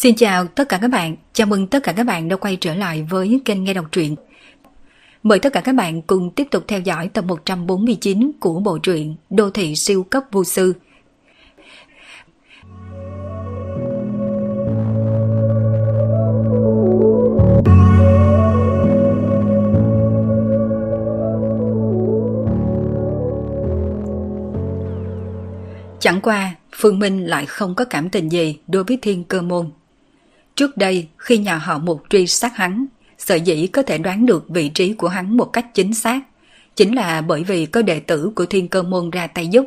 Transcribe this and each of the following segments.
Xin chào tất cả các bạn, chào mừng tất cả các bạn đã quay trở lại với kênh Nghe Đọc Truyện. Mời tất cả các bạn cùng tiếp tục theo dõi tập 149 của bộ truyện Đô thị siêu cấp vô sư. Chẳng qua, Phương Minh lại không có cảm tình gì đối với thiên cơ môn. Trước đây, khi nhà họ mục truy sát hắn, sở dĩ có thể đoán được vị trí của hắn một cách chính xác, chính là bởi vì có đệ tử của thiên cơ môn ra tay giúp,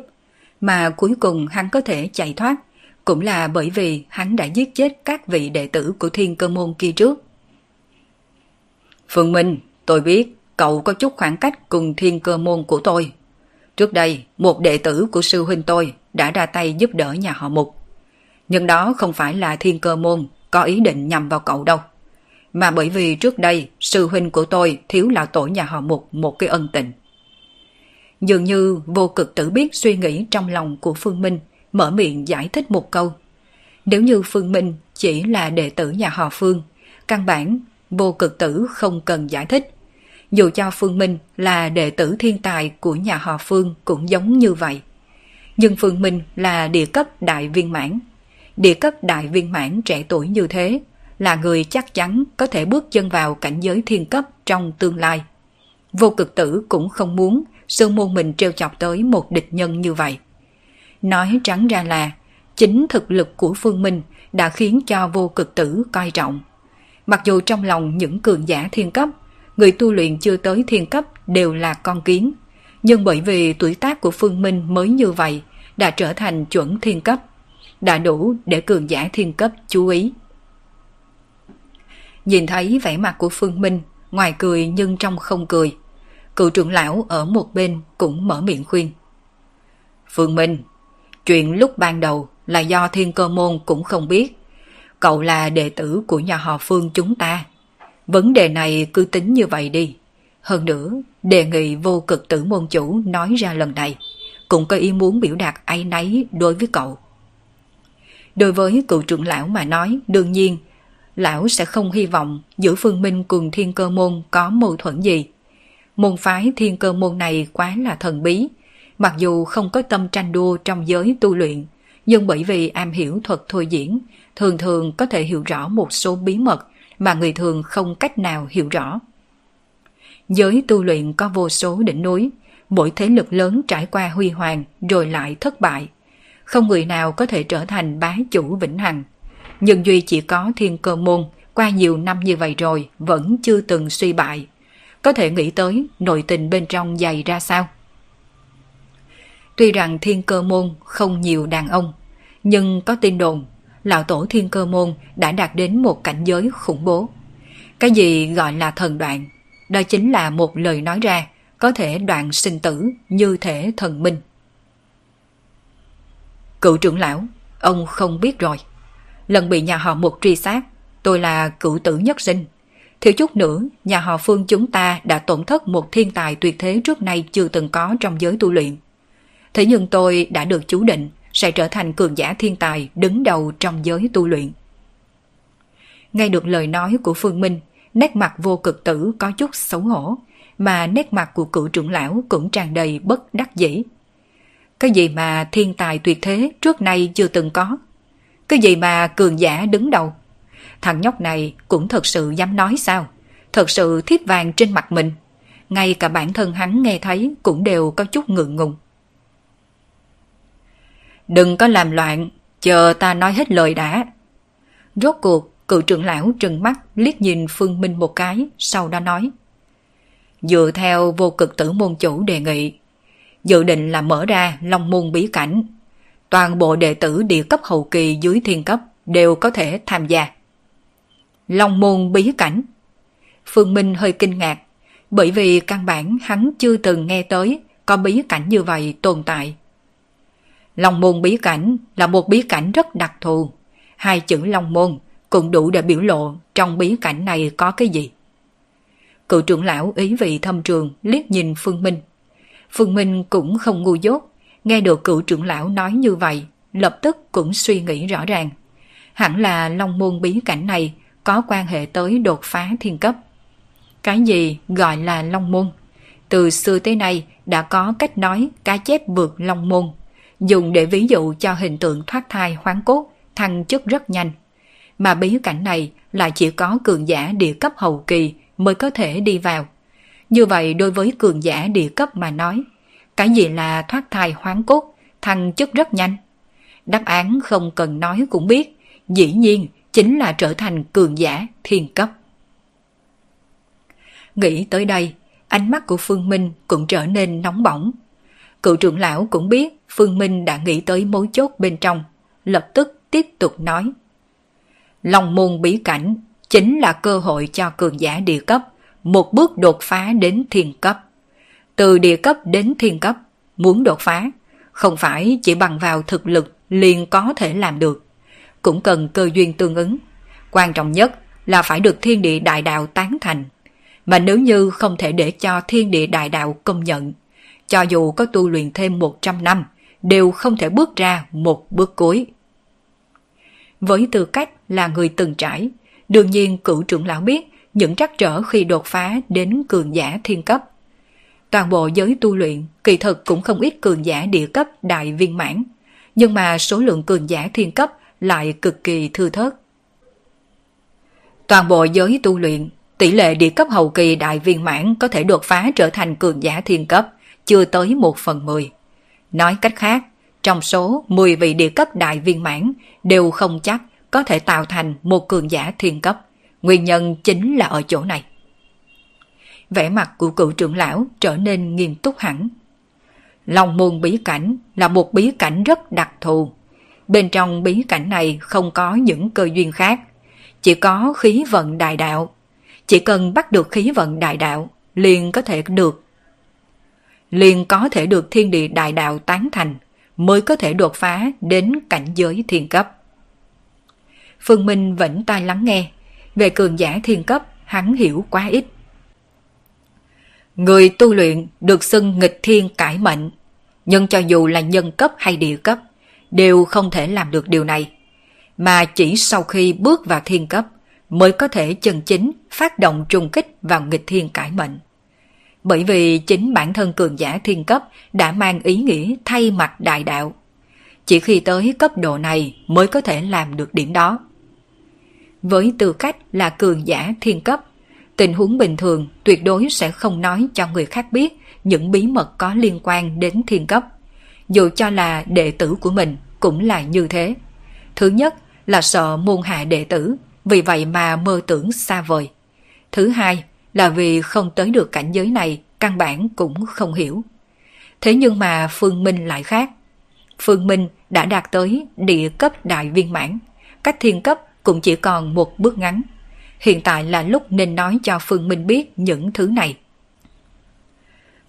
mà cuối cùng hắn có thể chạy thoát, cũng là bởi vì hắn đã giết chết các vị đệ tử của thiên cơ môn kia trước. Phương Minh, tôi biết cậu có chút khoảng cách cùng thiên cơ môn của tôi. Trước đây, một đệ tử của sư huynh tôi đã ra tay giúp đỡ nhà họ mục. Nhưng đó không phải là thiên cơ môn có ý định nhằm vào cậu đâu. Mà bởi vì trước đây sư huynh của tôi thiếu là tổ nhà họ mục một cái ân tình. Dường như vô cực tử biết suy nghĩ trong lòng của Phương Minh, mở miệng giải thích một câu. Nếu như Phương Minh chỉ là đệ tử nhà họ Phương, căn bản vô cực tử không cần giải thích. Dù cho Phương Minh là đệ tử thiên tài của nhà họ Phương cũng giống như vậy. Nhưng Phương Minh là địa cấp đại viên mãn. Địa cấp đại viên mãn trẻ tuổi như thế là người chắc chắn có thể bước chân vào cảnh giới thiên cấp trong tương lai. Vô cực tử cũng không muốn sư môn mình treo chọc tới một địch nhân như vậy. Nói trắng ra là chính thực lực của Phương Minh đã khiến cho vô cực tử coi trọng. Mặc dù trong lòng những cường giả thiên cấp, người tu luyện chưa tới thiên cấp đều là con kiến, nhưng bởi vì tuổi tác của Phương Minh mới như vậy, đã trở thành chuẩn thiên cấp, đã đủ để cường giả thiên cấp chú ý. Nhìn thấy vẻ mặt của Phương Minh, ngoài cười nhưng trong không cười. Cựu trưởng lão ở một bên cũng mở miệng khuyên. Phương Minh, chuyện lúc ban đầu là do thiên cơ môn cũng không biết. Cậu là đệ tử của nhà họ Phương chúng ta. Vấn đề này cứ tính như vậy đi. Hơn nữa, đề nghị vô cực tử môn chủ nói ra lần này, cũng có ý muốn biểu đạt ai nấy đối với cậu. Đối với cựu trưởng lão mà nói, đương nhiên, lão sẽ không hy vọng giữa Phương Minh cùng thiên cơ môn có mâu thuẫn gì. Môn phái thiên cơ môn này quá là thần bí, mặc dù không có tâm tranh đua trong giới tu luyện, nhưng bởi vì am hiểu thuật thôi diễn, thường thường có thể hiểu rõ một số bí mật mà người thường không cách nào hiểu rõ. Giới tu luyện có vô số đỉnh núi, mỗi thế lực lớn trải qua huy hoàng rồi lại thất bại. Không người nào có thể trở thành bá chủ vĩnh hằng. Nhưng Duy chỉ có thiên cơ môn qua nhiều năm như vậy rồi vẫn chưa từng suy bại. Có thể nghĩ tới nội tình bên trong dày ra sao? Tuy rằng thiên cơ môn không nhiều đàn ông, nhưng có tin đồn, lão tổ thiên cơ môn đã đạt đến một cảnh giới khủng bố. Cái gì gọi là thần đoạn đó chính là một lời nói ra, có thể đoạn sinh tử như thể thần minh. Cựu trưởng lão, ông không biết rồi. Lần bị nhà họ một truy sát, tôi là cựu tử nhất sinh. Thiếu chút nữa, nhà họ Phương chúng ta đã tổn thất một thiên tài tuyệt thế trước nay chưa từng có trong giới tu luyện. Thế nhưng tôi đã được chú định sẽ trở thành cường giả thiên tài đứng đầu trong giới tu luyện. Nghe được lời nói của Phương Minh, nét mặt vô cực tử có chút xấu hổ, mà nét mặt của cựu trưởng lão cũng tràn đầy bất đắc dĩ. Cái gì mà thiên tài tuyệt thế trước nay chưa từng có? Cái gì mà cường giả đứng đầu? Thằng nhóc này cũng thật sự dám nói sao? Thật sự thiếp vàng trên mặt mình. Ngay cả bản thân hắn nghe thấy cũng đều có chút ngượng ngùng. Đừng có làm loạn, chờ ta nói hết lời đã. Rốt cuộc Cựu trưởng lão trừng mắt liếc nhìn Phương Minh một cái, sau đó nói. Dựa theo vô cực tử môn chủ đề nghị, dự định là mở ra long môn bí cảnh. Toàn bộ đệ tử địa cấp hậu kỳ dưới thiên cấp đều có thể tham gia. Long môn bí cảnh. Phương Minh hơi kinh ngạc, bởi vì căn bản hắn chưa từng nghe tới có bí cảnh như vậy tồn tại. Long môn bí cảnh là một bí cảnh rất đặc thù. Hai chữ Long môn cũng đủ để biểu lộ trong bí cảnh này có cái gì. Cựu trưởng lão ý vị thâm trường liếc nhìn Phương Minh. Phương Minh cũng không ngu dốt, nghe được cựu trưởng lão nói như vậy, lập tức cũng suy nghĩ rõ ràng. hẳn là long môn bí cảnh này có quan hệ tới đột phá thiên cấp. Cái gì gọi là long môn? Từ xưa tới nay đã có cách nói cá chép vượt long môn, dùng để ví dụ cho hình tượng thoát thai hoán cốt, thăng chức rất nhanh. Mà bí cảnh này là chỉ có cường giả địa cấp hậu kỳ mới có thể đi vào. Như vậy đối với cường giả địa cấp mà nói, cái gì là thoát thai hoán cốt, thăng chức rất nhanh? Đáp án không cần nói cũng biết, dĩ nhiên chính là trở thành cường giả thiên cấp. Nghĩ tới đây, ánh mắt của Phương Minh cũng trở nên nóng bỏng. Cựu trưởng lão cũng biết Phương Minh đã nghĩ tới mối chốt bên trong, lập tức tiếp tục nói. Lòng môn bí cảnh chính là cơ hội cho cường giả địa cấp, một bước đột phá đến thiên cấp. Từ địa cấp đến thiên cấp, muốn đột phá, không phải chỉ bằng vào thực lực liền có thể làm được. Cũng cần cơ duyên tương ứng. Quan trọng nhất là phải được thiên địa đại đạo tán thành. Mà nếu như không thể để cho thiên địa đại đạo công nhận, cho dù có tu luyện thêm 100 năm, đều không thể bước ra một bước cuối. Với tư cách là người từng trải, đương nhiên cựu trưởng lão biết những trắc trở khi đột phá đến cường giả thiên cấp. Toàn bộ giới tu luyện kỳ thực cũng không ít cường giả địa cấp đại viên mãn, nhưng mà số lượng cường giả thiên cấp lại cực kỳ thư thớt. Toàn bộ giới tu luyện, tỷ lệ địa cấp hậu kỳ đại viên mãn có thể đột phá trở thành cường giả thiên cấp, chưa tới 1 phần 10. Nói cách khác, trong số 10 vị địa cấp đại viên mãn đều không chắc có thể tạo thành một cường giả thiên cấp. Nguyên nhân chính là ở chỗ này. Vẻ mặt của cựu trưởng lão trở nên nghiêm túc hẳn. Long môn bí cảnh là một bí cảnh rất đặc thù. Bên trong bí cảnh này không có những cơ duyên khác, chỉ có khí vận đại đạo. Chỉ cần bắt được khí vận đại đạo, liền có thể được. Liền có thể được thiên địa đại đạo tán thành, mới có thể đột phá đến cảnh giới thiên cấp. Phương Minh vẫn tai lắng nghe, về cường giả thiên cấp hắn hiểu quá ít. Người tu luyện được xưng nghịch thiên cải mệnh, nhưng cho dù là nhân cấp hay địa cấp, đều không thể làm được điều này. Mà chỉ sau khi bước vào thiên cấp mới có thể chân chính phát động trùng kích vào nghịch thiên cải mệnh. Bởi vì chính bản thân cường giả thiên cấp đã mang ý nghĩa thay mặt đại đạo. Chỉ khi tới cấp độ này mới có thể làm được điểm đó. Với tư cách là cường giả thiên cấp, tình huống bình thường tuyệt đối sẽ không nói cho người khác biết những bí mật có liên quan đến thiên cấp. Dù cho là đệ tử của mình cũng là như thế. Thứ nhất là sợ môn hạ đệ tử, vì vậy mà mơ tưởng xa vời. Thứ hai là vì không tới được cảnh giới này, căn bản cũng không hiểu. Thế nhưng mà Phương Minh lại khác. Phương Minh đã đạt tới địa cấp đại viên mãn, cách thiên cấp cũng chỉ còn một bước ngắn. Hiện tại là lúc nên nói cho Phương Minh biết những thứ này.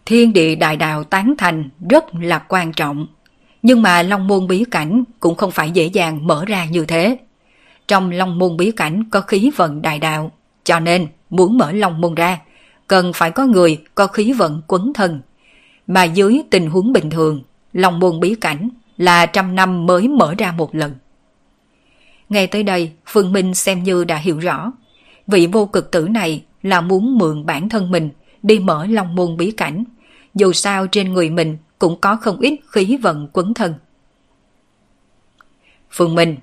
Thiên địa đại đạo tán thành rất là quan trọng, nhưng mà Long Môn bí cảnh cũng không phải dễ dàng mở ra như thế. Trong Long Môn bí cảnh có khí vận đại đạo, cho nên muốn mở Long Môn ra, cần phải có người có khí vận quấn thân. Mà dưới tình huống bình thường, Long Môn bí cảnh là trăm năm mới mở ra một lần. Nghe tới đây, Phương Minh xem như đã hiểu rõ. Vị vô cực tử này là muốn mượn bản thân mình đi mở long môn bí cảnh. Dù sao trên người mình cũng có không ít khí vận quấn thân. Phương Minh,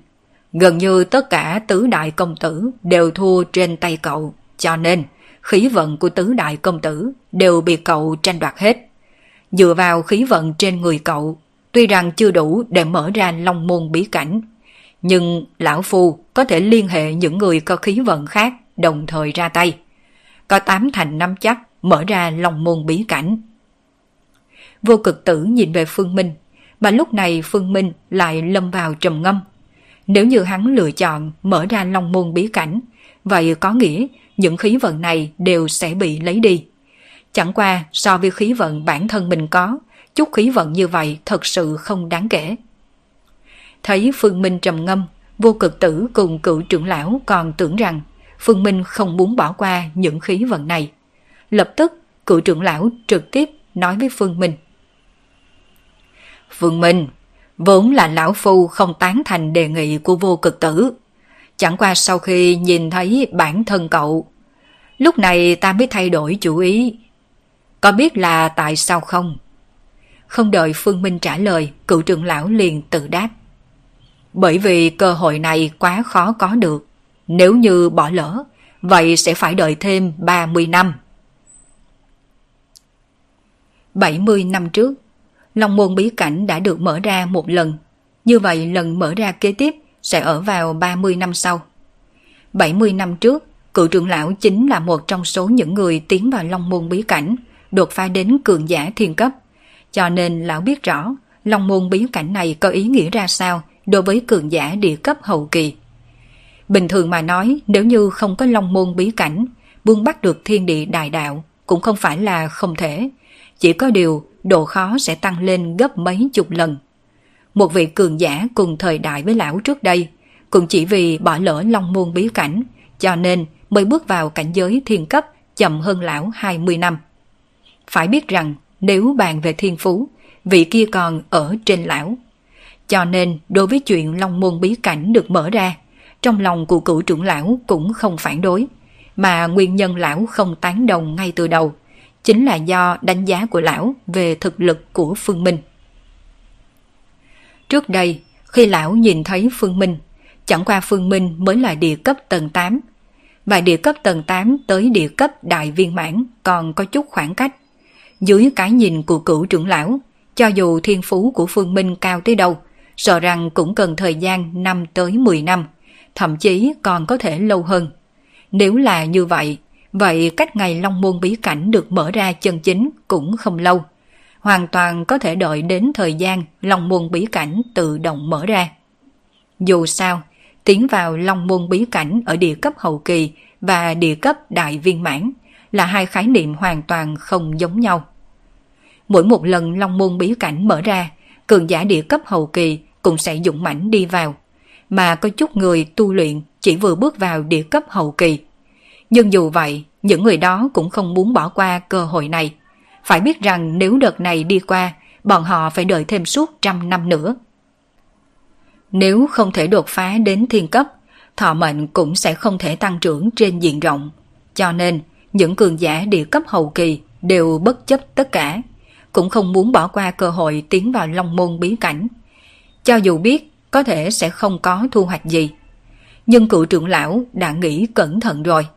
gần như tất cả tứ đại công tử đều thua trên tay cậu, cho nên khí vận của tứ đại công tử đều bị cậu tranh đoạt hết. Dựa vào khí vận trên người cậu, tuy rằng chưa đủ để mở ra long môn bí cảnh, nhưng lão phu có thể liên hệ những người có khí vận khác đồng thời ra tay. Có tám thành năm chắc mở ra lòng môn bí cảnh. Vô cực tử nhìn về Phương Minh, mà lúc này Phương Minh lại lâm vào trầm ngâm. Nếu như hắn lựa chọn mở ra long môn bí cảnh, vậy có nghĩa những khí vận này đều sẽ bị lấy đi. Chẳng qua so với khí vận bản thân mình có, chút khí vận như vậy thật sự không đáng kể. Thấy Phương Minh trầm ngâm, vô cực tử cùng cựu trưởng lão còn tưởng rằng Phương Minh không muốn bỏ qua những khí vận này. Lập tức, cựu trưởng lão trực tiếp nói với Phương Minh. Phương Minh, vốn là lão phu không tán thành đề nghị của vô cực tử, Chẳng qua sau khi nhìn thấy bản thân cậu, lúc này ta mới thay đổi chủ ý. Có biết là tại sao không? Không đợi Phương Minh trả lời, cựu trưởng lão liền tự đáp. Bởi vì cơ hội này quá khó có được. Nếu như bỏ lỡ, vậy sẽ phải đợi thêm 30 năm. 70 năm trước, Long môn bí cảnh đã được mở ra một lần. Như vậy lần mở ra kế tiếp sẽ ở vào 30 năm sau. 70 năm trước, cựu trưởng lão chính là một trong số những người tiến vào Long môn bí cảnh, đột phá đến cường giả thiên cấp. Cho nên lão biết rõ Long môn bí cảnh này có ý nghĩa ra sao đối với cường giả địa cấp hậu kỳ. Bình thường mà nói nếu như không có long môn bí cảnh, buông bắt được thiên địa đại đạo cũng không phải là không thể. Chỉ có điều độ khó sẽ tăng lên gấp mấy chục lần. Một vị cường giả cùng thời đại với lão trước đây, cũng chỉ vì bỏ lỡ long môn bí cảnh, cho nên mới bước vào cảnh giới thiên cấp chậm hơn lão 20 năm. Phải biết rằng nếu bàn về thiên phú, vị kia còn ở trên lão. Cho nên đối với chuyện long môn bí cảnh được mở ra, trong lòng của cựu trưởng lão cũng không phản đối, mà nguyên nhân lão không tán đồng ngay từ đầu, chính là do đánh giá của lão về thực lực của Phương Minh. Trước đây, khi lão nhìn thấy Phương Minh, chẳng qua Phương Minh mới là địa cấp tầng 8, và địa cấp tầng 8 tới địa cấp đại viên mãn còn có chút khoảng cách. Dưới cái nhìn của cửu trưởng lão, cho dù thiên phú của Phương Minh cao tới đâu, sợ rằng cũng cần thời gian 5 tới 10 năm, thậm chí còn có thể lâu hơn. Nếu là như vậy, vậy cách ngày Long Môn bí cảnh được mở ra chân chính cũng không lâu. Hoàn toàn có thể đợi đến thời gian Long Môn bí cảnh tự động mở ra. Dù sao, tiến vào Long Môn bí cảnh ở địa cấp hậu kỳ và địa cấp đại viên mãn là hai khái niệm hoàn toàn không giống nhau. Mỗi một lần Long Môn bí cảnh mở ra, cường giả địa cấp hậu kỳ cũng sẽ dũng mãnh đi vào, mà có chút người tu luyện chỉ vừa bước vào địa cấp hậu kỳ. Nhưng dù vậy, những người đó cũng không muốn bỏ qua cơ hội này. Phải biết rằng nếu đợt này đi qua, bọn họ phải đợi thêm suốt trăm năm nữa. Nếu không thể đột phá đến thiên cấp, thọ mệnh cũng sẽ không thể tăng trưởng trên diện rộng. Cho nên, những cường giả địa cấp hậu kỳ đều bất chấp tất cả, cũng không muốn bỏ qua cơ hội tiến vào long môn bí cảnh. Cho dù biết có thể sẽ không có thu hoạch gì. Nhưng cựu trưởng lão đã nghĩ cẩn thận rồi.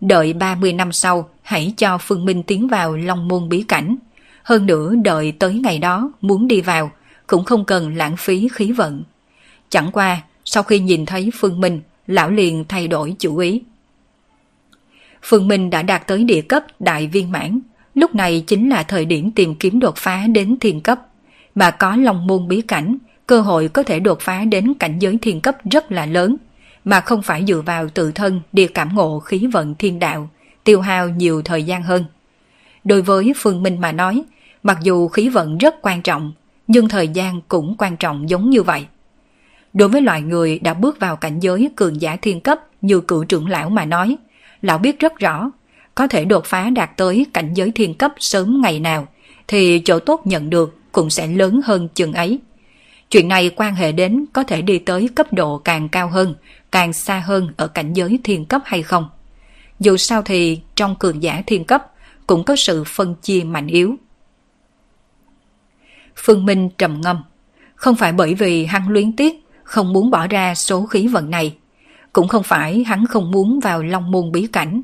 Đợi 30 năm sau hãy cho Phương Minh tiến vào long môn bí cảnh. Hơn nữa đợi tới ngày đó muốn đi vào cũng không cần lãng phí khí vận. Chẳng qua sau khi nhìn thấy Phương Minh lão liền thay đổi chủ ý. Phương Minh đã đạt tới địa cấp đại viên mãn, lúc này chính là thời điểm tìm kiếm đột phá đến thiên cấp, mà có long môn bí cảnh, cơ hội có thể đột phá đến cảnh giới thiên cấp rất là lớn, mà không phải dựa vào tự thân để cảm ngộ khí vận thiên đạo, tiêu hao nhiều thời gian hơn. Đối với Phương Minh mà nói, mặc dù khí vận rất quan trọng, nhưng thời gian cũng quan trọng giống như vậy. Đối với loại người đã bước vào cảnh giới cường giả thiên cấp như cựu trưởng lão mà nói, lão biết rất rõ, có thể đột phá đạt tới cảnh giới thiên cấp sớm ngày nào, thì chỗ tốt nhận được cũng sẽ lớn hơn chừng ấy. Chuyện này quan hệ đến có thể đi tới cấp độ càng cao hơn, càng xa hơn ở cảnh giới thiên cấp hay không. Dù sao thì trong cường giả thiên cấp cũng có sự phân chia mạnh yếu. Phương Minh trầm ngâm, không phải bởi vì hắn luyến tiếc không muốn bỏ ra số khí vận này. Cũng không phải hắn không muốn vào long môn bí cảnh,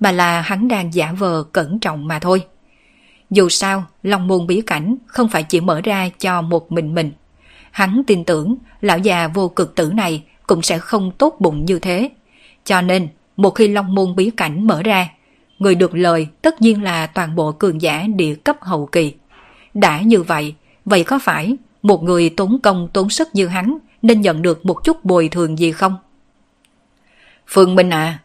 mà là hắn đang giả vờ cẩn trọng mà thôi. Dù sao, long môn bí cảnh không phải chỉ mở ra cho một mình mình. Hắn tin tưởng lão già vô cực tử này cũng sẽ không tốt bụng như thế. Cho nên, một khi long môn bí cảnh mở ra, người được lời tất nhiên là toàn bộ cường giả địa cấp hậu kỳ. Đã như vậy, vậy có phải một người tốn công tốn sức như hắn nên nhận được một chút bồi thường gì không? Phương Minh à,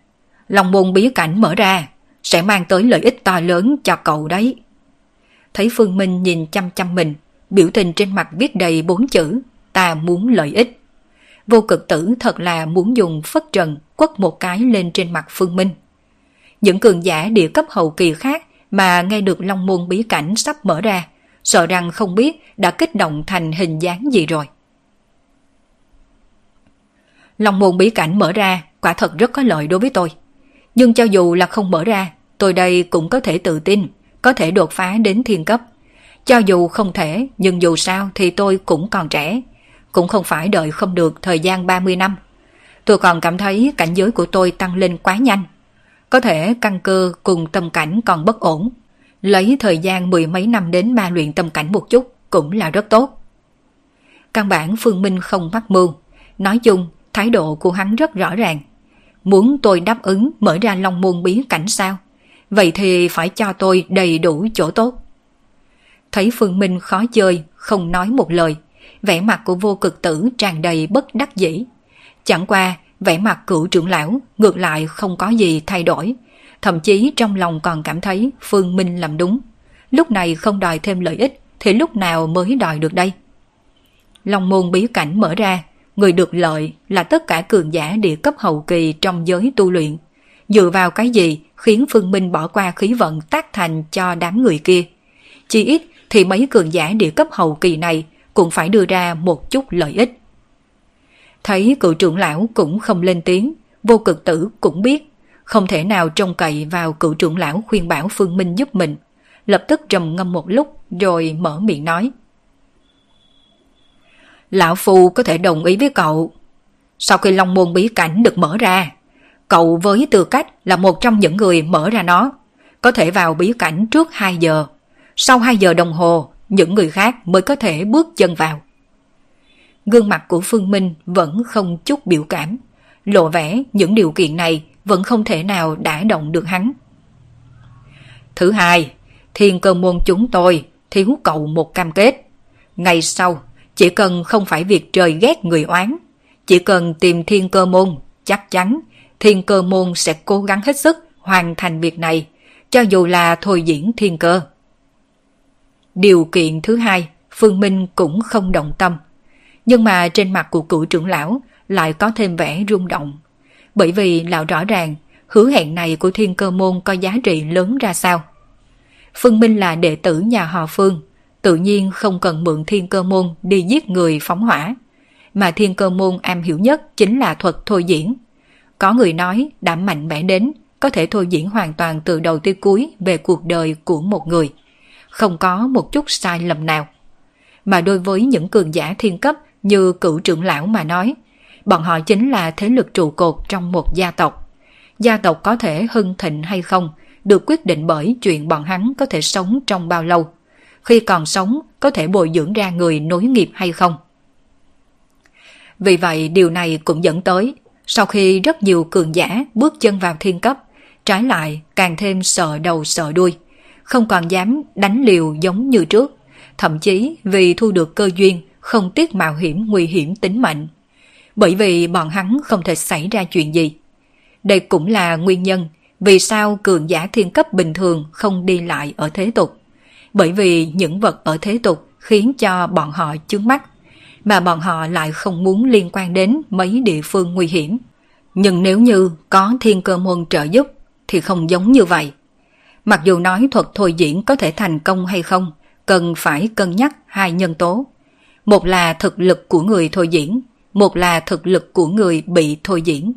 long môn bí cảnh mở ra sẽ mang tới lợi ích to lớn cho cậu đấy. Thấy Phương Minh nhìn chăm chăm mình, biểu tình trên mặt viết đầy bốn chữ, ta muốn lợi ích. Vô cực tử thật là muốn dùng phất trần quất một cái lên trên mặt Phương Minh. Những cường giả địa cấp hậu kỳ khác mà nghe được Long Môn bí cảnh sắp mở ra, sợ rằng không biết đã kích động thành hình dáng gì rồi. Long môn bí cảnh mở ra quả thật rất có lợi đối với tôi. Nhưng cho dù là không mở ra, tôi đây cũng có thể tự tin, có thể đột phá đến thiên cấp. Cho dù không thể, nhưng dù sao thì tôi cũng còn trẻ, cũng không phải đợi không được thời gian 30 năm. Tôi còn cảm thấy cảnh giới của tôi tăng lên quá nhanh. Có thể căn cơ cùng tâm cảnh còn bất ổn. Lấy thời gian mười mấy năm đến ba luyện tâm cảnh một chút cũng là rất tốt. Căn bản Phương Minh không mắc mưu. Nói chung, thái độ của hắn rất rõ ràng. Muốn tôi đáp ứng mở ra long môn bí cảnh sao? Vậy thì phải cho tôi đầy đủ chỗ tốt. Thấy Phương Minh khó chơi, không nói một lời. Vẻ mặt của vô cực tử tràn đầy bất đắc dĩ. Chẳng qua, vẻ mặt cựu trưởng lão ngược lại không có gì thay đổi. Thậm chí trong lòng còn cảm thấy Phương Minh làm đúng. Lúc này không đòi thêm lợi ích thì lúc nào mới đòi được đây? Long môn bí cảnh mở ra, người được lợi là tất cả cường giả địa cấp hậu kỳ trong giới tu luyện. Dựa vào cái gì khiến Phương Minh bỏ qua khí vận tác thành cho đám người kia? Chỉ ít thì mấy cường giả địa cấp hậu kỳ này cũng phải đưa ra một chút lợi ích. Thấy cựu trưởng lão cũng không lên tiếng, vô cực tử cũng biết, không thể nào trông cậy vào cựu trưởng lão khuyên bảo Phương Minh giúp mình. Lập tức trầm ngâm một lúc rồi mở miệng nói. Lão Phu có thể đồng ý với cậu. Sau khi Long Môn bí cảnh được mở ra, cậu với tư cách là một trong những người mở ra nó, có thể vào bí cảnh trước 2 giờ. Sau 2 giờ đồng hồ, những người khác mới có thể bước chân vào. Gương mặt của Phương Minh vẫn không chút biểu cảm, lộ vẻ những điều kiện này vẫn không thể nào đả động được hắn. Thứ hai, thiên cơ môn chúng tôi thiếu cậu một cam kết. Ngày sau, chỉ cần không phải việc trời ghét người oán, chỉ cần tìm thiên cơ môn, chắc chắn thiên cơ môn sẽ cố gắng hết sức hoàn thành việc này, cho dù là thôi diễn thiên cơ. Điều kiện thứ hai, Phương Minh cũng không động tâm. Nhưng mà trên mặt của cựu trưởng lão lại có thêm vẻ rung động. Bởi vì lão rõ ràng hứa hẹn này của thiên cơ môn có giá trị lớn ra sao. Phương Minh là đệ tử nhà họ Phương, tự nhiên không cần mượn thiên cơ môn đi giết người phóng hỏa. Mà thiên cơ môn am hiểu nhất chính là thuật thôi diễn. Có người nói đã mạnh mẽ đến có thể thôi diễn hoàn toàn từ đầu tới cuối về cuộc đời của một người. Không có một chút sai lầm nào. Mà đối với những cường giả thiên cấp như cựu trưởng lão mà nói, bọn họ chính là thế lực trụ cột trong một gia tộc. Gia tộc có thể hưng thịnh hay không được quyết định bởi chuyện bọn hắn có thể sống trong bao lâu. Khi còn sống có thể bồi dưỡng ra người nối nghiệp hay không. Vì vậy điều này cũng dẫn tới sau khi rất nhiều cường giả bước chân vào thiên cấp, trái lại càng thêm sợ đầu sợ đuôi, không còn dám đánh liều giống như trước, thậm chí vì thu được cơ duyên không tiếc mạo hiểm nguy hiểm tính mệnh. Bởi vì bọn hắn không thể xảy ra chuyện gì. Đây cũng là nguyên nhân vì sao cường giả thiên cấp bình thường không đi lại ở thế tục. Bởi vì những vật ở thế tục khiến cho bọn họ chướng mắt, mà bọn họ lại không muốn liên quan đến mấy địa phương nguy hiểm. Nhưng nếu như có thiên cơ môn trợ giúp thì không giống như vậy. Mặc dù nói thuật thôi diễn có thể thành công hay không, cần phải cân nhắc hai nhân tố. Một là thực lực của người thôi diễn, một là thực lực của người bị thôi diễn.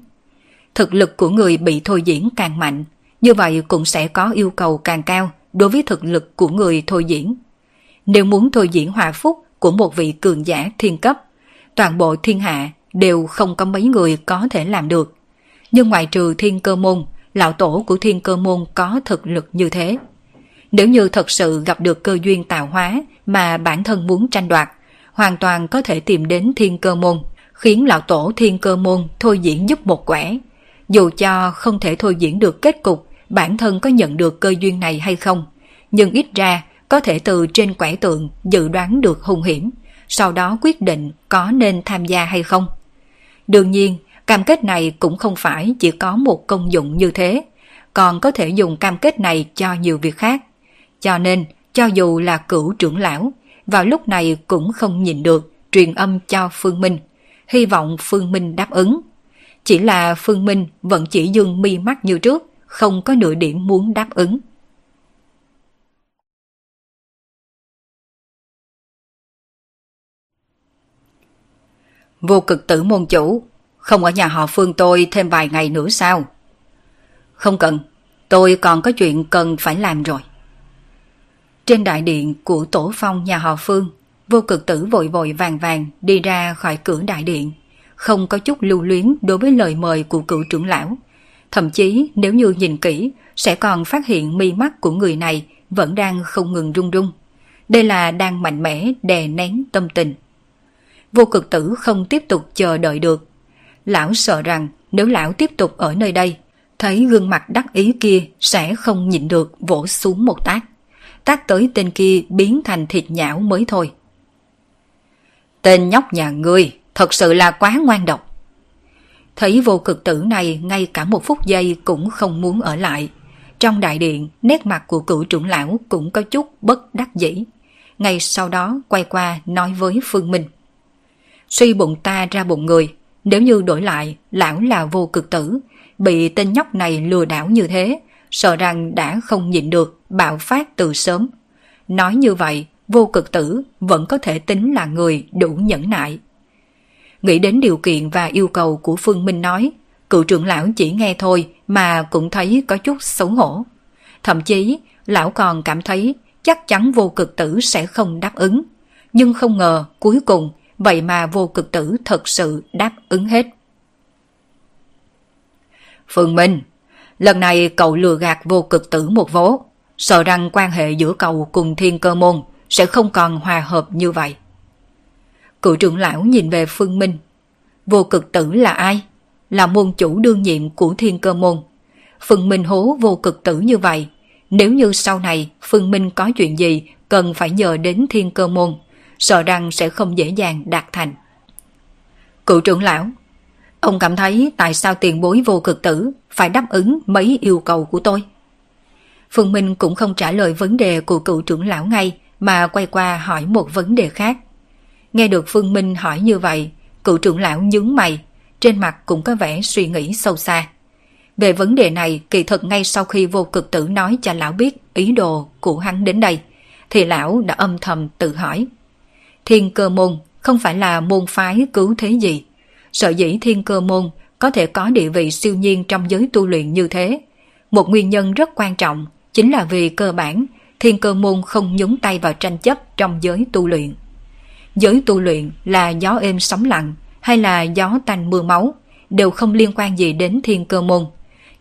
Thực lực của người bị thôi diễn càng mạnh, như vậy cũng sẽ có yêu cầu càng cao đối với thực lực của người thôi diễn. Nếu muốn thôi diễn hòa phúc của một vị cường giả thiên cấp, toàn bộ thiên hạ đều không có mấy người có thể làm được. Nhưng ngoại trừ thiên cơ môn, lão tổ của thiên cơ môn có thực lực như thế. Nếu như thật sự gặp được cơ duyên tạo hóa mà bản thân muốn tranh đoạt, hoàn toàn có thể tìm đến thiên cơ môn, khiến lão tổ thiên cơ môn thôi diễn giúp một quẻ. Dù cho không thể thôi diễn được kết cục bản thân có nhận được cơ duyên này hay không, nhưng ít ra có thể từ trên quẻ tượng dự đoán được hung hiểm, sau đó quyết định có nên tham gia hay không. Đương nhiên, cam kết này cũng không phải chỉ có một công dụng như thế, còn có thể dùng cam kết này cho nhiều việc khác. Cho nên, cho dù là cửu trưởng lão, vào lúc này cũng không nhìn được, truyền âm cho Phương Minh, hy vọng Phương Minh đáp ứng. Chỉ là Phương Minh vẫn chỉ dương mi mắt như trước, không có nửa điểm muốn đáp ứng. Vô cực tử môn chủ, không ở nhà họ Phương tôi thêm vài ngày nữa sao? Không cần, tôi còn có chuyện cần phải làm rồi. Trên đại điện của tổ phong nhà họ Phương, vô cực tử vội vội vàng vàng đi ra khỏi cửa đại điện, không có chút lưu luyến đối với lời mời của cựu trưởng lão. Thậm chí nếu như nhìn kỹ, sẽ còn phát hiện mi mắt của người này vẫn đang không ngừng rung rung. Đây là đang mạnh mẽ đè nén tâm tình. Vô cực tử không tiếp tục chờ đợi được. Lão sợ rằng nếu lão tiếp tục ở nơi đây, thấy gương mặt đắc ý kia sẽ không nhịn được vỗ xuống một tác. Tác tới tên kia biến thành thịt nhão mới thôi. Tên nhóc nhà ngươi thật sự là quá ngoan độc. Thấy vô cực tử này ngay cả một phút giây cũng không muốn ở lại. Trong đại điện, nét mặt của cựu trưởng lão cũng có chút bất đắc dĩ. Ngay sau đó quay qua nói với Phương Minh. Suy bụng ta ra bụng người, nếu như đổi lại, lão là vô cực tử, bị tên nhóc này lừa đảo như thế, sợ rằng đã không nhịn được, bạo phát từ sớm. Nói như vậy, vô cực tử vẫn có thể tính là người đủ nhẫn nại. Nghĩ đến điều kiện và yêu cầu của Phương Minh nói, cựu trưởng lão chỉ nghe thôi mà cũng thấy có chút xấu hổ. Thậm chí, lão còn cảm thấy chắc chắn vô cực tử sẽ không đáp ứng. Nhưng không ngờ cuối cùng vậy mà vô cực tử thật sự đáp ứng hết. Phương Minh, lần này cậu lừa gạt vô cực tử một vố, sợ rằng quan hệ giữa cậu cùng thiên cơ môn sẽ không còn hòa hợp như vậy. Cựu trưởng lão nhìn về Phương Minh. Vô cực tử là ai? Là môn chủ đương nhiệm của thiên cơ môn. Phương Minh hố vô cực tử như vậy. Nếu như sau này Phương Minh có chuyện gì cần phải nhờ đến thiên cơ môn, sợ rằng sẽ không dễ dàng đạt thành. Cựu trưởng lão, ông cảm thấy tại sao tiền bối vô cực tử phải đáp ứng mấy yêu cầu của tôi? Phương Minh cũng không trả lời vấn đề của cựu trưởng lão ngay mà quay qua hỏi một vấn đề khác. Nghe được Phương Minh hỏi như vậy, cựu trưởng lão nhướng mày, trên mặt cũng có vẻ suy nghĩ sâu xa. Về vấn đề này, kỳ thật ngay sau khi vô cực tử nói cho lão biết ý đồ của hắn đến đây, thì lão đã âm thầm tự hỏi. Thiên cơ môn không phải là môn phái cứu thế gì. Sợ dĩ thiên cơ môn có thể có địa vị siêu nhiên trong giới tu luyện như thế. Một nguyên nhân rất quan trọng chính là vì cơ bản thiên cơ môn không nhúng tay vào tranh chấp trong giới tu luyện. Giới tu luyện là gió êm sóng lặng hay là gió tanh mưa máu đều không liên quan gì đến thiên cơ môn.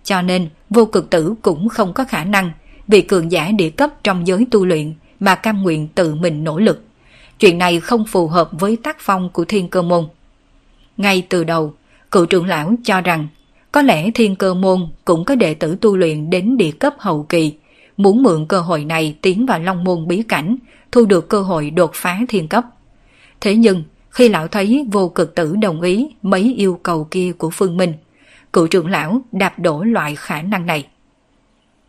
Cho nên, vô cực tử cũng không có khả năng vì cường giả địa cấp trong giới tu luyện mà cam nguyện tự mình nỗ lực. Chuyện này không phù hợp với tác phong của thiên cơ môn. Ngay từ đầu, cựu trưởng lão cho rằng có lẽ thiên cơ môn cũng có đệ tử tu luyện đến địa cấp hậu kỳ, muốn mượn cơ hội này tiến vào long môn bí cảnh, thu được cơ hội đột phá thiên cấp. Thế nhưng, khi lão thấy vô cực tử đồng ý mấy yêu cầu kia của Phương Minh, cựu trưởng lão đạp đổ loại khả năng này.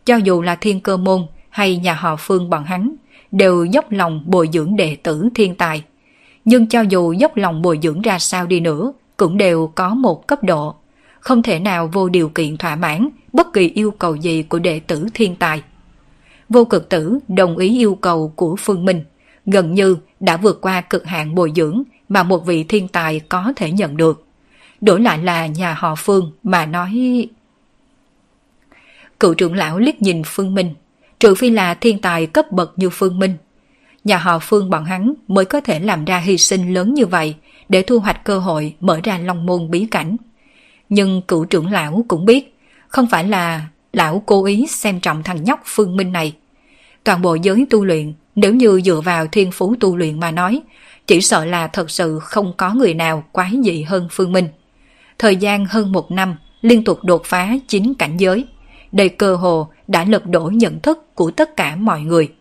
Cho dù là thiên cơ môn hay nhà họ Phương bọn hắn, đều dốc lòng bồi dưỡng đệ tử thiên tài. Nhưng cho dù dốc lòng bồi dưỡng ra sao đi nữa, cũng đều có một cấp độ. Không thể nào vô điều kiện thỏa mãn bất kỳ yêu cầu gì của đệ tử thiên tài. Vô cực tử đồng ý yêu cầu của Phương Minh, gần như đã vượt qua cực hạn bồi dưỡng mà một vị thiên tài có thể nhận được. Đổi lại là nhà họ Phương mà nói... Cựu trưởng lão liếc nhìn Phương Minh, trừ phi là thiên tài cấp bậc như Phương Minh. Nhà họ Phương bọn hắn mới có thể làm ra hy sinh lớn như vậy để thu hoạch cơ hội mở ra long môn bí cảnh. Nhưng cựu trưởng lão cũng biết, không phải là lão cố ý xem trọng thằng nhóc Phương Minh này. Toàn bộ giới tu luyện, nếu như dựa vào thiên phú tu luyện mà nói, chỉ sợ là thật sự không có người nào quái dị hơn Phương Minh. Thời gian hơn một năm, liên tục đột phá chín cảnh giới. Đây cơ hồ đã lật đổ nhận thức của tất cả mọi người.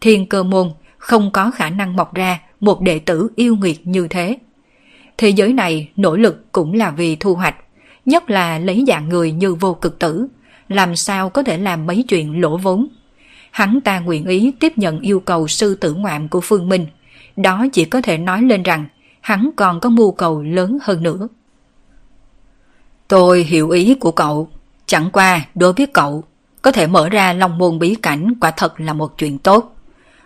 Thiên cơ môn không có khả năng mọc ra một đệ tử yêu nghiệt như thế. Thế giới này nỗ lực cũng là vì thu hoạch, nhất là lấy dạng người như vô cực tử, làm sao có thể làm mấy chuyện lỗ vốn. Hắn ta nguyện ý tiếp nhận yêu cầu sư tử ngoạm của Phương Minh, đó chỉ có thể nói lên rằng hắn còn có mưu cầu lớn hơn nữa. Tôi hiểu ý của cậu, chẳng qua đối với cậu, có thể mở ra long môn bí cảnh quả thật là một chuyện tốt.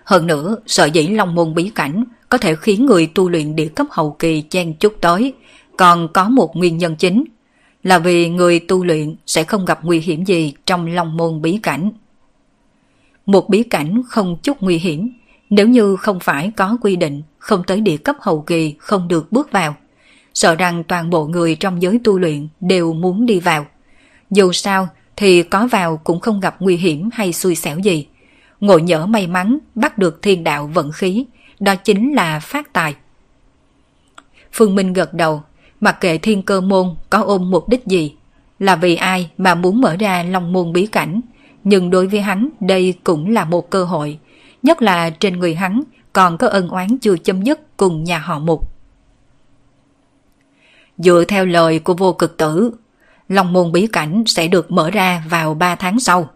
Hơn nữa, sợ dĩ long môn bí cảnh có thể khiến người tu luyện địa cấp hậu kỳ chen chút tới, còn có một nguyên nhân chính là vì người tu luyện sẽ không gặp nguy hiểm gì trong long môn bí cảnh. Một bí cảnh không chút nguy hiểm, nếu như không phải có quy định không tới địa cấp hậu kỳ không được bước vào, sợ rằng toàn bộ người trong giới tu luyện đều muốn đi vào. Dù sao thì có vào cũng không gặp nguy hiểm hay xui xẻo gì. Ngộ nhỡ may mắn bắt được thiên đạo vận khí, đó chính là phát tài. Phương Minh gật đầu, mặc kệ thiên cơ môn có ôm mục đích gì, là vì ai mà muốn mở ra long môn bí cảnh, nhưng đối với hắn đây cũng là một cơ hội, nhất là trên người hắn còn có ân oán chưa chấm dứt cùng nhà họ mục. Dựa theo lời của vô cực tử, Long môn bí cảnh sẽ được mở ra vào 3 tháng sau.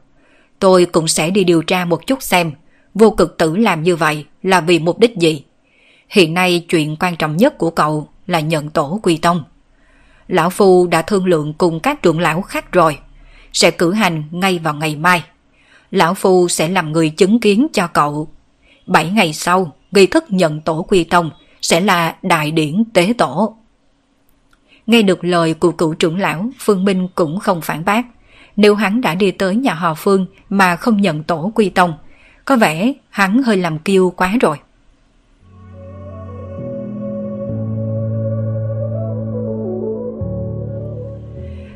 Tôi cũng sẽ đi điều tra một chút xem vô cực tử làm như vậy là vì mục đích gì. Hiện nay chuyện quan trọng nhất của cậu là nhận tổ quy tông. Lão Phu đã thương lượng cùng các trưởng lão khác rồi, sẽ cử hành ngay vào ngày mai. Lão Phu sẽ làm người chứng kiến cho cậu. Bảy ngày sau, nghi thức nhận tổ quy tông sẽ là đại điển tế tổ. Nghe được lời của cựu trưởng lão, Phương Minh cũng không phản bác. Nếu hắn đã đi tới nhà họ Phương mà không nhận tổ quy tông, có vẻ hắn hơi làm kiêu quá rồi.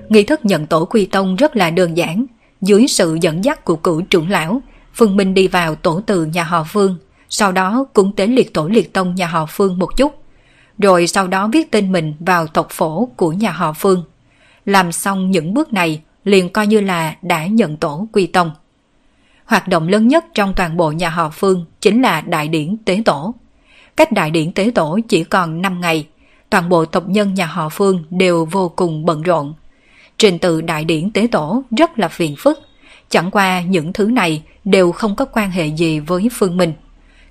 Nghi thức nhận tổ quy tông rất là đơn giản. Dưới sự dẫn dắt của cựu trưởng lão, Phương Minh đi vào tổ từ nhà họ Phương, sau đó cũng tế liệt tổ liệt tông nhà họ Phương một chút rồi sau đó viết tên mình vào tộc phổ của nhà họ Phương. Làm xong những bước này liền coi như là đã nhận tổ quy tông. Hoạt động lớn nhất trong toàn bộ nhà họ Phương chính là đại điển tế tổ. Cách đại điển tế tổ chỉ còn 5 ngày, toàn bộ tộc nhân nhà họ Phương đều vô cùng bận rộn. Trình tự đại điển tế tổ rất là phiền phức, chẳng qua những thứ này đều không có quan hệ gì với Phương Minh.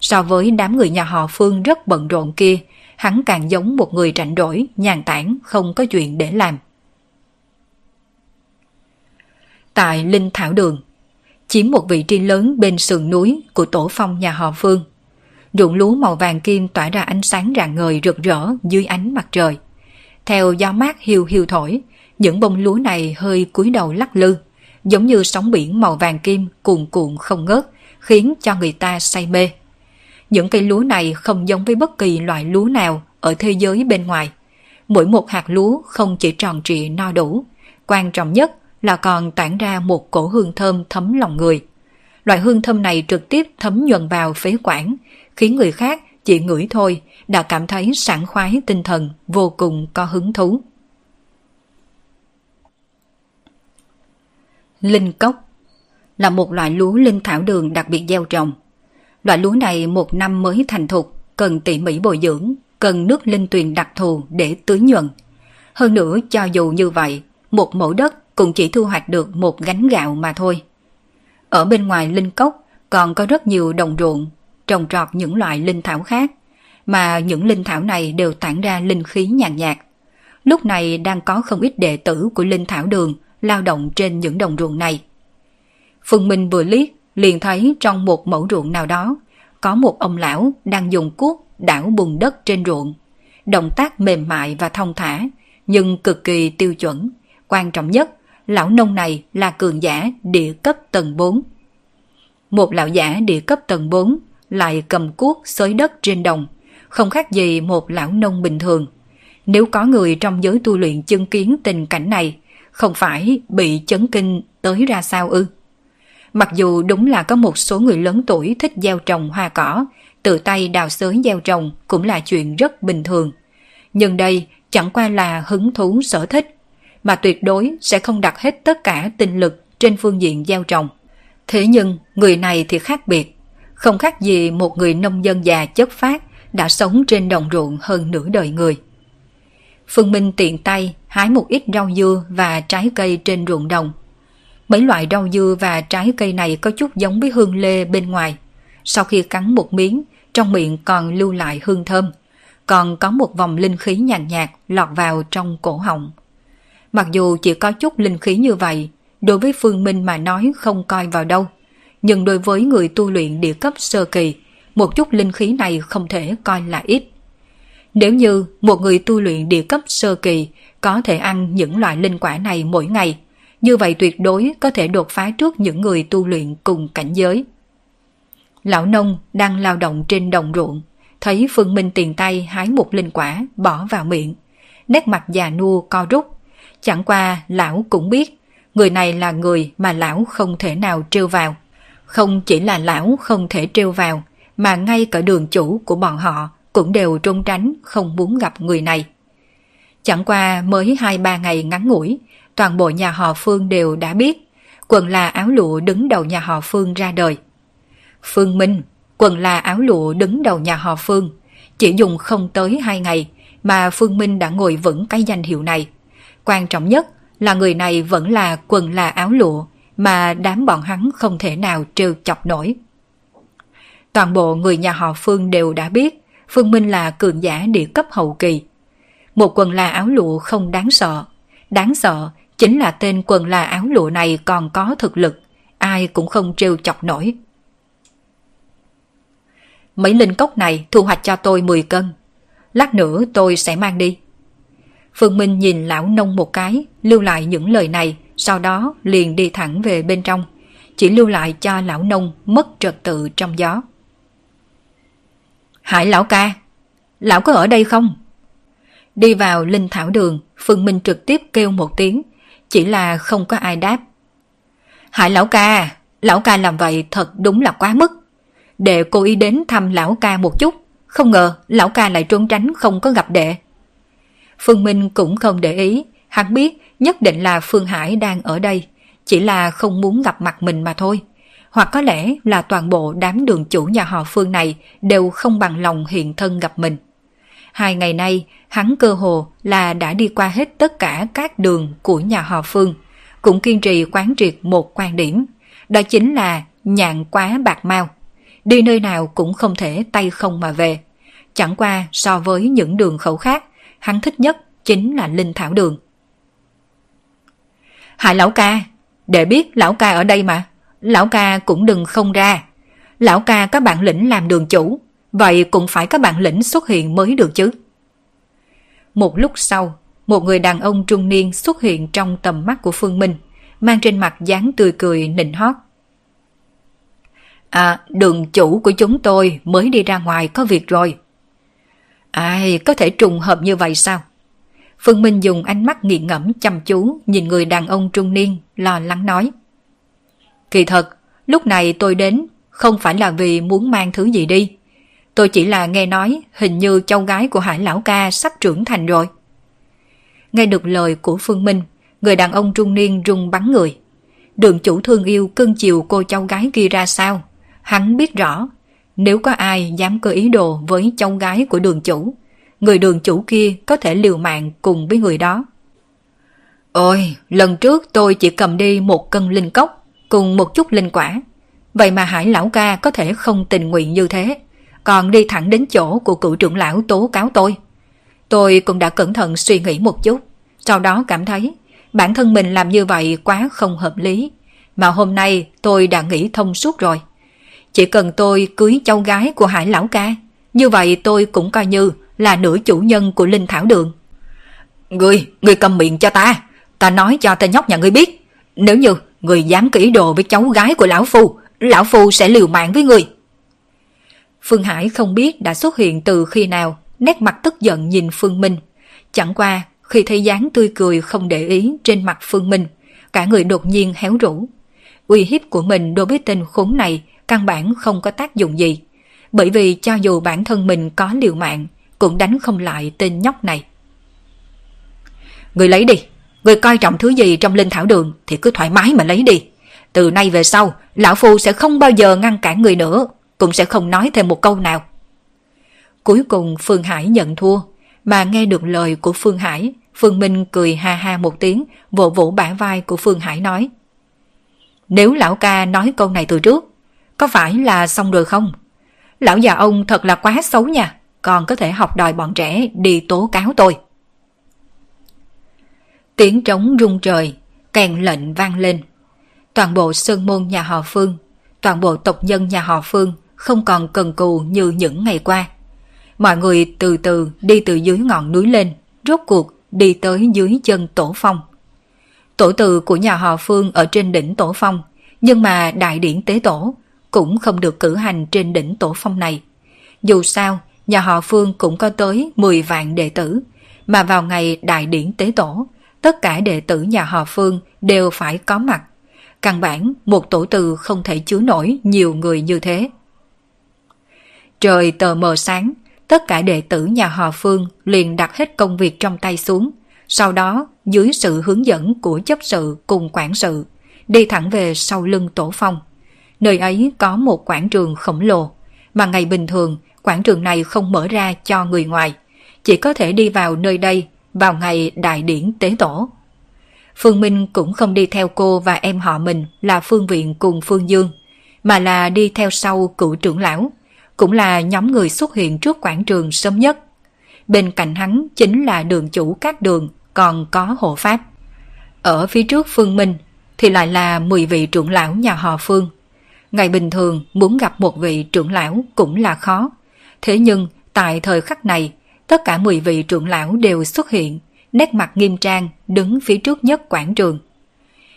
So với đám người nhà họ Phương rất bận rộn kia hắn càng giống một người rảnh rỗi, nhàn tản, không có chuyện để làm. Tại Linh Thảo Đường, chiếm một vị trí lớn bên sườn núi của tổ phong nhà họ Phương. Ruộng lúa màu vàng kim tỏa ra ánh sáng rạng ngời rực rỡ dưới ánh mặt trời. Theo gió mát hiu hiu thổi, những bông lúa này hơi cúi đầu lắc lư, giống như sóng biển màu vàng kim cuồn cuộn không ngớt, khiến cho người ta say mê. Những cây lúa này không giống với bất kỳ loại lúa nào ở thế giới bên ngoài. Mỗi một hạt lúa không chỉ tròn trịa no đủ, quan trọng nhất là còn tản ra một cổ hương thơm thấm lòng người. Loại hương thơm này trực tiếp thấm nhuần vào phế quản, khiến người khác chỉ ngửi thôi đã cảm thấy sảng khoái tinh thần, vô cùng có hứng thú. Linh cốc là một loại lúa linh thảo đường đặc biệt gieo trồng. Loại lúa này một năm mới thành thục, cần tỉ mỉ bồi dưỡng, cần nước linh tuyền đặc thù để tưới nhuận. Hơn nữa cho dù như vậy, một mẫu đất cũng chỉ thu hoạch được một gánh gạo mà thôi. Ở bên ngoài linh cốc còn có rất nhiều đồng ruộng, trồng trọt những loại linh thảo khác, mà những linh thảo này đều tản ra linh khí nhàn nhạt. Lúc này đang có không ít đệ tử của linh thảo đường lao động trên những đồng ruộng này. Phương Minh vừa liếc liền thấy trong một mẫu ruộng nào đó có một ông lão đang dùng cuốc đảo bùn đất trên ruộng. Động tác mềm mại và thông thả, nhưng cực kỳ tiêu chuẩn. Quan trọng nhất, lão nông này là cường giả địa cấp tầng 4. Một lão giả địa cấp tầng 4 lại cầm cuốc xới đất trên đồng, không khác gì một lão nông bình thường. Nếu có người trong giới tu luyện chứng kiến tình cảnh này, không phải bị chấn kinh tới ra sao ư? Mặc dù đúng là có một số người lớn tuổi thích gieo trồng hoa cỏ, tự tay đào xới gieo trồng cũng là chuyện rất bình thường. Nhưng đây chẳng qua là hứng thú sở thích, mà tuyệt đối sẽ không đặt hết tất cả tinh lực trên phương diện gieo trồng. Thế nhưng người này thì khác biệt, không khác gì một người nông dân già chất phát đã sống trên đồng ruộng hơn nửa đời người. Phương Minh tiện tay hái một ít rau dưa và trái cây trên ruộng đồng Mấy loại rau dưa và trái cây này có chút giống với hương lê bên ngoài. Sau khi cắn một miếng, trong miệng còn lưu lại hương thơm. Còn có một vòng linh khí nhàn nhạt, nhạt lọt vào trong cổ họng. Mặc dù chỉ có chút linh khí như vậy, đối với Phương Minh mà nói không coi vào đâu. Nhưng đối với người tu luyện địa cấp sơ kỳ, một chút linh khí này không thể coi là ít. Nếu như một người tu luyện địa cấp sơ kỳ có thể ăn những loại linh quả này mỗi ngày, như vậy tuyệt đối có thể đột phá trước những người tu luyện cùng cảnh giới. Lão nông đang lao động trên đồng ruộng, thấy Phương Minh tiền tay hái một linh quả bỏ vào miệng. Nét mặt già nua co rút. Chẳng qua lão cũng biết, người này là người mà lão không thể nào trêu vào. Không chỉ là lão không thể trêu vào, mà ngay cả đường chủ của bọn họ cũng đều trốn tránh không muốn gặp người này. Chẳng qua mới hai ba ngày ngắn ngủi, toàn bộ nhà họ Phương đều đã biết quần là áo lụa đứng đầu nhà họ Phương ra đời. Phương Minh, quần là áo lụa đứng đầu nhà họ Phương, chỉ dùng không tới hai ngày mà Phương Minh đã ngồi vững cái danh hiệu này. Quan trọng nhất là người này vẫn là quần là áo lụa mà đám bọn hắn không thể nào trêu chọc nổi. Toàn bộ người nhà họ Phương đều đã biết Phương Minh là cường giả địa cấp hậu kỳ. Một quần là áo lụa không đáng sợ. Đáng sợ chính là tên quần là áo lụa này còn có thực lực, ai cũng không trêu chọc nổi. Mấy linh cốc này thu hoạch cho tôi 10 cân. Lát nữa tôi sẽ mang đi. Phương Minh nhìn lão nông một cái, lưu lại những lời này, sau đó liền đi thẳng về bên trong. Chỉ lưu lại cho lão nông mất trật tự trong gió. Hải lão ca, lão có ở đây không? Đi vào linh thảo đường, Phương Minh trực tiếp kêu một tiếng, chỉ là không có ai đáp. Hải lão ca, lão ca làm vậy thật đúng là quá mức. Đệ cô ý đến thăm lão ca một chút, không ngờ lão ca lại trốn tránh không có gặp đệ. Phương Minh cũng không để ý, hắn biết nhất định là Phương Hải đang ở đây, chỉ là không muốn gặp mặt mình mà thôi. Hoặc có lẽ là toàn bộ đám đường chủ nhà họ Phương này đều không bằng lòng hiện thân gặp mình. Hai ngày nay, hắn cơ hồ là đã đi qua hết tất cả các đường của nhà họ Phương, cũng kiên trì quán triệt một quan điểm, đó chính là nhạn quá bạc mau. Đi nơi nào cũng không thể tay không mà về. Chẳng qua so với những đường khẩu khác, hắn thích nhất chính là Linh Thảo Đường. Hại lão ca, để biết lão ca ở đây mà, lão ca cũng đừng không ra. Lão ca có bản lĩnh làm đường chủ, vậy cũng phải có bản lĩnh xuất hiện mới được chứ. Một lúc sau, một người đàn ông trung niên xuất hiện trong tầm mắt của Phương Minh, mang trên mặt dáng tươi cười nịnh hót. À, đường chủ của chúng tôi mới đi ra ngoài có việc rồi. Ai, có thể trùng hợp như vậy sao? Phương Minh dùng ánh mắt nghiện ngẫm chăm chú nhìn người đàn ông trung niên, lo lắng nói. Kỳ thật, lúc này tôi đến không phải là vì muốn mang thứ gì đi. Tôi chỉ là nghe nói hình như cháu gái của Hải Lão Ca sắp trưởng thành rồi. Nghe được lời của Phương Minh, người đàn ông trung niên rung bắn người. Đường chủ thương yêu cưng chiều cô cháu gái kia ra sao? Hắn biết rõ, nếu có ai dám cơ ý đồ với cháu gái của đường chủ, người đường chủ kia có thể liều mạng cùng với người đó. Ôi, lần trước tôi chỉ cầm đi một cân linh cốc cùng một chút linh quả. Vậy mà Hải Lão Ca có thể không tình nguyện như thế, còn đi thẳng đến chỗ của cựu trưởng lão tố cáo tôi. Tôi cũng đã cẩn thận suy nghĩ một chút, sau đó cảm thấy bản thân mình làm như vậy quá không hợp lý. Mà hôm nay tôi đã nghĩ thông suốt rồi. Chỉ cần tôi cưới cháu gái của Hải Lão Ca, như vậy tôi cũng coi như là nửa chủ nhân của Linh Thảo Đường. Ngươi, ngươi cầm miệng cho ta, ta nói cho tên nhóc nhà ngươi biết. Nếu như người dám kỹ đồ với cháu gái của Lão Phu, Lão Phu sẽ liều mạng với người. Phương Hải không biết đã xuất hiện từ khi nào, nét mặt tức giận nhìn Phương Minh. Chẳng qua, khi thấy dáng tươi cười không để ý trên mặt Phương Minh, cả người đột nhiên héo rũ. Uy hiếp của mình đối với tên khốn này căn bản không có tác dụng gì, bởi vì cho dù bản thân mình có liều mạng, cũng đánh không lại tên nhóc này. Người lấy đi, người coi trọng thứ gì trong linh thảo đường thì cứ thoải mái mà lấy đi. Từ nay về sau, lão phu sẽ không bao giờ ngăn cản người nữa, cũng sẽ không nói thêm một câu nào. Cuối cùng Phương Hải nhận thua, mà nghe được lời của Phương Hải, Phương Minh cười ha ha một tiếng, vỗ vỗ bả vai của Phương Hải nói. Nếu lão ca nói câu này từ trước, có phải là xong rồi không? Lão già ông thật là quá xấu nha, còn có thể học đòi bọn trẻ đi tố cáo tôi. Tiếng trống rung trời, kèn lệnh vang lên. Toàn bộ sơn môn nhà họ Phương, toàn bộ tộc nhân nhà họ Phương không còn cần cù như những ngày qua. Mọi người từ từ đi từ dưới ngọn núi lên, rốt cuộc đi tới dưới chân tổ phong. Tổ từ của nhà họ Phương ở trên đỉnh tổ phong, nhưng mà đại điển tế tổ cũng không được cử hành trên đỉnh tổ phong này. Dù sao, nhà họ Phương cũng có tới 10 vạn đệ tử, mà vào ngày đại điển tế tổ, tất cả đệ tử nhà họ Phương đều phải có mặt. Căn bản, một tổ từ không thể chứa nổi nhiều người như thế. Trời tờ mờ sáng, tất cả đệ tử nhà họ Phương liền đặt hết công việc trong tay xuống, sau đó dưới sự hướng dẫn của chấp sự cùng quản sự, đi thẳng về sau lưng tổ phong. Nơi ấy có một quảng trường khổng lồ, mà ngày bình thường quảng trường này không mở ra cho người ngoài, chỉ có thể đi vào nơi đây vào ngày đại điển tế tổ. Phương Minh cũng không đi theo cô và em họ mình là Phương Viện cùng Phương Dương, mà là đi theo sau cựu trưởng lão, cũng là nhóm người xuất hiện trước quảng trường sớm nhất. Bên cạnh hắn chính là đường chủ các đường, còn có hộ pháp. Ở phía trước Phương Minh thì lại là 10 vị trưởng lão nhà họ Phương. Ngày bình thường muốn gặp một vị trưởng lão cũng là khó. Thế nhưng tại thời khắc này, tất cả 10 vị trưởng lão đều xuất hiện, nét mặt nghiêm trang đứng phía trước nhất quảng trường.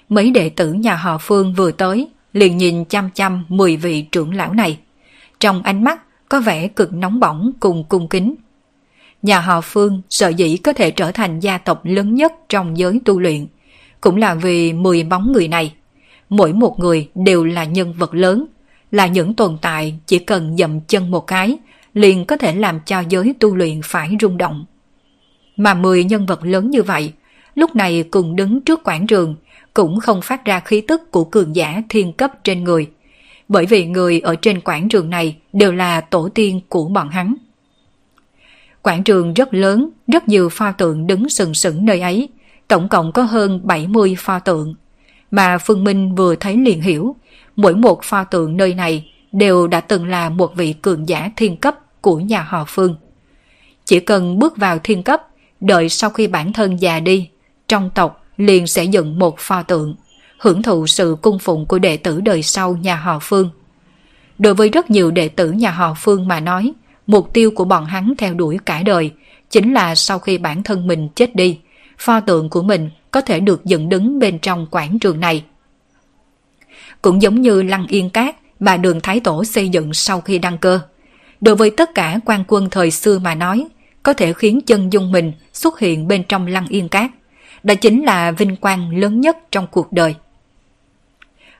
Mấy đệ tử nhà họ Phương vừa tới, liền nhìn chăm chăm 10 vị trưởng lão này. Trong ánh mắt có vẻ cực nóng bỏng cùng cung kính. Nhà họ Phương sợ dĩ có thể trở thành gia tộc lớn nhất trong giới tu luyện, cũng là vì 10 bóng người này. Mỗi một người đều là nhân vật lớn, là những tồn tại chỉ cần dậm chân một cái, liền có thể làm cho giới tu luyện phải rung động. Mà 10 nhân vật lớn như vậy, lúc này cùng đứng trước quảng trường, cũng không phát ra khí tức của cường giả thiên cấp trên người – bởi vì người ở trên quảng trường này đều là tổ tiên của bọn hắn. Quảng trường rất lớn, rất nhiều pho tượng đứng sừng sững nơi ấy, tổng cộng có hơn 70 pho tượng. Mà Phương Minh vừa thấy liền hiểu, mỗi một pho tượng nơi này đều đã từng là một vị cường giả thiên cấp của nhà họ Phương. Chỉ cần bước vào thiên cấp, đợi sau khi bản thân già đi, trong tộc liền sẽ dựng một pho tượng hưởng thụ sự cung phụng của đệ tử đời sau nhà họ Phương. Đối với rất nhiều đệ tử nhà họ Phương mà nói, mục tiêu của bọn hắn theo đuổi cả đời chính là sau khi bản thân mình chết đi, pho tượng của mình có thể được dựng đứng bên trong quảng trường này. Cũng giống như Lăng Yên Cát mà đường Thái Tổ xây dựng sau khi đăng cơ. Đối với tất cả quan quân thời xưa mà nói, có thể khiến chân dung mình xuất hiện bên trong Lăng Yên Cát. Đó chính là vinh quang lớn nhất trong cuộc đời.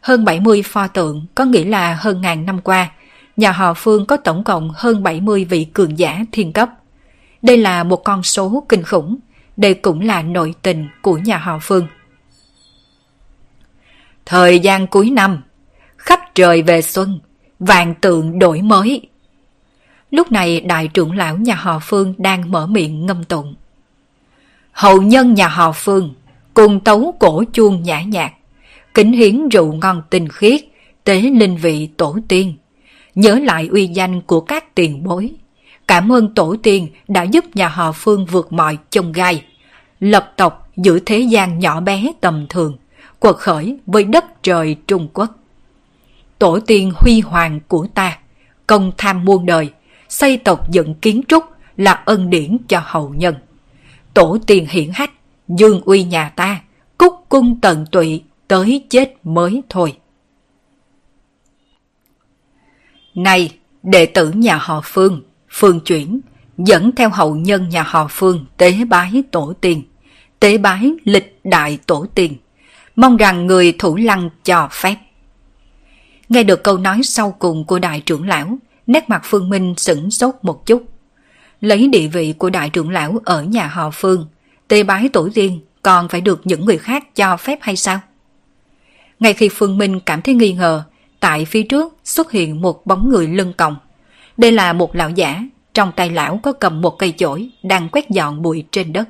Hơn 70 pho tượng có nghĩa là hơn ngàn năm qua, nhà họ Phương có tổng cộng hơn 70 vị cường giả thiên cấp. Đây là một con số kinh khủng, đây cũng là nội tình của nhà họ Phương. Thời gian cuối năm, khắp trời về xuân, vàng tượng đổi mới. Lúc này đại trưởng lão nhà họ Phương đang mở miệng ngâm tụng. Hậu nhân nhà họ Phương cùng tấu cổ chuông nhã nhạc, kính hiến rượu ngon tinh khiết, tế linh vị tổ tiên. Nhớ lại uy danh của các tiền bối. Cảm ơn tổ tiên đã giúp nhà họ Phương vượt mọi chông gai. Lập tộc giữa thế gian nhỏ bé tầm thường, quật khởi với đất trời Trung Quốc. Tổ tiên huy hoàng của ta, công tham muôn đời, xây tộc dựng kiến trúc là ân điển cho hậu nhân. Tổ tiên hiển hách, dương uy nhà ta, cúc cung tận tụy, tới chết mới thôi. Này, đệ tử nhà họ Phương, Phương chuyển, dẫn theo hậu nhân nhà họ Phương tế bái tổ tiên, tế bái lịch đại tổ tiên, mong rằng người thủ lăng cho phép. Nghe được câu nói sau cùng của đại trưởng lão, nét mặt Phương Minh sửng sốt một chút. Lấy địa vị của đại trưởng lão ở nhà họ Phương, tế bái tổ tiên còn phải được những người khác cho phép hay sao? Ngay khi Phương Minh cảm thấy nghi ngờ, tại phía trước xuất hiện một bóng người lưng còng. Đây là một lão giả, trong tay lão có cầm một cây chổi đang quét dọn bụi trên đất.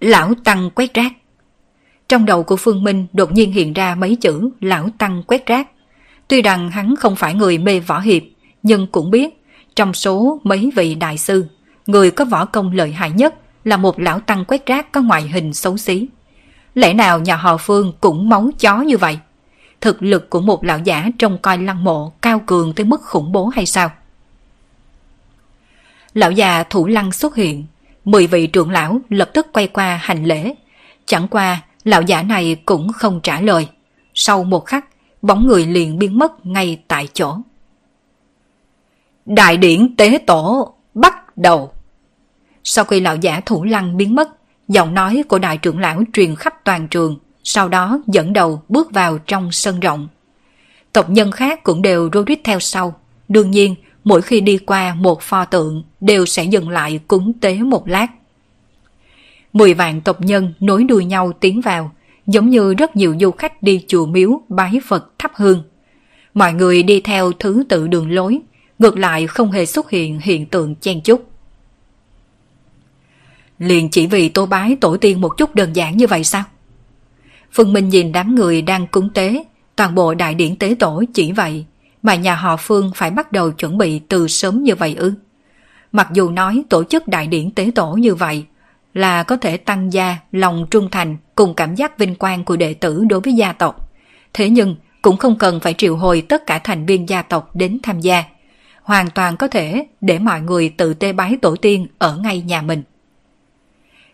Lão Tăng quét rác Trong đầu của Phương Minh đột nhiên hiện ra mấy chữ Lão Tăng quét rác. Tuy rằng hắn không phải người mê võ hiệp, nhưng cũng biết trong số mấy vị đại sư, người có võ công lợi hại nhất là một lão tăng quét rác có ngoại hình xấu xí. Lẽ nào nhà họ Phương cũng máu chó như vậy? Thực lực của một lão giả trông coi lăng mộ cao cường tới mức khủng bố hay sao? Lão già thủ lăng xuất hiện, mười vị trưởng lão lập tức quay qua hành lễ. Chẳng qua, lão giả này cũng không trả lời. Sau một khắc, bóng người liền biến mất ngay tại chỗ. Đại điển tế tổ bắt đầu. Sau khi lão giả thủ lăng biến mất, giọng nói của đại trưởng lão truyền khắp toàn trường, sau đó dẫn đầu bước vào trong sân rộng. Tộc nhân khác cũng đều rô rít theo sau. Đương nhiên, mỗi khi đi qua một pho tượng đều sẽ dừng lại cúng tế một lát. Mười vạn tộc nhân nối đuôi nhau tiến vào, giống như rất nhiều du khách đi chùa miếu bái Phật thắp hương. Mọi người đi theo thứ tự đường lối, ngược lại không hề xuất hiện hiện tượng chen chúc. Liền chỉ vì tô bái tổ tiên một chút đơn giản như vậy sao? Phương Minh nhìn đám người đang cúng tế, toàn bộ đại điển tế tổ chỉ vậy, mà nhà họ Phương phải bắt đầu chuẩn bị từ sớm như vậy ư. Mặc dù nói tổ chức đại điển tế tổ như vậy là có thể tăng gia lòng trung thành cùng cảm giác vinh quang của đệ tử đối với gia tộc, thế nhưng cũng không cần phải triệu hồi tất cả thành viên gia tộc đến tham gia. Hoàn toàn có thể để mọi người tự tê bái tổ tiên ở ngay nhà mình.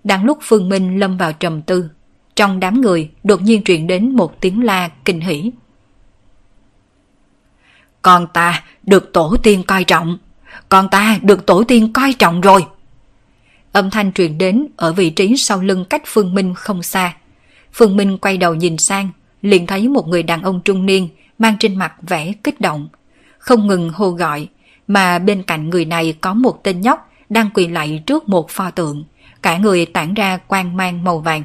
Đang lúc Phương Minh lâm vào trầm tư, trong đám người đột nhiên truyền đến một tiếng la kinh hỉ. Con ta được tổ tiên coi trọng, con ta được tổ tiên coi trọng rồi. Âm thanh truyền đến ở vị trí sau lưng cách Phương Minh không xa. Phương Minh quay đầu nhìn sang, liền thấy một người đàn ông trung niên mang trên mặt vẻ kích động. Không ngừng hô gọi, mà bên cạnh người này có một tên nhóc đang quỳ lạy trước một pho tượng, cả người tản ra quang mang màu vàng.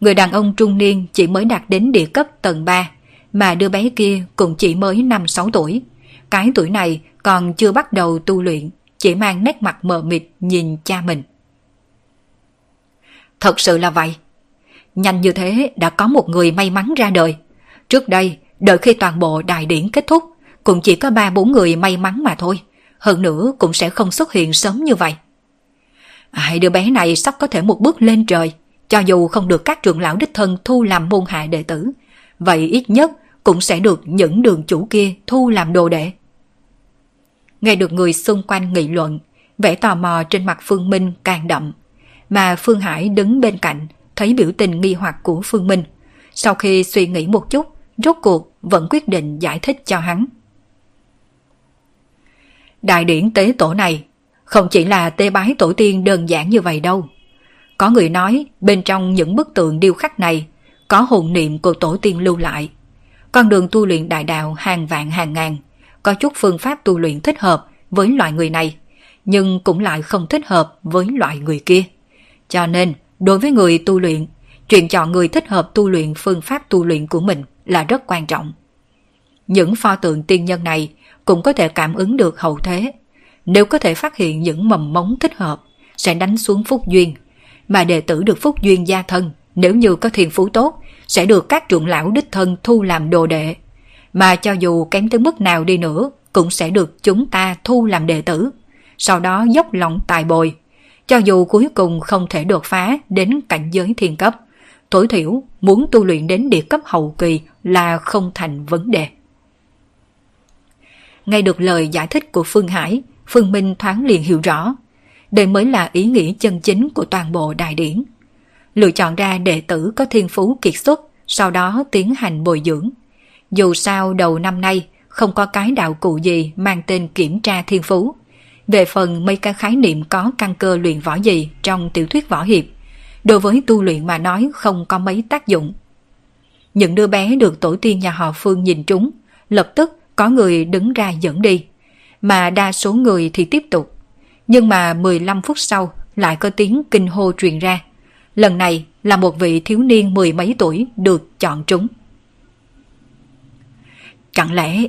Người đàn ông trung niên chỉ mới đạt đến địa cấp tầng 3, mà đứa bé kia cũng chỉ mới 5-6 tuổi. Cái tuổi này còn chưa bắt đầu tu luyện, chỉ mang nét mặt mờ mịt nhìn cha mình. Thật sự là vậy. Nhanh như thế đã có một người may mắn ra đời. Trước đây, đợi khi toàn bộ đại điển kết thúc, cũng chỉ có ba bốn người may mắn mà thôi. Hơn nữa cũng sẽ không xuất hiện sớm như vậy. Hai đứa bé này sắp có thể một bước lên trời, cho dù không được các trưởng lão đích thân thu làm môn hạ đệ tử, vậy ít nhất cũng sẽ được những đường chủ kia thu làm đồ đệ. Nghe được người xung quanh nghị luận, vẻ tò mò trên mặt Phương Minh càng đậm, mà Phương Hải đứng bên cạnh thấy biểu tình nghi hoặc của Phương Minh. Sau khi suy nghĩ một chút, rốt cuộc vẫn quyết định giải thích cho hắn. Đại điển tế tổ này không chỉ là tế bái tổ tiên đơn giản như vậy đâu. Có người nói bên trong những bức tượng điêu khắc này có hồn niệm của tổ tiên lưu lại. Con đường tu luyện đại đạo hàng vạn hàng ngàn, có chút phương pháp tu luyện thích hợp với loại người này, nhưng cũng lại không thích hợp với loại người kia. Cho nên, đối với người tu luyện, chuyện chọn người thích hợp tu luyện phương pháp tu luyện của mình là rất quan trọng. Những pho tượng tiên nhân này cũng có thể cảm ứng được hậu thế. Nếu có thể phát hiện những mầm mống thích hợp, sẽ đánh xuống phúc duyên. Mà đệ tử được phúc duyên gia thân, nếu như có thiền phú tốt, sẽ được các trưởng lão đích thân thu làm đồ đệ. Mà cho dù kém tới mức nào đi nữa, cũng sẽ được chúng ta thu làm đệ tử. Sau đó dốc lòng tài bồi. Cho dù cuối cùng không thể đột phá đến cảnh giới thiên cấp, tối thiểu muốn tu luyện đến địa cấp hậu kỳ là không thành vấn đề. Nghe được lời giải thích của Phương Hải, Phương Minh thoáng liền hiểu rõ. Đây mới là ý nghĩa chân chính của toàn bộ đại điển. Lựa chọn ra đệ tử có thiên phú kiệt xuất, sau đó tiến hành bồi dưỡng. Dù sao đầu năm nay không có cái đạo cụ gì mang tên kiểm tra thiên phú. Về phần mấy cái khái niệm có căn cơ luyện võ gì trong tiểu thuyết võ hiệp, đối với tu luyện mà nói không có mấy tác dụng. Những đứa bé được tổ tiên nhà họ Phương nhìn trúng, lập tức có người đứng ra dẫn đi, mà đa số người thì tiếp tục. Nhưng mà 15 phút sau lại có tiếng kinh hô truyền ra. Lần này là một vị thiếu niên mười mấy tuổi được chọn trúng. Chẳng lẽ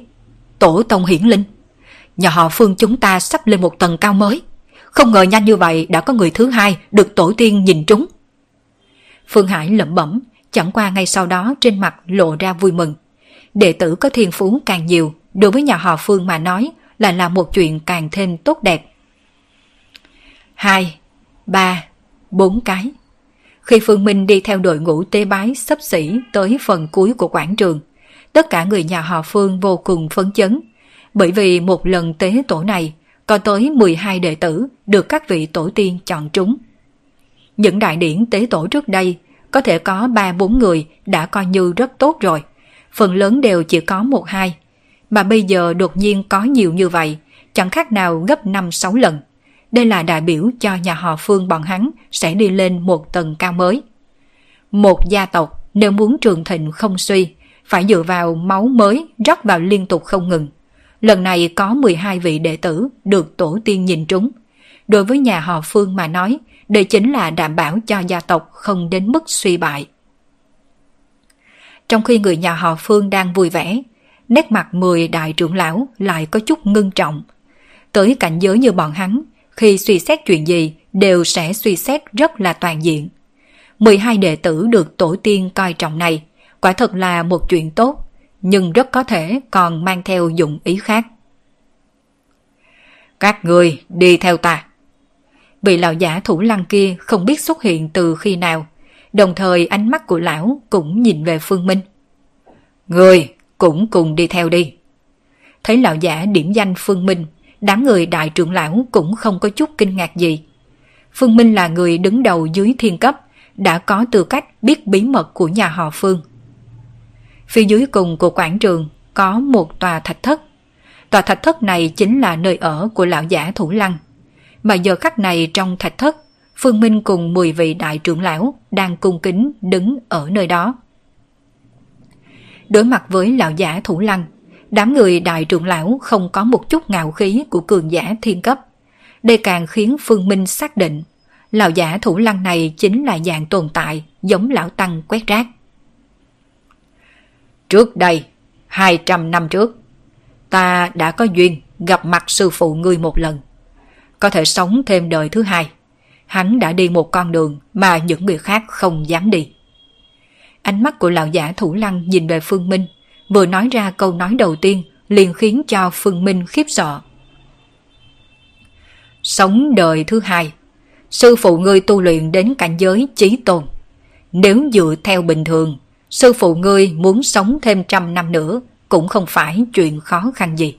tổ tông hiển linh? Nhà họ Phương chúng ta sắp lên một tầng cao mới. Không ngờ nhanh như vậy đã có người thứ hai được tổ tiên nhìn trúng. Phương Hải lẩm bẩm, chẳng qua ngay sau đó trên mặt lộ ra vui mừng. Đệ tử có thiên phú càng nhiều, đối với nhà họ Phương mà nói là là một chuyện càng thêm tốt đẹp. Hai, ba, bốn cái. Khi Phương Minh đi theo đội ngũ tế bái sắp xỉ tới phần cuối của quảng trường, tất cả người nhà họ Phương vô cùng phấn chấn, bởi vì một lần tế tổ này có tới 12 đệ tử được các vị tổ tiên chọn trúng. Những đại điển tế tổ trước đây có thể có 3-4 người đã coi như rất tốt rồi, phần lớn đều chỉ có một hai, mà bây giờ đột nhiên có nhiều như vậy, chẳng khác nào gấp 5-6 lần. Đây là đại biểu cho nhà họ Phương bọn hắn sẽ đi lên một tầng cao mới. Một gia tộc nếu muốn trường thịnh không suy, phải dựa vào máu mới rót vào liên tục không ngừng. Lần này có 12 vị đệ tử được tổ tiên nhìn trúng. Đối với nhà họ Phương mà nói, đây chính là đảm bảo cho gia tộc không đến mức suy bại. Trong khi người nhà họ Phương đang vui vẻ, nét mặt 10 đại trưởng lão lại có chút ngưng trọng. Tới cảnh giới như bọn hắn, khi suy xét chuyện gì đều sẽ suy xét rất là toàn diện. 12 đệ tử được tổ tiên coi trọng này, quả thật là một chuyện tốt, nhưng rất có thể còn mang theo dụng ý khác. Các người đi theo ta. Vị lão giả thủ lăng kia không biết xuất hiện từ khi nào, đồng thời ánh mắt của lão cũng nhìn về Phương Minh. Người cũng cùng đi theo đi. Thấy lão giả điểm danh Phương Minh, đám người đại trưởng lão cũng không có chút kinh ngạc gì. Phương Minh là người đứng đầu dưới thiên cấp, đã có tư cách biết bí mật của nhà họ Phương. Phía dưới cùng của quảng trường có một tòa thạch thất. Tòa thạch thất này chính là nơi ở của lão giả Thủ Lăng. Mà giờ khắc này trong thạch thất, Phương Minh cùng 10 vị đại trưởng lão đang cung kính đứng ở nơi đó. Đối mặt với lão giả Thủ Lăng, đám người đại trưởng lão không có một chút ngạo khí của cường giả thiên cấp. Đây càng khiến Phương Minh xác định lão giả Thủ Lăng này chính là dạng tồn tại giống lão Tăng quét rác. Trước đây, 200 năm trước, ta đã có duyên gặp mặt sư phụ ngươi một lần. Có thể sống thêm đời thứ hai. Hắn đã đi một con đường mà những người khác không dám đi. Ánh mắt của lão giả thủ lăng nhìn về Phương Minh, vừa nói ra câu nói đầu tiên liền khiến cho Phương Minh khiếp sợ. Sống đời thứ hai, sư phụ ngươi tu luyện đến cảnh giới trí tồn, Nếu dựa theo bình thường sư phụ ngươi muốn sống thêm trăm năm nữa cũng không phải chuyện khó khăn gì.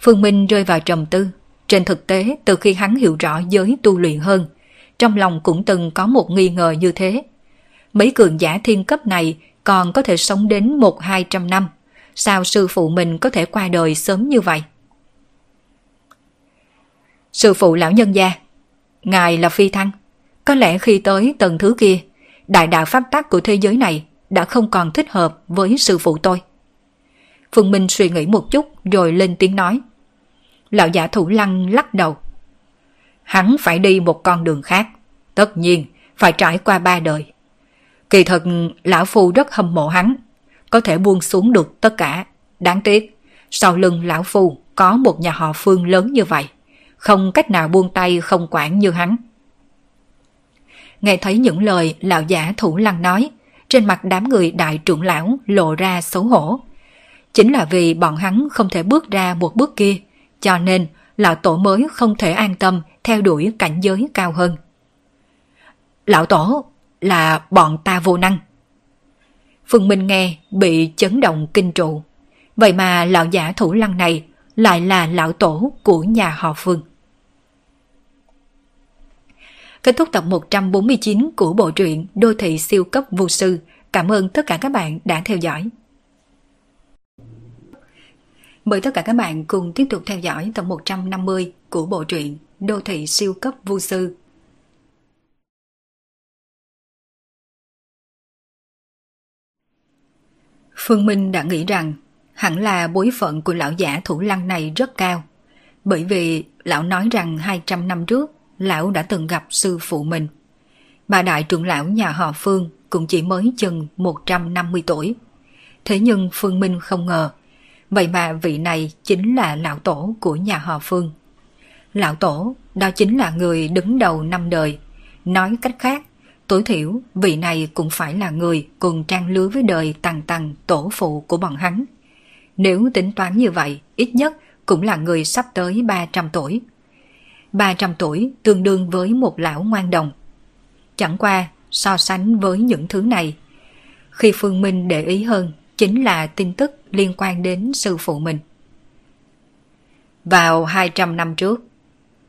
Phương Minh rơi vào trầm tư. Trên thực tế, từ khi hắn hiểu rõ giới tu luyện hơn, trong lòng cũng từng có một nghi ngờ như thế. Mấy cường giả thiên cấp này còn có thể sống đến một hai trăm năm. Sao sư phụ mình có thể qua đời sớm như vậy? Sư phụ lão nhân gia, ngài là phi thăng. Có lẽ khi tới tầng thứ kia, đại đạo pháp tắc của thế giới này đã không còn thích hợp với sư phụ tôi. Phương Minh suy nghĩ một chút rồi lên tiếng nói. Lão giả thủ lăng lắc đầu. Hắn phải đi một con đường khác. Tất nhiên, phải trải qua ba đời. Kỳ thật, lão phu rất hâm mộ hắn. Có thể buông xuống được tất cả. Đáng tiếc, sau lưng lão phu có một nhà họ phương lớn như vậy. Không cách nào buông tay không quản như hắn. Nghe thấy những lời lão giả thủ lăng nói, trên mặt đám người đại trưởng lão lộ ra xấu hổ. Chính là vì bọn hắn không thể bước ra một bước kia, cho nên lão tổ mới không thể an tâm theo đuổi cảnh giới cao hơn. Lão tổ là bọn ta vô năng. Phương Minh nghe bị chấn động kinh trụ. Vậy mà lão giả thủ lăng này lại là lão tổ của nhà họ Phương. Kết thúc tập 149 của bộ truyện Đô thị siêu cấp vô sư. Cảm ơn tất cả các bạn đã theo dõi. Mời tất cả các bạn cùng tiếp tục theo dõi tập 150 của bộ truyện Đô thị siêu cấp vô sư. Phương Minh đã nghĩ rằng hẳn là bối phận của lão giả thủ lăng này rất cao. Bởi vì lão nói rằng 200 năm trước lão đã từng gặp sư phụ mình. Bà đại trưởng lão nhà họ Phương cũng chỉ mới chừng 150 tuổi. Thế nhưng Phương Minh không ngờ, vậy mà vị này chính là lão tổ của nhà họ Phương. Lão tổ đó chính là người đứng đầu năm đời. Nói cách khác, tối thiểu vị này cũng phải là người cùng trang lứa với đời tầng tầng tổ phụ của bọn hắn. Nếu tính toán như vậy, ít nhất cũng là người sắp tới 300 tuổi. 300 tuổi tương đương với một lão ngoan đồng. Chẳng qua so sánh với những thứ này, khi Phương Minh để ý hơn chính là tin tức liên quan đến sư phụ mình. Vào 200 năm trước,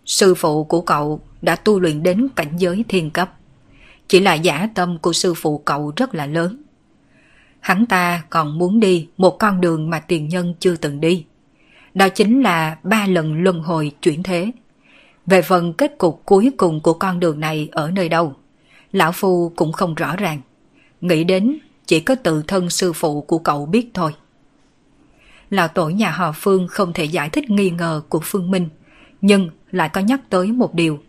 sư phụ của cậu đã tu luyện đến cảnh giới thiên cấp. Chỉ là giả tâm của sư phụ cậu rất là lớn. Hắn ta còn muốn đi một con đường mà tiền nhân chưa từng đi. Đó chính là ba lần luân hồi chuyển thế. Về phần kết cục cuối cùng của con đường này ở nơi đâu, Lão Phu cũng không rõ ràng. Nghĩ đến chỉ có tự thân sư phụ của cậu biết thôi. Lão tổ nhà họ Phương không thể giải thích nghi ngờ của Phương Minh, nhưng lại có nhắc tới một điều.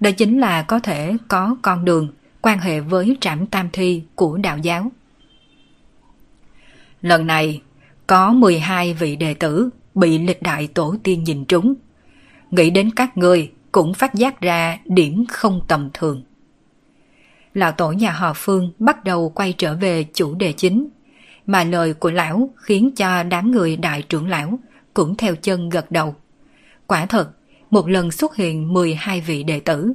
Đó chính là có thể có con đường quan hệ với trảm tam thi của đạo giáo. Lần này, có 12 vị đệ tử bị lịch đại tổ tiên nhìn trúng. Nghĩ đến các người cũng phát giác ra điểm không tầm thường. Lão tổ nhà họ Phương bắt đầu quay trở về chủ đề chính, mà lời của lão khiến cho đám người đại trưởng lão cũng theo chân gật đầu. Quả thật, một lần xuất hiện 12 vị đệ tử,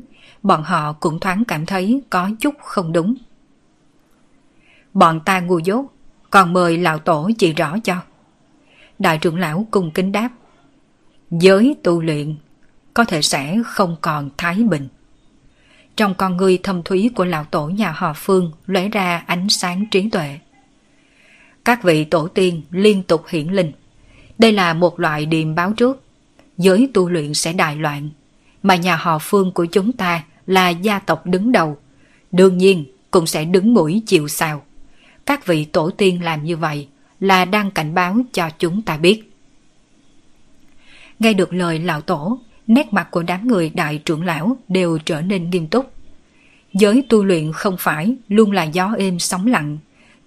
bọn họ cũng thoáng cảm thấy có chút không đúng. Bọn ta ngu dốt, còn mời lão tổ chỉ rõ cho. Đại trưởng lão cung kính đáp. Giới tu luyện có thể sẽ không còn thái bình. Trong con người thâm thúy của lão tổ nhà họ Phương lóe ra ánh sáng trí tuệ. Các vị tổ tiên liên tục hiển linh. Đây là một loại điềm báo trước. Giới tu luyện sẽ đại loạn. Mà nhà họ Phương của chúng ta là gia tộc đứng đầu. Đương nhiên cũng sẽ đứng mũi chịu sào. Các vị tổ tiên làm như vậy là đang cảnh báo cho chúng ta biết. Nghe được lời lão tổ, nét mặt của đám người đại trưởng lão đều trở nên nghiêm túc. Giới tu luyện không phải luôn là gió êm sóng lặng.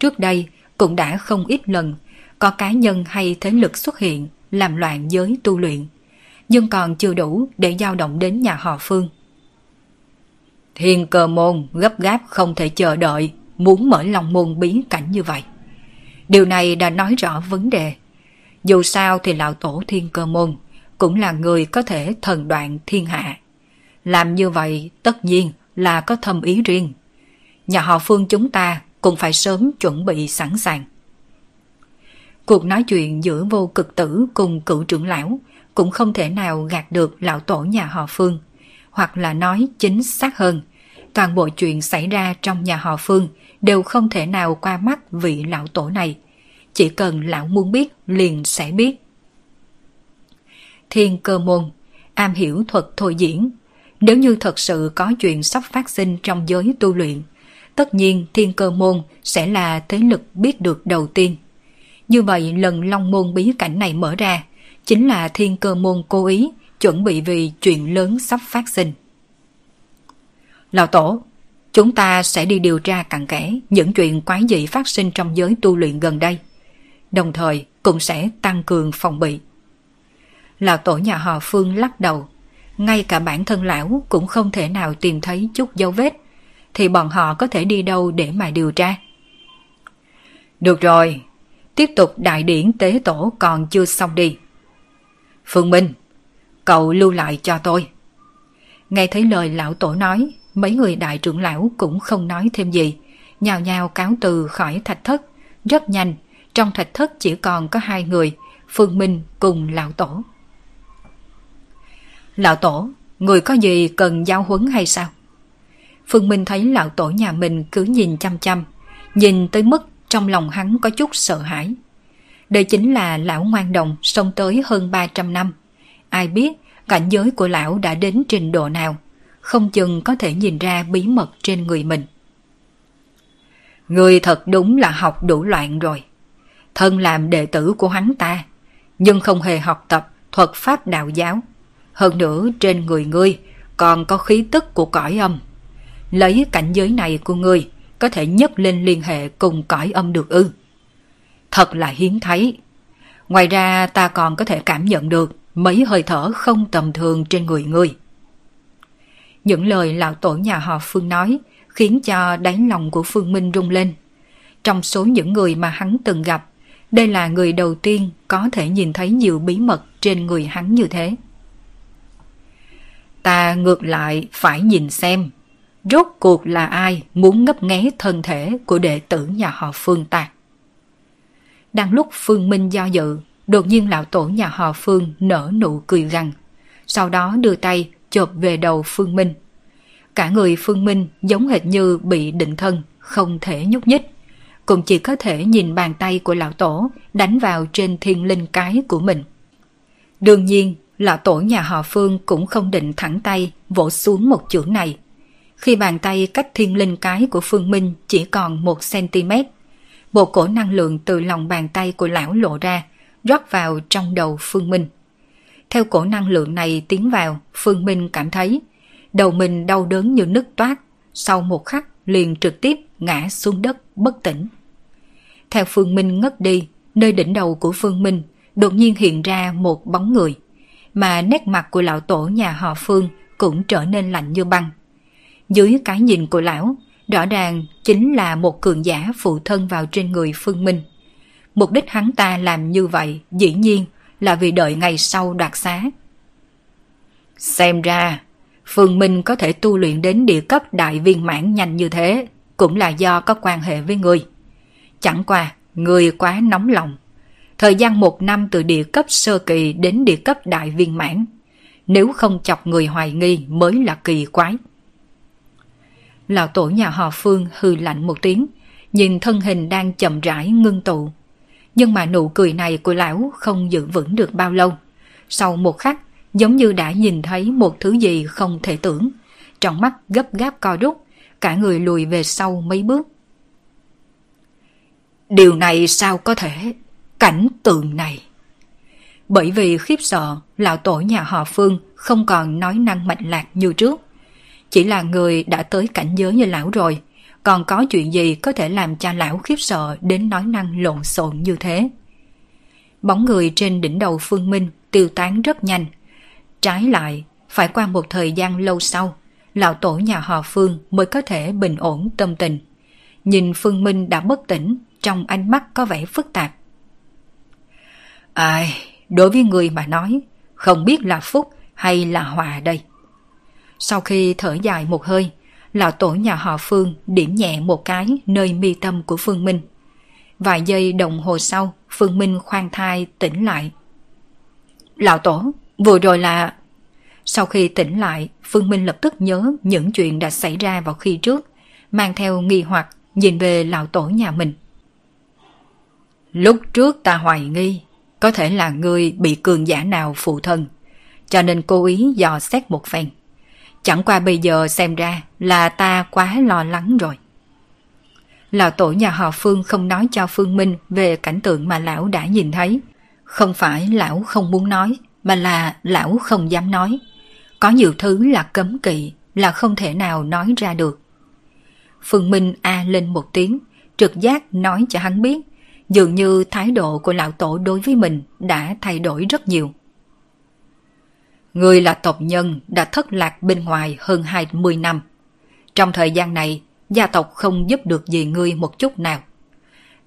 Trước đây cũng đã không ít lần có cá nhân hay thế lực xuất hiện làm loạn giới tu luyện, nhưng còn chưa đủ để dao động đến nhà họ Phương. Thiên cơ môn gấp gáp không thể chờ đợi muốn mở lòng môn bí cảnh như vậy. Điều này đã nói rõ vấn đề. Dù sao thì lão tổ thiên cơ môn cũng là người có thể thần đoạn thiên hạ. Làm như vậy tất nhiên là có thâm ý riêng. Nhà họ Phương chúng ta cũng phải sớm chuẩn bị sẵn sàng. Cuộc nói chuyện giữa vô cực tử cùng cựu trưởng lão cũng không thể nào gạt được lão tổ nhà họ Phương, hoặc là nói chính xác hơn, toàn bộ chuyện xảy ra trong nhà họ Phương đều không thể nào qua mắt vị lão tổ này. Chỉ cần lão muốn biết liền sẽ biết. Thiên cơ môn, am hiểu thuật thôi diễn. Nếu như thật sự có chuyện sắp phát sinh trong giới tu luyện, tất nhiên thiên cơ môn sẽ là thế lực biết được đầu tiên. Như vậy lần long môn bí cảnh này mở ra, chính là thiên cơ môn cố ý chuẩn bị vì chuyện lớn sắp phát sinh. Lão Tổ, chúng ta sẽ đi điều tra cặn kẽ những chuyện quái dị phát sinh trong giới tu luyện gần đây. Đồng thời cũng sẽ tăng cường phòng bị. Lão Tổ nhà họ Phương lắc đầu. Ngay cả bản thân lão cũng không thể nào tìm thấy chút dấu vết. Thì bọn họ có thể đi đâu để mà điều tra? Được rồi, tiếp tục đại điển tế tổ còn chưa xong đi. Phương Minh, cậu lưu lại cho tôi. Nghe thấy lời lão tổ nói, mấy người đại trưởng lão cũng không nói thêm gì, nhào nhào cáo từ khỏi thạch thất. Rất nhanh, trong thạch thất chỉ còn có hai người, Phương Minh cùng lão tổ. Lão tổ, người có gì cần giao huấn hay sao? Phương Minh thấy lão tổ nhà mình cứ nhìn chăm chăm, nhìn tới mức trong lòng hắn có chút sợ hãi. Đây chính là lão ngoan đồng sống tới hơn 300 năm. Ai biết cảnh giới của lão đã đến trình độ nào, không chừng có thể nhìn ra bí mật trên người mình. Người thật đúng là học đủ loạn rồi. Thân làm đệ tử của hắn ta, nhưng không hề học tập thuật pháp đạo giáo. Hơn nữa trên người ngươi còn có khí tức của cõi âm. Lấy cảnh giới này của ngươi có thể nhấc lên liên hệ cùng cõi âm được ư. Thật là hiếm thấy. Ngoài ra ta còn có thể cảm nhận được mấy hơi thở không tầm thường trên người ngươi. Những lời lão tổ nhà họ Phương nói khiến cho đáy lòng của Phương Minh rung lên. Trong số những người mà hắn từng gặp, đây là người đầu tiên có thể nhìn thấy nhiều bí mật trên người hắn như thế. Ta ngược lại phải nhìn xem, rốt cuộc là ai muốn ngấp nghé thân thể của đệ tử nhà họ Phương ta. Đang lúc Phương Minh do dự, đột nhiên lão tổ nhà họ Phương nở nụ cười gằn, sau đó đưa tay chộp về đầu Phương Minh. Cả người Phương Minh giống hệt như bị định thân, không thể nhúc nhích. Cũng chỉ có thể nhìn bàn tay của lão tổ đánh vào trên thiên linh cái của mình. Đương nhiên, lão tổ nhà họ Phương cũng không định thẳng tay vỗ xuống một chưởng này. Khi bàn tay cách thiên linh cái của Phương Minh chỉ còn một cm, một cổ năng lượng từ lòng bàn tay của lão lộ ra, rót vào trong đầu Phương Minh. Theo cổ năng lượng này tiến vào, Phương Minh cảm thấy đầu mình đau đớn như nứt toát, sau một khắc liền trực tiếp ngã xuống đất bất tỉnh. Theo Phương Minh ngất đi, nơi đỉnh đầu của Phương Minh đột nhiên hiện ra một bóng người, mà nét mặt của lão tổ nhà họ Phương cũng trở nên lạnh như băng. Dưới cái nhìn của lão, rõ ràng chính là một cường giả phụ thân vào trên người Phương Minh. Mục đích hắn ta làm như vậy dĩ nhiên là vì đợi ngày sau đoạt xá. Xem ra, Phương Minh có thể tu luyện đến địa cấp đại viên mãn nhanh như thế, cũng là do có quan hệ với người. Chẳng qua, người quá nóng lòng. Thời gian một năm từ địa cấp sơ kỳ đến địa cấp đại viên mãn. Nếu không chọc người hoài nghi mới là kỳ quái. Lão tổ nhà họ Phương hư lạnh một tiếng, nhìn thân hình đang chậm rãi ngưng tụ. Nhưng mà nụ cười này của lão không giữ vững được bao lâu. Sau một khắc, giống như đã nhìn thấy một thứ gì không thể tưởng. Trong mắt gấp gáp co rút, cả người lùi về sau mấy bước. Điều này sao có thể? Cảnh tượng này. Bởi vì khiếp sợ, lão tổ nhà họ Phương không còn nói năng mạnh lạc như trước. Chỉ là người đã tới cảnh giới như lão rồi, còn có chuyện gì có thể làm cha lão khiếp sợ đến nói năng lộn xộn như thế. Bóng người trên đỉnh đầu Phương Minh tiêu tán rất nhanh. Trái lại, phải qua một thời gian lâu sau, lão tổ nhà họ Phương mới có thể bình ổn tâm tình. Nhìn Phương Minh đã bất tỉnh, trong ánh mắt có vẻ phức tạp. Ai, đối với người mà nói, không biết là phúc hay là hòa đây. Sau khi thở dài một hơi, lão tổ nhà họ Phương điểm nhẹ một cái nơi mi tâm của Phương Minh. Vài giây đồng hồ sau, Phương Minh khoan thai tỉnh lại. Lão tổ, vừa rồi là... Sau khi tỉnh lại, Phương Minh lập tức nhớ những chuyện đã xảy ra vào khi trước, mang theo nghi hoặc nhìn về lão tổ nhà mình. Lúc trước ta hoài nghi, có thể là người bị cường giả nào phụ thân, cho nên cố ý dò xét một phen. Chẳng qua bây giờ xem ra là ta quá lo lắng rồi. Lão tổ nhà họ Phương không nói cho Phương Minh về cảnh tượng mà lão đã nhìn thấy. Không phải lão không muốn nói, mà là lão không dám nói. Có nhiều thứ là cấm kỵ, là không thể nào nói ra được. Phương Minh a lên một tiếng, trực giác nói cho hắn biết, dường như thái độ của lão tổ đối với mình đã thay đổi rất nhiều. Người là tộc nhân đã thất lạc bên ngoài hơn 20 năm. Trong thời gian này, gia tộc không giúp được gì ngươi một chút nào.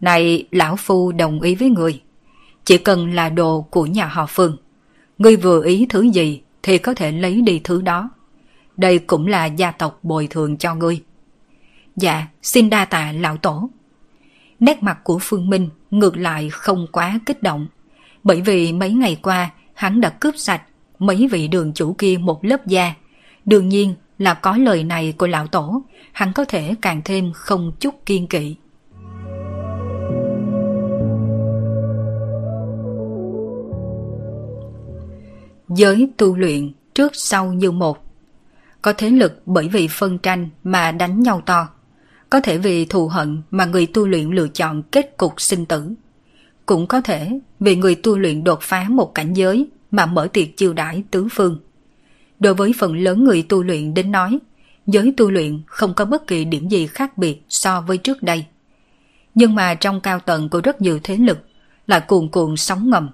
Này, lão phu đồng ý với người. Chỉ cần là đồ của nhà họ Phương. Ngươi vừa ý thứ gì thì có thể lấy đi thứ đó. Đây cũng là gia tộc bồi thường cho ngươi. Dạ, xin đa tạ lão tổ. Nét mặt của Phương Minh ngược lại không quá kích động. Bởi vì mấy ngày qua hắn đã cướp sạch mấy vị đường chủ kia một lớp da. Đương nhiên là có lời này của lão tổ, hắn có thể càng thêm không chút kiên kỵ. Giới tu luyện trước sau như một. Có thế lực bởi vì phân tranh mà đánh nhau to. Có thể vì thù hận mà người tu luyện lựa chọn kết cục sinh tử. Cũng có thể vì người tu luyện đột phá một cảnh giới mà mở tiệc chiêu đãi tứ phương. Đối với phần lớn người tu luyện đến nói, giới tu luyện không có bất kỳ điểm gì khác biệt so với trước đây. Nhưng mà trong cao tầng của rất nhiều thế lực là cuồn cuộn sóng ngầm.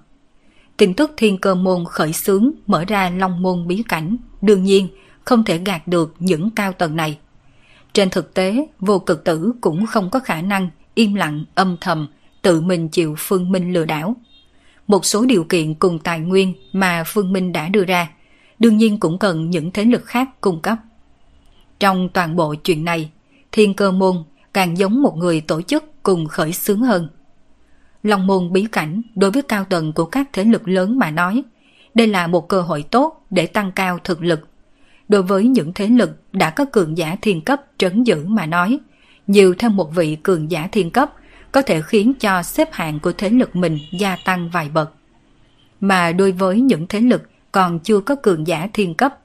Tin tức thiên cơ môn khởi xướng mở ra long môn bí cảnh, đương nhiên không thể gạt được những cao tầng này. Trên thực tế, vô cực tử cũng không có khả năng im lặng âm thầm tự mình chịu phương minh lừa đảo một số điều kiện cùng tài nguyên mà Phương Minh đã đưa ra, đương nhiên cũng cần những thế lực khác cung cấp. Trong toàn bộ chuyện này, Thiên Cơ Môn càng giống một người tổ chức cùng khởi xướng hơn. Long môn bí cảnh đối với cao tầng của các thế lực lớn mà nói, đây là một cơ hội tốt để tăng cao thực lực. Đối với những thế lực đã có cường giả thiên cấp trấn giữ mà nói, nhiều thêm một vị cường giả thiên cấp có thể khiến cho xếp hạng của thế lực mình gia tăng vài bậc. Mà đối với những thế lực còn chưa có cường giả thiên cấp,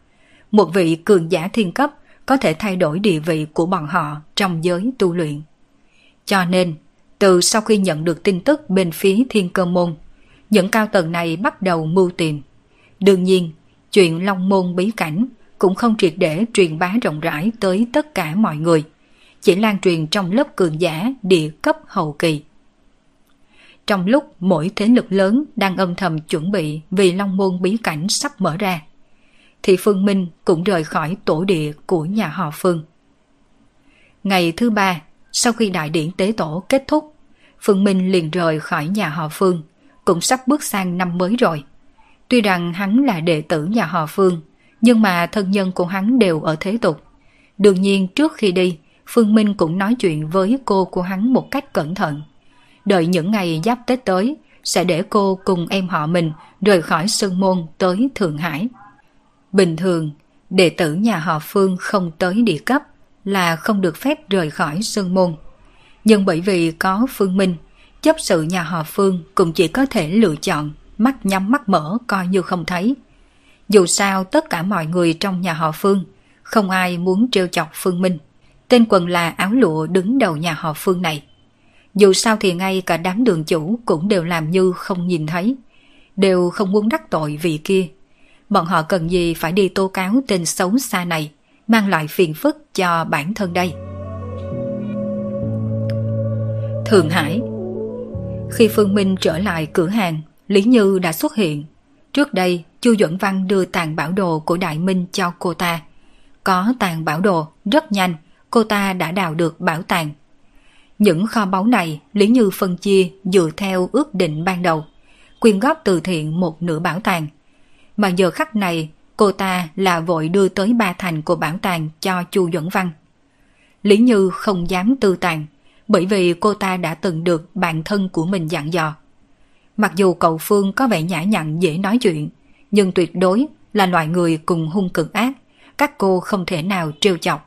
một vị cường giả thiên cấp có thể thay đổi địa vị của bọn họ trong giới tu luyện. Cho nên, từ sau khi nhận được tin tức bên phía thiên cơ môn, những cao tầng này bắt đầu mưu tìm. Đương nhiên, chuyện Long Môn bí cảnh cũng không triệt để truyền bá rộng rãi tới tất cả mọi người, chỉ lan truyền trong lớp cường giả địa cấp hậu kỳ. Trong lúc mỗi thế lực lớn đang âm thầm chuẩn bị vì Long Môn bí cảnh sắp mở ra, thì Phương Minh cũng rời khỏi tổ địa của nhà họ Phương. Ngày thứ ba, sau khi đại điển tế tổ kết thúc, Phương Minh liền rời khỏi nhà họ Phương, cũng sắp bước sang năm mới rồi. Tuy rằng hắn là đệ tử nhà họ Phương, nhưng mà thân nhân của hắn đều ở thế tục. Đương nhiên trước khi đi, Phương Minh cũng nói chuyện với cô của hắn một cách cẩn thận. Đợi những ngày giáp Tết tới, sẽ để cô cùng em họ mình rời khỏi Sơn Môn tới Thượng Hải. Bình thường, đệ tử nhà họ Phương không tới địa cấp là không được phép rời khỏi Sơn Môn. Nhưng bởi vì có Phương Minh, chấp sự nhà họ Phương cũng chỉ có thể lựa chọn mắt nhắm mắt mở coi như không thấy. Dù sao tất cả mọi người trong nhà họ Phương, không ai muốn trêu chọc Phương Minh. Tên quần là áo lụa đứng đầu nhà họ Phương này. Dù sao thì ngay cả đám đường chủ cũng đều làm như không nhìn thấy. Đều không muốn đắc tội vì kia. Bọn họ cần gì phải đi tố cáo tên xấu xa này, mang lại phiền phức cho bản thân đây. Thượng Hải Khi Phương Minh trở lại cửa hàng, Lý Như đã xuất hiện. Trước đây, Chu Duẩn Văn đưa tàn bảo đồ của Đại Minh cho cô ta. Có tàn bảo đồ, rất nhanh, cô ta đã đào được bảo tàng. Những kho báu này Lý Như phân chia dựa theo ước định ban đầu, quyên góp từ thiện một nửa bảo tàng. Mà giờ khắc này, cô ta là vội đưa tới ba thành của bảo tàng cho Chu Duẩn Văn. Lý Như không dám tư tàn, bởi vì cô ta đã từng được bạn thân của mình dặn dò. Mặc dù cậu Phương có vẻ nhã nhặn dễ nói chuyện, nhưng tuyệt đối là loại người cùng hung cực ác, các cô không thể nào trêu chọc.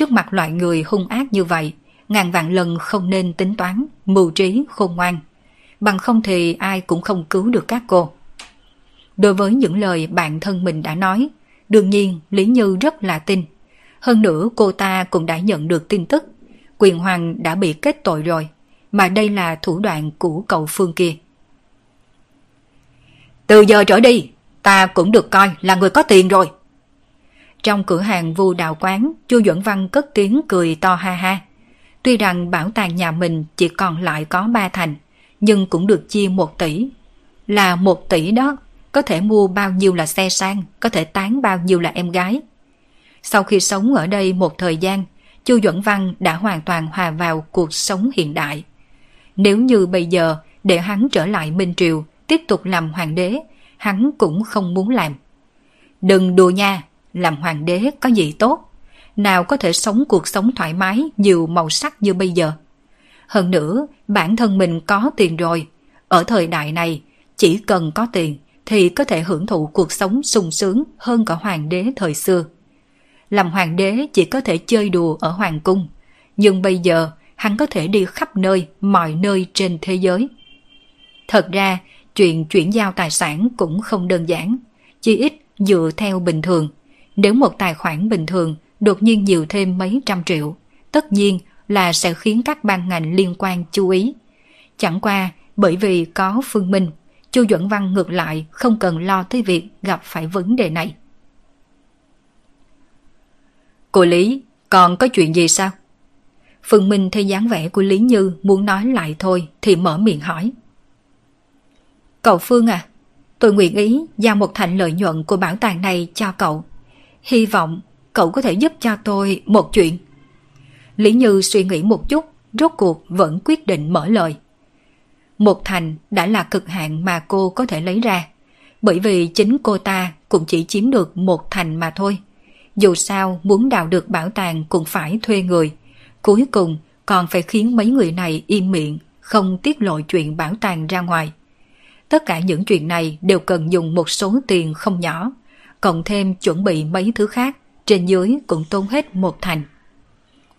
Trước mặt loại người hung ác như vậy, ngàn vạn lần không nên tính toán, mưu trí, khôn ngoan. Bằng không thì ai cũng không cứu được các cô. Đối với những lời bạn thân mình đã nói, đương nhiên Lý Như rất là tin. Hơn nữa cô ta cũng đã nhận được tin tức quyền hoàng đã bị kết tội rồi, mà đây là thủ đoạn của cậu Phương kia. Từ giờ trở đi, ta cũng được coi là người có tiền rồi. Trong cửa hàng vu đào quán, Chu Duẩn Văn cất tiếng cười to ha ha. Tuy rằng bảo tàng nhà mình chỉ còn lại có ba thành, nhưng cũng được chia một tỷ. Là một tỷ đó, có thể mua bao nhiêu là xe sang, có thể tán bao nhiêu là em gái. Sau khi sống ở đây một thời gian, Chu Duẩn Văn đã hoàn toàn hòa vào cuộc sống hiện đại. Nếu như bây giờ để hắn trở lại Minh Triều, tiếp tục làm hoàng đế, hắn cũng không muốn làm. Đừng đùa nha, làm hoàng đế có gì tốt. Nào có thể sống cuộc sống thoải mái, nhiều màu sắc như bây giờ. Hơn nữa, bản thân mình có tiền rồi. Ở thời đại này, chỉ cần có tiền thì có thể hưởng thụ cuộc sống sung sướng hơn cả hoàng đế thời xưa làm hoàng đế chỉ có thể chơi đùa ở hoàng cung, nhưng bây giờ hắn có thể đi khắp nơi, mọi nơi trên thế giới. Thật ra, chuyện chuyển giao tài sản cũng không đơn giản, chỉ ít dựa theo bình thường. Nếu một tài khoản bình thường đột nhiên nhiều thêm mấy trăm triệu, tất nhiên là sẽ khiến các ban ngành liên quan chú ý. Chẳng qua bởi vì có phương minh, Chu Duẩn Văn ngược lại không cần lo tới việc gặp phải vấn đề này. Cô Lý, còn có chuyện gì sao? Phương Minh thấy dáng vẻ của Lý Như muốn nói lại thôi thì mở miệng hỏi. Cậu Phương à, tôi nguyện ý giao một thành lợi nhuận của bảo tàng này cho cậu. Hy vọng cậu có thể giúp cho tôi một chuyện. Lý Như suy nghĩ một chút, rốt cuộc vẫn quyết định mở lời. Một thành đã là cực hạn mà cô có thể lấy ra, bởi vì chính cô ta cũng chỉ chiếm được một thành mà thôi. Dù sao muốn đào được bảo tàng cũng phải thuê người. Cuối cùng còn phải khiến mấy người này im miệng, không tiết lộ chuyện bảo tàng ra ngoài. Tất cả những chuyện này đều cần dùng một số tiền không nhỏ, cộng thêm chuẩn bị mấy thứ khác, trên dưới cũng tốn hết một thành.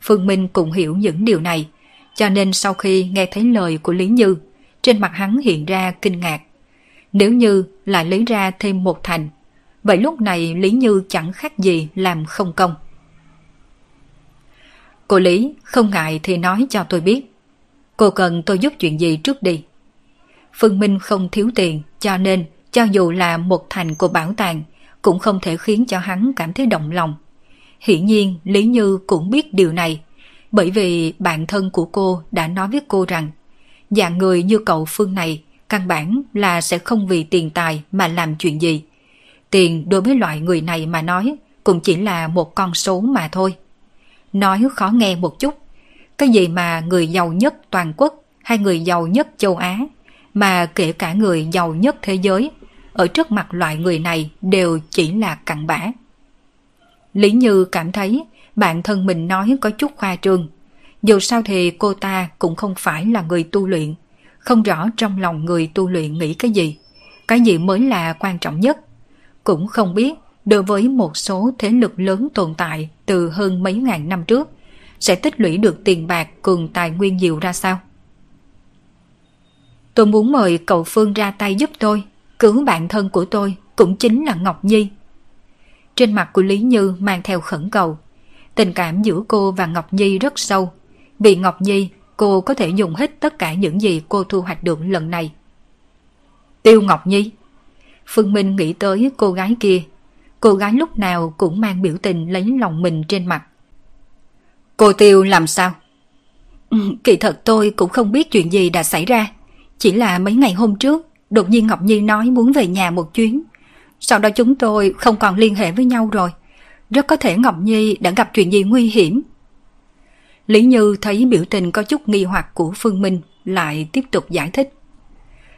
Phương Minh cũng hiểu những điều này, cho nên sau khi nghe thấy lời của Lý Như, trên mặt hắn hiện ra kinh ngạc. Nếu như lại lấy ra thêm một thành, vậy lúc này Lý Như chẳng khác gì làm không công. Cô Lý không ngại thì nói cho tôi biết. Cô cần tôi giúp chuyện gì trước đi. Phương Minh không thiếu tiền cho nên cho dù là một thành của bảo tàng cũng không thể khiến cho hắn cảm thấy động lòng. Hiển nhiên Lý Như cũng biết điều này bởi vì bạn thân của cô đã nói với cô rằng dạng người như cậu Phương này căn bản là sẽ không vì tiền tài mà làm chuyện gì. Tiền đối với loại người này mà nói cũng chỉ là một con số mà thôi. Nói khó nghe một chút, cái gì mà người giàu nhất toàn quốc hay người giàu nhất châu Á, mà kể cả người giàu nhất thế giới, ở trước mặt loại người này đều chỉ là cặn bã. Lý Như cảm thấy bạn thân mình nói có chút khoa trương. Dù sao thì cô ta cũng không phải là người tu luyện, không rõ trong lòng người tu luyện nghĩ cái gì, cái gì mới là quan trọng nhất. Cũng không biết đối với một số thế lực lớn tồn tại từ hơn mấy ngàn năm trước, sẽ tích lũy được tiền bạc cường tài nguyên nhiều ra sao? Tôi muốn mời cậu Phương ra tay giúp tôi, cứu bạn thân của tôi cũng chính là Ngọc Nhi. Trên mặt của Lý Như mang theo khẩn cầu. Tình cảm giữa cô và Ngọc Nhi rất sâu. Vì Ngọc Nhi, cô có thể dùng hết tất cả những gì cô thu hoạch được lần này. Tiêu Ngọc Nhi Phương Minh nghĩ tới cô gái kia. Cô gái lúc nào cũng mang biểu tình lấy lòng mình trên mặt. Cô Tiêu làm sao? Ừ, kỳ thật tôi cũng không biết chuyện gì đã xảy ra. Chỉ là mấy ngày hôm trước, đột nhiên Ngọc Nhi nói muốn về nhà một chuyến. Sau đó chúng tôi không còn liên hệ với nhau rồi. Rất có thể Ngọc Nhi đã gặp chuyện gì nguy hiểm. Lý Như thấy biểu tình có chút nghi hoặc của Phương Minh, lại tiếp tục giải thích.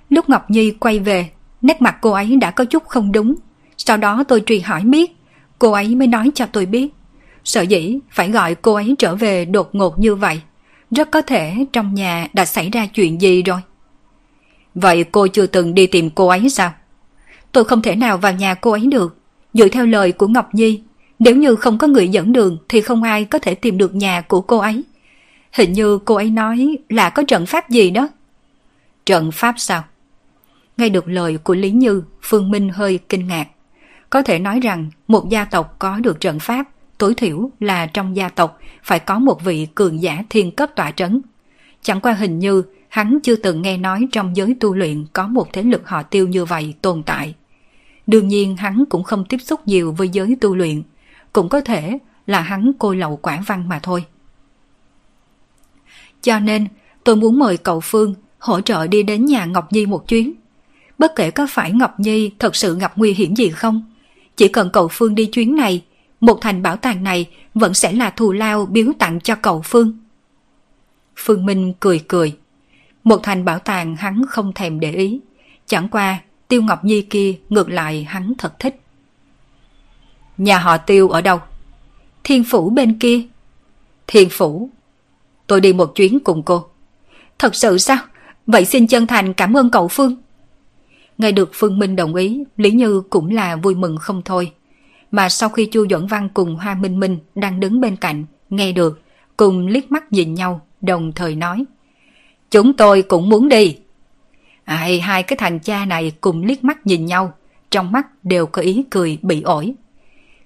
Lúc Ngọc Nhi quay về, nét mặt cô ấy đã có chút không đúng. Sau đó tôi truy hỏi biết, cô ấy mới nói cho tôi biết. Sợ dĩ phải gọi cô ấy trở về đột ngột như vậy. Rất có thể trong nhà đã xảy ra chuyện gì rồi. Vậy cô chưa từng đi tìm cô ấy sao? Tôi không thể nào vào nhà cô ấy được. Dựa theo lời của Ngọc Nhi, nếu như không có người dẫn đường thì không ai có thể tìm được nhà của cô ấy. Hình như cô ấy nói là có trận pháp gì đó. Trận pháp sao? Nghe được lời của Lý Như, Phương Minh hơi kinh ngạc. Có thể nói rằng một gia tộc có được trận pháp, tối thiểu là trong gia tộc phải có một vị cường giả thiên cấp tọa trấn. Chẳng qua hình như hắn chưa từng nghe nói trong giới tu luyện có một thế lực họ tiêu như vậy tồn tại. Đương nhiên hắn cũng không tiếp xúc nhiều với giới tu luyện, cũng có thể là hắn cô lậu quả văn mà thôi. Cho nên, tôi muốn mời cậu Phương hỗ trợ đi đến nhà Ngọc Nhi một chuyến. Bất kể có phải Ngọc Nhi thật sự gặp nguy hiểm gì không, chỉ cần cậu Phương đi chuyến này, một thành bảo tàng này vẫn sẽ là thù lao biếu tặng cho cậu Phương. Phương Minh cười cười. Một thành bảo tàng hắn không thèm để ý. Chẳng qua, Tiêu Ngọc Nhi kia ngược lại hắn thật thích. Nhà họ Tiêu ở đâu? Thiên Phủ bên kia. Thiên Phủ. Tôi đi một chuyến cùng cô. Thật sự sao? Vậy xin chân thành cảm ơn cậu Phương. Nghe được Phương Minh đồng ý, Lý Như cũng là vui mừng không thôi. Mà sau khi Chu Duẩn Văn cùng Hoa Minh Minh đang đứng bên cạnh, nghe được, cùng liếc mắt nhìn nhau, đồng thời nói. Chúng tôi cũng muốn đi. Ai, hai cái thằng cha này cùng liếc mắt nhìn nhau, trong mắt đều có ý cười bị ổi.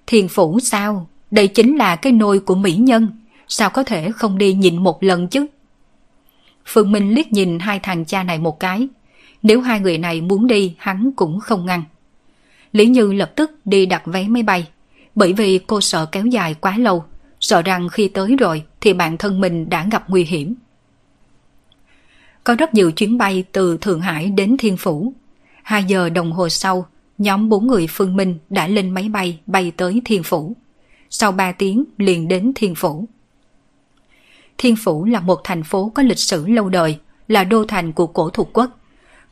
Thiền phủ sao? Đây chính là cái nôi của mỹ nhân, sao có thể không đi nhìn một lần chứ? Phương Minh liếc nhìn hai thằng cha này một cái. Nếu hai người này muốn đi, hắn cũng không ngăn. Lý Như lập tức đi đặt vé máy bay, bởi vì cô sợ kéo dài quá lâu, sợ rằng khi tới rồi thì bản thân mình đã gặp nguy hiểm. Có rất nhiều chuyến bay từ Thượng Hải đến Thiên Phủ. Hai giờ đồng hồ sau, nhóm bốn người Phương Minh đã lên máy bay bay tới Thiên Phủ. Sau ba tiếng liền đến Thiên Phủ. Thiên Phủ là một thành phố có lịch sử lâu đời, là đô thành của cổ thuộc quốc.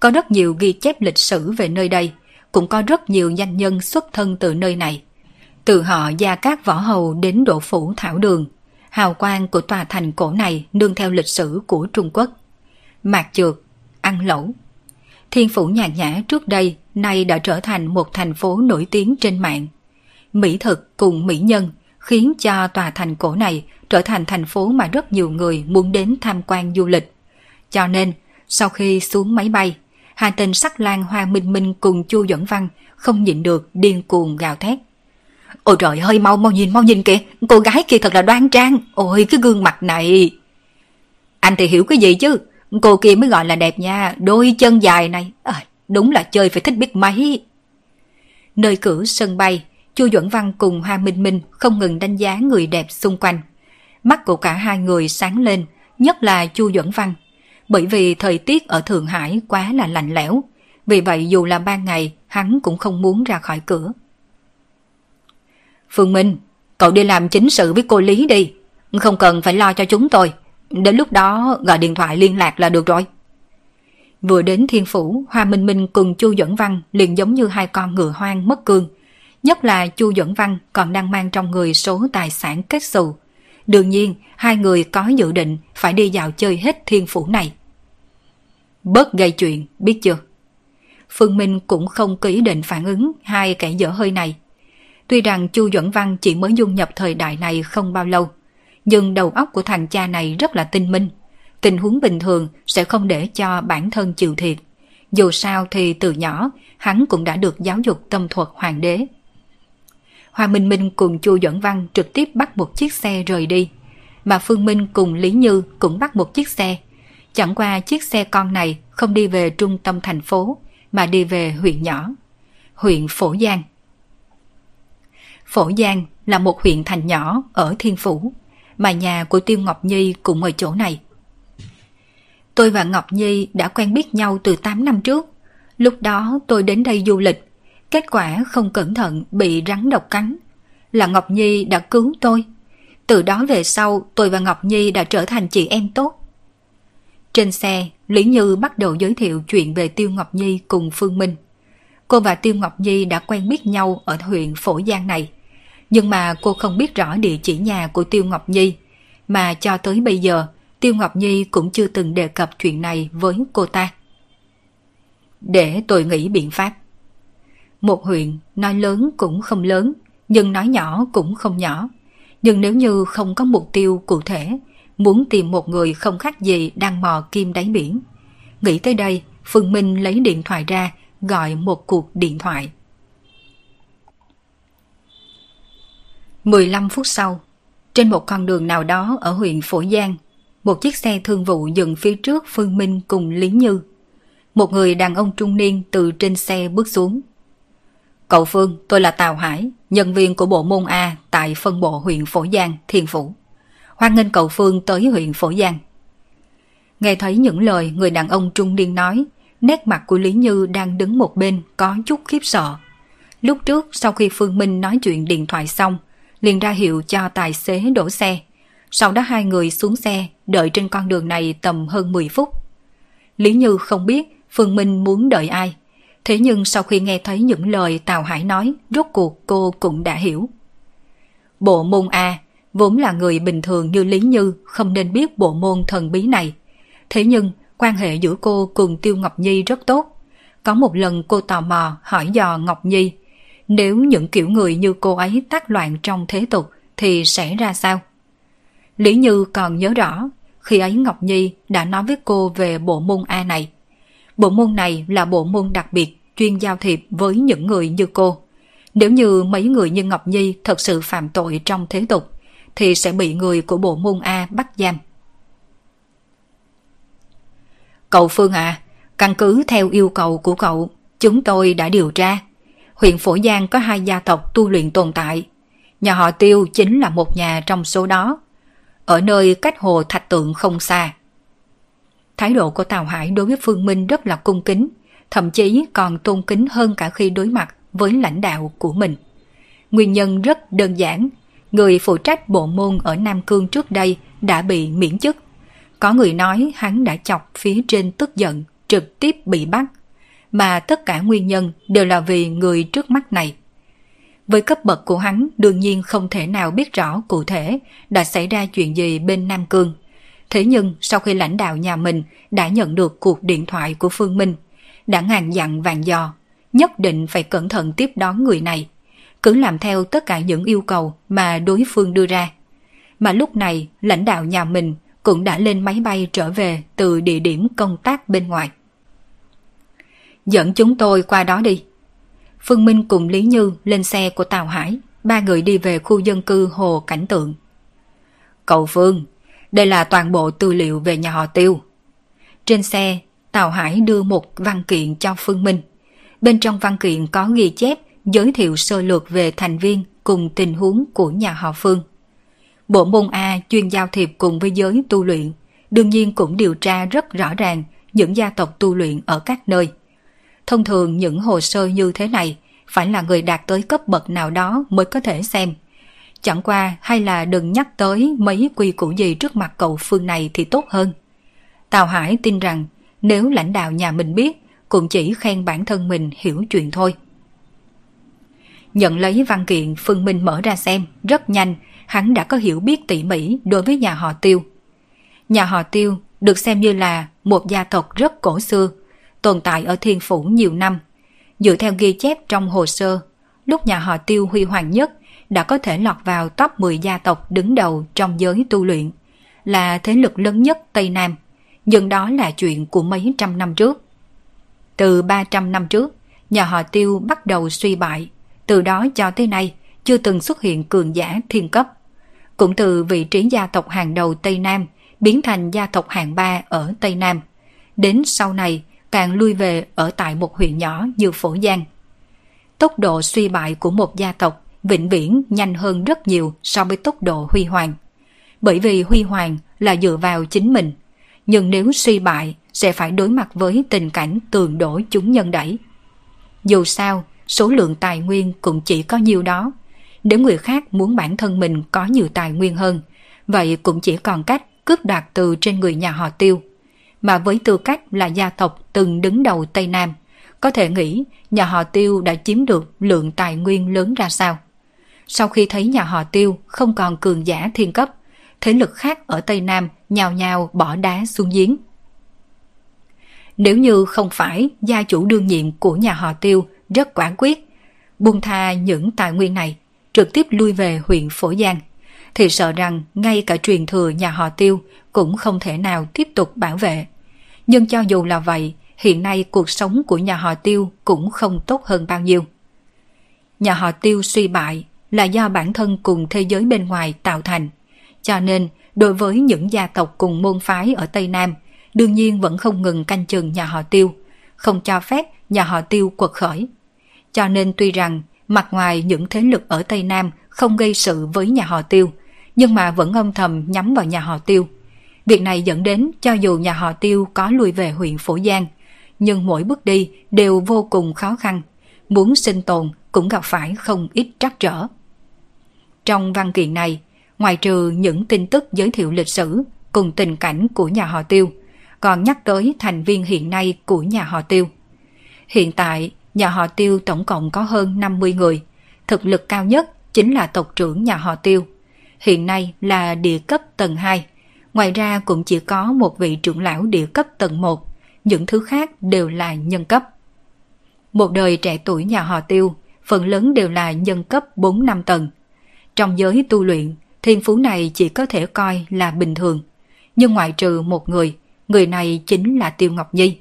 Có rất nhiều ghi chép lịch sử về nơi đây, cũng có rất nhiều danh nhân xuất thân từ nơi này. Từ họ Gia Cát Võ Hầu đến Độ Phủ Thảo Đường, hào quang của tòa thành cổ này nương theo lịch sử của Trung Quốc mạc trượt, ăn lẩu. Thiên phủ nhàn nhã trước đây nay đã trở thành một thành phố nổi tiếng trên mạng. Mỹ thực cùng mỹ nhân khiến cho tòa thành cổ này trở thành thành phố mà rất nhiều người muốn đến tham quan du lịch. Cho nên, sau khi xuống máy bay, hai tên sắc lan hoa minh minh cùng chu dẫn văn không nhịn được điên cuồng gào thét. Ôi trời ơi mau mau nhìn mau nhìn kìa Cô gái kia thật là đoan trang Ôi cái gương mặt này Anh thì hiểu cái gì chứ Cô kia mới gọi là đẹp nha Đôi chân dài này à, Đúng là chơi phải thích biết mấy Nơi cửa sân bay Chu Duẩn Văn cùng Hoa Minh Minh không ngừng đánh giá người đẹp xung quanh. Mắt của cả hai người sáng lên, nhất là Chu Duẩn Văn. Bởi vì thời tiết ở Thượng Hải quá là lạnh lẽo, vì vậy dù là ban ngày, hắn cũng không muốn ra khỏi cửa. Phương Minh, cậu đi làm chính sự với cô Lý đi. Không cần phải lo cho chúng tôi. Đến lúc đó gọi điện thoại liên lạc là được rồi. Vừa đến thiên phủ, Hoa Minh Minh cùng Chu Dẫn Văn liền giống như hai con ngựa hoang mất cương. Nhất là Chu Dẫn Văn còn đang mang trong người số tài sản kết xù. Đương nhiên, hai người có dự định phải đi dạo chơi hết thiên phủ này. Bớt gây chuyện, biết chưa? Phương Minh cũng không có ý định phản ứng hai kẻ dở hơi này. Tuy rằng Chu Duẩn Văn chỉ mới dung nhập thời đại này không bao lâu, nhưng đầu óc của thằng cha này rất là tinh minh. Tình huống bình thường sẽ không để cho bản thân chịu thiệt. Dù sao thì từ nhỏ, hắn cũng đã được giáo dục tâm thuật hoàng đế. Hoa Minh Minh cùng Chu Duẩn Văn trực tiếp bắt một chiếc xe rời đi, mà Phương Minh cùng Lý Như cũng bắt một chiếc xe. Chẳng qua chiếc xe con này không đi về trung tâm thành phố, mà đi về huyện nhỏ, huyện Phổ Giang. Phổ Giang là một huyện thành nhỏ ở Thiên Phủ, mà nhà của Tiêu Ngọc Nhi cũng ở chỗ này. Tôi và Ngọc Nhi đã quen biết nhau từ 8 năm trước. Lúc đó tôi đến đây du lịch, kết quả không cẩn thận bị rắn độc cắn. Là Ngọc Nhi đã cứu tôi. Từ đó về sau tôi và Ngọc Nhi đã trở thành chị em tốt. Trên xe, Lý Như bắt đầu giới thiệu chuyện về Tiêu Ngọc Nhi cùng Phương Minh. Cô và Tiêu Ngọc Nhi đã quen biết nhau ở huyện Phổ Giang này nhưng mà cô không biết rõ địa chỉ nhà của Tiêu Ngọc Nhi, mà cho tới bây giờ Tiêu Ngọc Nhi cũng chưa từng đề cập chuyện này với cô ta. Để tôi nghĩ biện pháp. Một huyện nói lớn cũng không lớn, nhưng nói nhỏ cũng không nhỏ. Nhưng nếu như không có mục tiêu cụ thể, muốn tìm một người không khác gì đang mò kim đáy biển. Nghĩ tới đây, Phương Minh lấy điện thoại ra, gọi một cuộc điện thoại. 15 phút sau, trên một con đường nào đó ở huyện Phổ Giang, một chiếc xe thương vụ dừng phía trước Phương Minh cùng Lý Như. Một người đàn ông trung niên từ trên xe bước xuống. Cậu Phương, tôi là Tào Hải, nhân viên của bộ môn A tại phân bộ huyện Phổ Giang, Thiên Phủ. Hoan nghênh cậu Phương tới huyện Phổ Giang. Nghe thấy những lời người đàn ông trung niên nói, nét mặt của Lý Như đang đứng một bên có chút khiếp sợ. Lúc trước sau khi Phương Minh nói chuyện điện thoại xong, liền ra hiệu cho tài xế đổ xe. Sau đó hai người xuống xe, đợi trên con đường này tầm hơn 10 phút. Lý Như không biết Phương Minh muốn đợi ai. Thế nhưng sau khi nghe thấy những lời Tào Hải nói, rốt cuộc cô cũng đã hiểu. Bộ môn A vốn là người bình thường như Lý Như không nên biết bộ môn thần bí này. Thế nhưng quan hệ giữa cô cùng Tiêu Ngọc Nhi rất tốt. Có một lần cô tò mò hỏi dò Ngọc Nhi nếu những kiểu người như cô ấy tác loạn trong thế tục thì sẽ ra sao? Lý Như còn nhớ rõ, khi ấy Ngọc Nhi đã nói với cô về bộ môn A này. Bộ môn này là bộ môn đặc biệt chuyên giao thiệp với những người như cô. Nếu như mấy người như Ngọc Nhi thật sự phạm tội trong thế tục, thì sẽ bị người của bộ môn A bắt giam. Cậu Phương à, căn cứ theo yêu cầu của cậu, chúng tôi đã điều tra huyện Phổ Giang có hai gia tộc tu luyện tồn tại. Nhà họ Tiêu chính là một nhà trong số đó, ở nơi cách hồ thạch tượng không xa. Thái độ của Tào Hải đối với Phương Minh rất là cung kính, thậm chí còn tôn kính hơn cả khi đối mặt với lãnh đạo của mình. Nguyên nhân rất đơn giản, người phụ trách bộ môn ở Nam Cương trước đây đã bị miễn chức. Có người nói hắn đã chọc phía trên tức giận, trực tiếp bị bắt mà tất cả nguyên nhân đều là vì người trước mắt này. Với cấp bậc của hắn đương nhiên không thể nào biết rõ cụ thể đã xảy ra chuyện gì bên Nam Cương. Thế nhưng sau khi lãnh đạo nhà mình đã nhận được cuộc điện thoại của Phương Minh, đã ngàn dặn vàng dò, nhất định phải cẩn thận tiếp đón người này, cứ làm theo tất cả những yêu cầu mà đối phương đưa ra. Mà lúc này lãnh đạo nhà mình cũng đã lên máy bay trở về từ địa điểm công tác bên ngoài. Dẫn chúng tôi qua đó đi. Phương Minh cùng Lý Như lên xe của Tào Hải, ba người đi về khu dân cư Hồ Cảnh Tượng. Cậu Phương, đây là toàn bộ tư liệu về nhà họ Tiêu. Trên xe, Tào Hải đưa một văn kiện cho Phương Minh. Bên trong văn kiện có ghi chép giới thiệu sơ lược về thành viên cùng tình huống của nhà họ Phương. Bộ môn A chuyên giao thiệp cùng với giới tu luyện, đương nhiên cũng điều tra rất rõ ràng những gia tộc tu luyện ở các nơi. Thông thường những hồ sơ như thế này phải là người đạt tới cấp bậc nào đó mới có thể xem. Chẳng qua hay là đừng nhắc tới mấy quy củ gì trước mặt cậu Phương này thì tốt hơn. Tào Hải tin rằng nếu lãnh đạo nhà mình biết cũng chỉ khen bản thân mình hiểu chuyện thôi. Nhận lấy văn kiện Phương Minh mở ra xem, rất nhanh, hắn đã có hiểu biết tỉ mỉ đối với nhà họ Tiêu. Nhà họ Tiêu được xem như là một gia tộc rất cổ xưa, tồn tại ở thiên phủ nhiều năm. Dựa theo ghi chép trong hồ sơ, lúc nhà họ Tiêu huy hoàng nhất đã có thể lọt vào top 10 gia tộc đứng đầu trong giới tu luyện, là thế lực lớn nhất Tây Nam, nhưng đó là chuyện của mấy trăm năm trước. Từ 300 năm trước, nhà họ Tiêu bắt đầu suy bại, từ đó cho tới nay chưa từng xuất hiện cường giả thiên cấp. Cũng từ vị trí gia tộc hàng đầu Tây Nam biến thành gia tộc hàng ba ở Tây Nam. Đến sau này càng lui về ở tại một huyện nhỏ như Phổ Giang. Tốc độ suy bại của một gia tộc vĩnh viễn nhanh hơn rất nhiều so với tốc độ huy hoàng. Bởi vì huy hoàng là dựa vào chính mình, nhưng nếu suy bại sẽ phải đối mặt với tình cảnh tường đổ chúng nhân đẩy. Dù sao, số lượng tài nguyên cũng chỉ có nhiêu đó. Nếu người khác muốn bản thân mình có nhiều tài nguyên hơn, vậy cũng chỉ còn cách cướp đoạt từ trên người nhà họ tiêu. Mà với tư cách là gia tộc từng đứng đầu Tây Nam, có thể nghĩ nhà họ tiêu đã chiếm được lượng tài nguyên lớn ra sao. Sau khi thấy nhà họ tiêu không còn cường giả thiên cấp, thế lực khác ở Tây Nam nhào nhào bỏ đá xuống giếng. Nếu như không phải gia chủ đương nhiệm của nhà họ tiêu rất quả quyết, buông tha những tài nguyên này, trực tiếp lui về huyện Phổ Giang, thì sợ rằng ngay cả truyền thừa nhà họ tiêu cũng không thể nào tiếp tục bảo vệ. Nhưng cho dù là vậy, hiện nay cuộc sống của nhà họ tiêu cũng không tốt hơn bao nhiêu. Nhà họ tiêu suy bại là do bản thân cùng thế giới bên ngoài tạo thành. Cho nên, đối với những gia tộc cùng môn phái ở Tây Nam, đương nhiên vẫn không ngừng canh chừng nhà họ tiêu, không cho phép nhà họ tiêu quật khởi. Cho nên tuy rằng mặt ngoài những thế lực ở Tây Nam không gây sự với nhà họ tiêu, nhưng mà vẫn âm thầm nhắm vào nhà họ tiêu. Việc này dẫn đến cho dù nhà họ tiêu có lui về huyện Phổ Giang, nhưng mỗi bước đi đều vô cùng khó khăn. Muốn sinh tồn cũng gặp phải không ít trắc trở. Trong văn kiện này, ngoài trừ những tin tức giới thiệu lịch sử cùng tình cảnh của nhà họ tiêu, còn nhắc tới thành viên hiện nay của nhà họ tiêu. Hiện tại, nhà họ tiêu tổng cộng có hơn 50 người. Thực lực cao nhất chính là tộc trưởng nhà họ tiêu. Hiện nay là địa cấp tầng 2. Ngoài ra cũng chỉ có một vị trưởng lão địa cấp tầng 1. Những thứ khác đều là nhân cấp. Một đời trẻ tuổi nhà họ tiêu, phần lớn đều là nhân cấp 4 năm tầng. Trong giới tu luyện, thiên phú này chỉ có thể coi là bình thường. Nhưng ngoại trừ một người, người này chính là Tiêu Ngọc Nhi.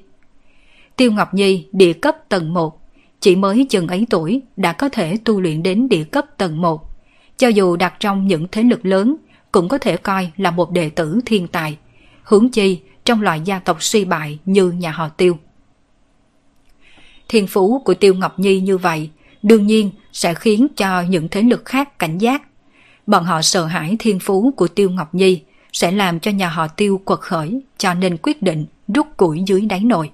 Tiêu Ngọc Nhi địa cấp tầng 1, chỉ mới chừng ấy tuổi đã có thể tu luyện đến địa cấp tầng 1. Cho dù đặt trong những thế lực lớn, cũng có thể coi là một đệ tử thiên tài, hướng chi trong loại gia tộc suy bại như nhà họ Tiêu. Thiên phú của Tiêu Ngọc Nhi như vậy, đương nhiên sẽ khiến cho những thế lực khác cảnh giác. Bọn họ sợ hãi thiên phú của Tiêu Ngọc Nhi sẽ làm cho nhà họ Tiêu quật khởi, cho nên quyết định rút củi dưới đáy nồi.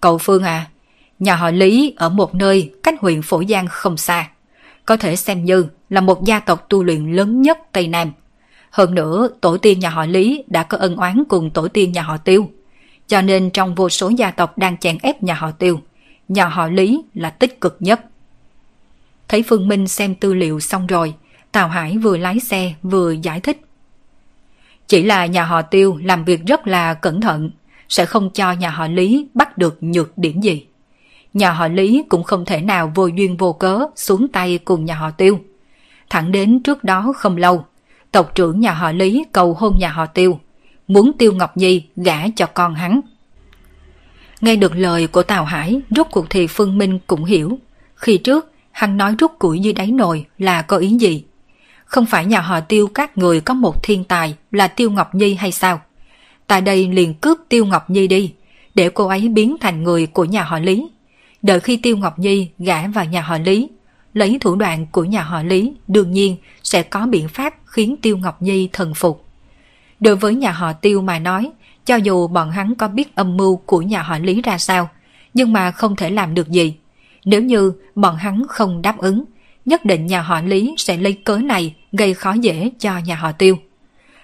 Cậu Phương à, nhà họ Lý ở một nơi cách huyện Phổ Giang không xa, có thể xem như là một gia tộc tu luyện lớn nhất Tây Nam. Hơn nữa, tổ tiên nhà họ Lý đã có ân oán cùng tổ tiên nhà họ Tiêu, cho nên trong vô số gia tộc đang chèn ép nhà họ Tiêu, nhà họ Lý là tích cực nhất. Thấy Phương Minh xem tư liệu xong rồi, Tào Hải vừa lái xe vừa giải thích. Chỉ là nhà họ Tiêu làm việc rất là cẩn thận, sẽ không cho nhà họ Lý bắt được nhược điểm gì. Nhà họ Lý cũng không thể nào vô duyên vô cớ xuống tay cùng nhà họ Tiêu. Thẳng đến trước đó không lâu, tộc trưởng nhà họ Lý cầu hôn nhà họ Tiêu, muốn Tiêu Ngọc Nhi gả cho con hắn. Nghe được lời của Tào Hải, rút cuộc thì Phương Minh cũng hiểu. Khi trước, hắn nói rút củi dưới đáy nồi là có ý gì? Không phải nhà họ Tiêu các người có một thiên tài là Tiêu Ngọc Nhi hay sao? Tại đây liền cướp Tiêu Ngọc Nhi đi, để cô ấy biến thành người của nhà họ Lý. Đợi khi Tiêu Ngọc Nhi gả vào nhà họ Lý, lấy thủ đoạn của nhà họ Lý đương nhiên sẽ có biện pháp khiến Tiêu Ngọc Nhi thần phục. Đối với nhà họ Tiêu mà nói, cho dù bọn hắn có biết âm mưu của nhà họ Lý ra sao, nhưng mà không thể làm được gì. Nếu như bọn hắn không đáp ứng, nhất định nhà họ Lý sẽ lấy cớ này gây khó dễ cho nhà họ Tiêu.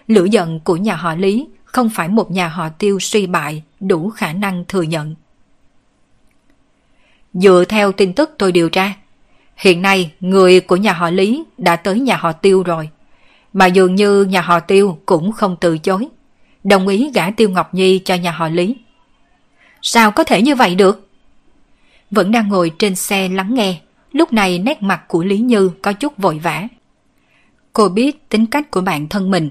Lửa giận của nhà họ Lý không phải một nhà họ Tiêu suy bại đủ khả năng thừa nhận. Dựa theo tin tức tôi điều tra, hiện nay người của nhà họ Lý đã tới nhà họ Tiêu rồi. Mà dường như nhà họ Tiêu cũng không từ chối. Đồng ý gả Tiêu Ngọc Nhi cho nhà họ Lý. Sao có thể như vậy được? Vẫn đang ngồi trên xe lắng nghe. Lúc này nét mặt của Lý Như có chút vội vã. Cô biết tính cách của bạn thân mình.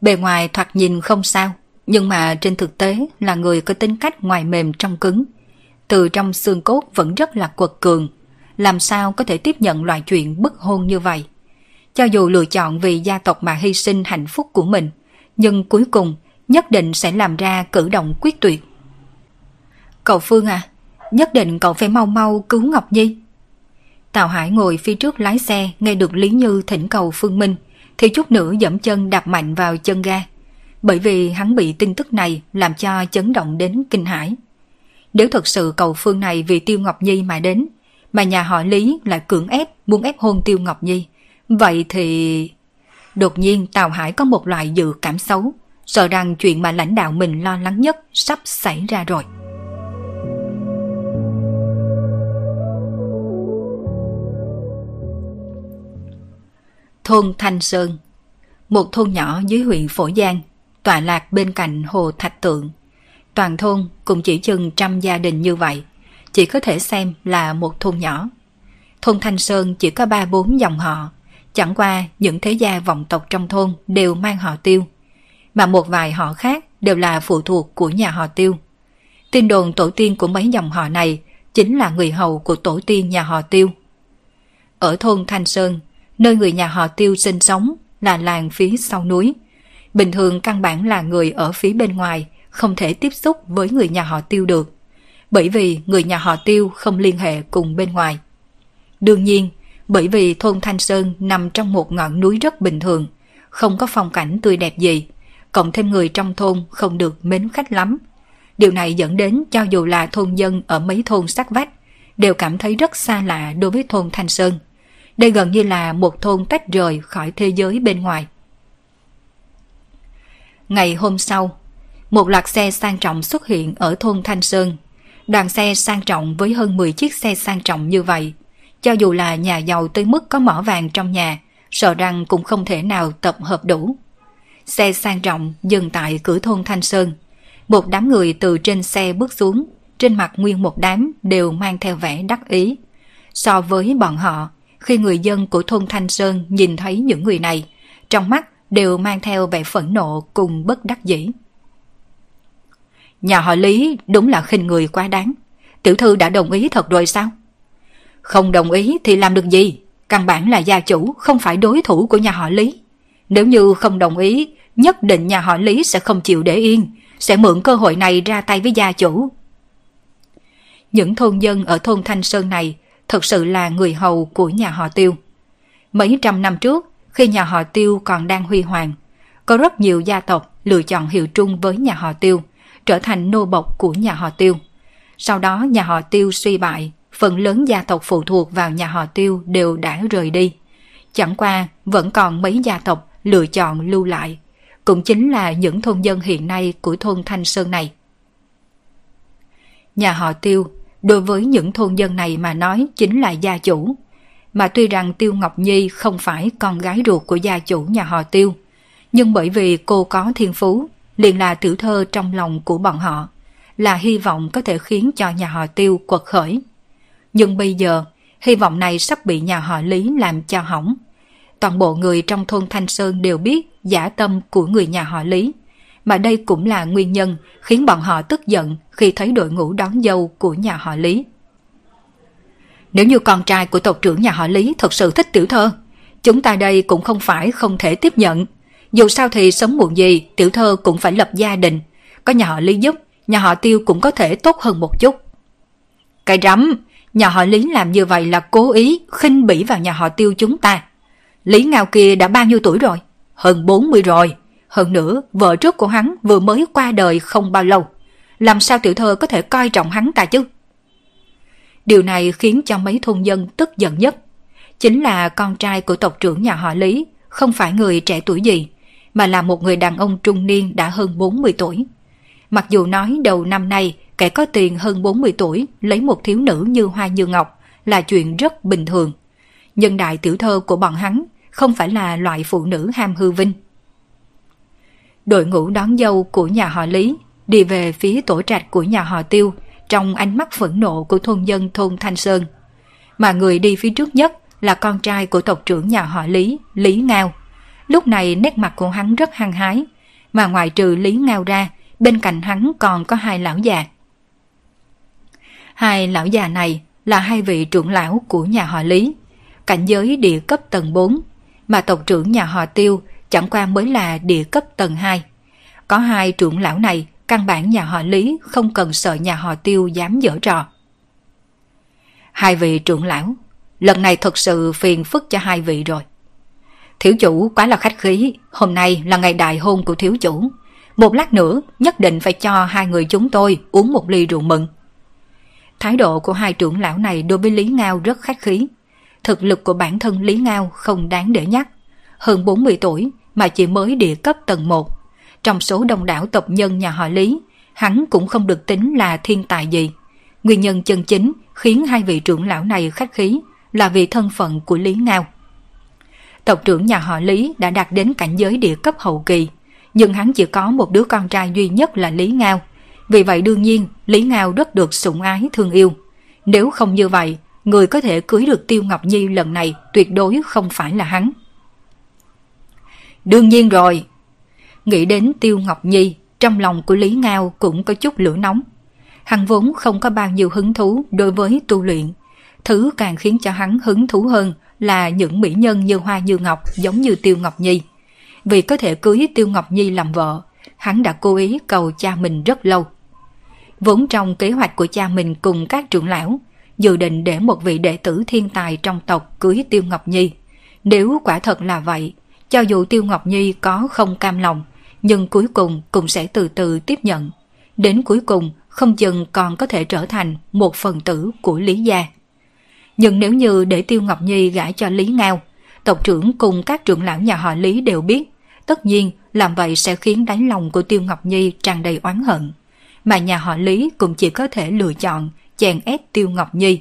Bề ngoài thoạt nhìn không sao, nhưng mà trên thực tế là người có tính cách ngoài mềm trong cứng. Từ trong xương cốt vẫn rất là quật cường. Làm sao có thể tiếp nhận loại chuyện bức hôn như vậy? Cho dù lựa chọn vì gia tộc mà hy sinh hạnh phúc của mình, nhưng cuối cùng nhất định sẽ làm ra cử động quyết tuyệt. Cậu Phương à, nhất định cậu phải mau mau cứu Ngọc Nhi. Tào Hải ngồi phía trước lái xe nghe được Lý Như thỉnh cầu Phương Minh, thì chút nữa dẫm chân đạp mạnh vào chân ga. Bởi vì hắn bị tin tức này làm cho chấn động đến kinh hãi. Nếu thật sự cầu Phương này vì Tiêu Ngọc Nhi mà đến, mà nhà họ Lý lại cưỡng ép muốn ép hôn Tiêu Ngọc Nhi, vậy thì... Đột nhiên Tào Hải có một loại dự cảm xấu, sợ rằng chuyện mà lãnh đạo mình lo lắng nhất sắp xảy ra rồi. Thôn Thanh Sơn Một thôn nhỏ dưới huyện Phổ Giang, tọa lạc bên cạnh hồ Thạch Tượng. Toàn thôn cũng chỉ chừng trăm gia đình như vậy, chỉ có thể xem là một thôn nhỏ. Thôn Thanh Sơn chỉ có ba bốn dòng họ, chẳng qua những thế gia vọng tộc trong thôn đều mang họ tiêu, mà một vài họ khác đều là phụ thuộc của nhà họ tiêu. Tin đồn tổ tiên của mấy dòng họ này chính là người hầu của tổ tiên nhà họ tiêu. Ở thôn Thanh Sơn, nơi người nhà họ tiêu sinh sống là làng phía sau núi. Bình thường căn bản là người ở phía bên ngoài không thể tiếp xúc với người nhà họ tiêu được, bởi vì người nhà họ tiêu không liên hệ cùng bên ngoài. Đương nhiên, bởi vì thôn Thanh Sơn nằm trong một ngọn núi rất bình thường, không có phong cảnh tươi đẹp gì, cộng thêm người trong thôn không được mến khách lắm. Điều này dẫn đến cho dù là thôn dân ở mấy thôn sát vách, đều cảm thấy rất xa lạ đối với thôn Thanh Sơn. Đây gần như là một thôn tách rời khỏi thế giới bên ngoài. Ngày hôm sau, một loạt xe sang trọng xuất hiện ở thôn Thanh Sơn. Đoàn xe sang trọng với hơn 10 chiếc xe sang trọng như vậy, cho dù là nhà giàu tới mức có mỏ vàng trong nhà, sợ rằng cũng không thể nào tập hợp đủ. Xe sang trọng dừng tại cửa thôn Thanh Sơn. Một đám người từ trên xe bước xuống, trên mặt nguyên một đám đều mang theo vẻ đắc ý. So với bọn họ, khi người dân của thôn Thanh Sơn nhìn thấy những người này, trong mắt đều mang theo vẻ phẫn nộ cùng bất đắc dĩ. Nhà họ Lý đúng là khinh người quá đáng. Tiểu thư đã đồng ý thật rồi sao? Không đồng ý thì làm được gì? Căn bản là gia chủ, không phải đối thủ của nhà họ Lý. Nếu như không đồng ý, nhất định nhà họ Lý sẽ không chịu để yên, sẽ mượn cơ hội này ra tay với gia chủ. Những thôn dân ở thôn Thanh Sơn này thực sự là người hầu của nhà họ Tiêu. Mấy trăm năm trước, khi nhà họ Tiêu còn đang huy hoàng, có rất nhiều gia tộc lựa chọn hiệu trung với nhà họ Tiêu, trở thành nô bộc của nhà họ Tiêu. Sau đó nhà họ Tiêu suy bại, phần lớn gia tộc phụ thuộc vào nhà họ Tiêu đều đã rời đi. Chẳng qua vẫn còn mấy gia tộc lựa chọn lưu lại, cũng chính là những thôn dân hiện nay của thôn Thanh Sơn này. Nhà họ Tiêu đối với những thôn dân này mà nói chính là gia chủ. Mà tuy rằng Tiêu Ngọc Nhi không phải con gái ruột của gia chủ nhà họ Tiêu, Nhưng bởi vì cô có thiên phú, liền là tiểu thơ trong lòng của bọn họ, là hy vọng có thể khiến cho nhà họ tiêu quật khởi. Nhưng bây giờ, hy vọng này sắp bị nhà họ Lý làm cho hỏng. Toàn bộ người trong thôn Thanh Sơn đều biết giả tâm của người nhà họ Lý, mà đây cũng là nguyên nhân khiến bọn họ tức giận khi thấy đội ngũ đón dâu của nhà họ Lý. Nếu như con trai của tộc trưởng nhà họ Lý thật sự thích tiểu thơ, chúng ta đây cũng không phải không thể tiếp nhận. Dù sao thì sớm muộn gì, tiểu thơ cũng phải lập gia đình. Có nhà họ Lý giúp, nhà họ Tiêu cũng có thể tốt hơn một chút. Cái rắm, nhà họ Lý làm như vậy là cố ý khinh bỉ vào nhà họ Tiêu chúng ta. Lý Ngao kia đã bao nhiêu tuổi rồi? Hơn 40 rồi. Hơn nữa, vợ trước của hắn vừa mới qua đời không bao lâu. Làm sao tiểu thơ có thể coi trọng hắn ta chứ? Điều này khiến cho mấy thôn dân tức giận nhất. Chính là con trai của tộc trưởng nhà họ Lý, không phải người trẻ tuổi gì, mà là một người đàn ông trung niên đã hơn 40 tuổi. Mặc dù nói đầu năm nay kẻ có tiền hơn 40 tuổi lấy một thiếu nữ như Hoa Như Ngọc là chuyện rất bình thường. Nhưng đại tiểu thơ của bọn hắn không phải là loại phụ nữ ham hư vinh. Đội ngũ đón dâu của nhà họ Lý đi về phía tổ trạch của nhà họ Tiêu trong ánh mắt phẫn nộ của thôn dân thôn Thanh Sơn. Mà người đi phía trước nhất là con trai của tộc trưởng nhà họ Lý, Lý Ngao. Lúc này nét mặt của hắn rất hăng hái, mà ngoài trừ Lý Ngao ra, bên cạnh hắn còn có hai lão già. Hai lão già này là hai vị trưởng lão của nhà họ Lý, cảnh giới địa cấp tầng 4, mà tộc trưởng nhà họ Tiêu chẳng qua mới là địa cấp tầng 2. Có hai trưởng lão này, căn bản nhà họ Lý không cần sợ nhà họ Tiêu dám dở trò. Hai vị trưởng lão, lần này thật sự phiền phức cho hai vị rồi. Thiếu chủ quá là khách khí, hôm nay là ngày đại hôn của thiếu chủ. Một lát nữa nhất định phải cho hai người chúng tôi uống một ly rượu mừng. Thái độ của hai trưởng lão này đối với Lý Ngao rất khách khí. Thực lực của bản thân Lý Ngao không đáng để nhắc. Hơn 40 tuổi mà chỉ mới địa cấp tầng 1. Trong số đông đảo tộc nhân nhà họ Lý, hắn cũng không được tính là thiên tài gì. Nguyên nhân chân chính khiến hai vị trưởng lão này khách khí là vì thân phận của Lý Ngao. Tộc trưởng nhà họ Lý đã đạt đến cảnh giới địa cấp hậu kỳ, nhưng hắn chỉ có một đứa con trai duy nhất là Lý Ngao. Vì vậy đương nhiên Lý Ngao rất được sủng ái thương yêu. Nếu không như vậy, người có thể cưới được Tiêu Ngọc Nhi lần này tuyệt đối không phải là hắn. Đương nhiên rồi. Nghĩ đến Tiêu Ngọc Nhi, trong lòng của Lý Ngao cũng có chút lửa nóng. Hắn vốn không có bao nhiêu hứng thú đối với tu luyện. Thứ càng khiến cho hắn hứng thú hơn là những mỹ nhân như Hoa Như Ngọc giống như Tiêu Ngọc Nhi. Vì có thể cưới Tiêu Ngọc Nhi làm vợ, hắn đã cố ý cầu cha mình rất lâu. Vốn trong kế hoạch của cha mình cùng các trưởng lão, dự định để một vị đệ tử thiên tài trong tộc cưới Tiêu Ngọc Nhi. Nếu quả thật là vậy, cho dù Tiêu Ngọc Nhi có không cam lòng, nhưng cuối cùng cũng sẽ từ từ tiếp nhận. Đến cuối cùng, không chừng còn có thể trở thành một phần tử của Lý Gia. Nhưng nếu như để Tiêu Ngọc Nhi gả cho Lý Ngao, tộc trưởng cùng các trưởng lão nhà họ Lý đều biết, tất nhiên làm vậy sẽ khiến đáy lòng của Tiêu Ngọc Nhi tràn đầy oán hận. Mà nhà họ Lý cũng chỉ có thể lựa chọn chèn ép Tiêu Ngọc Nhi.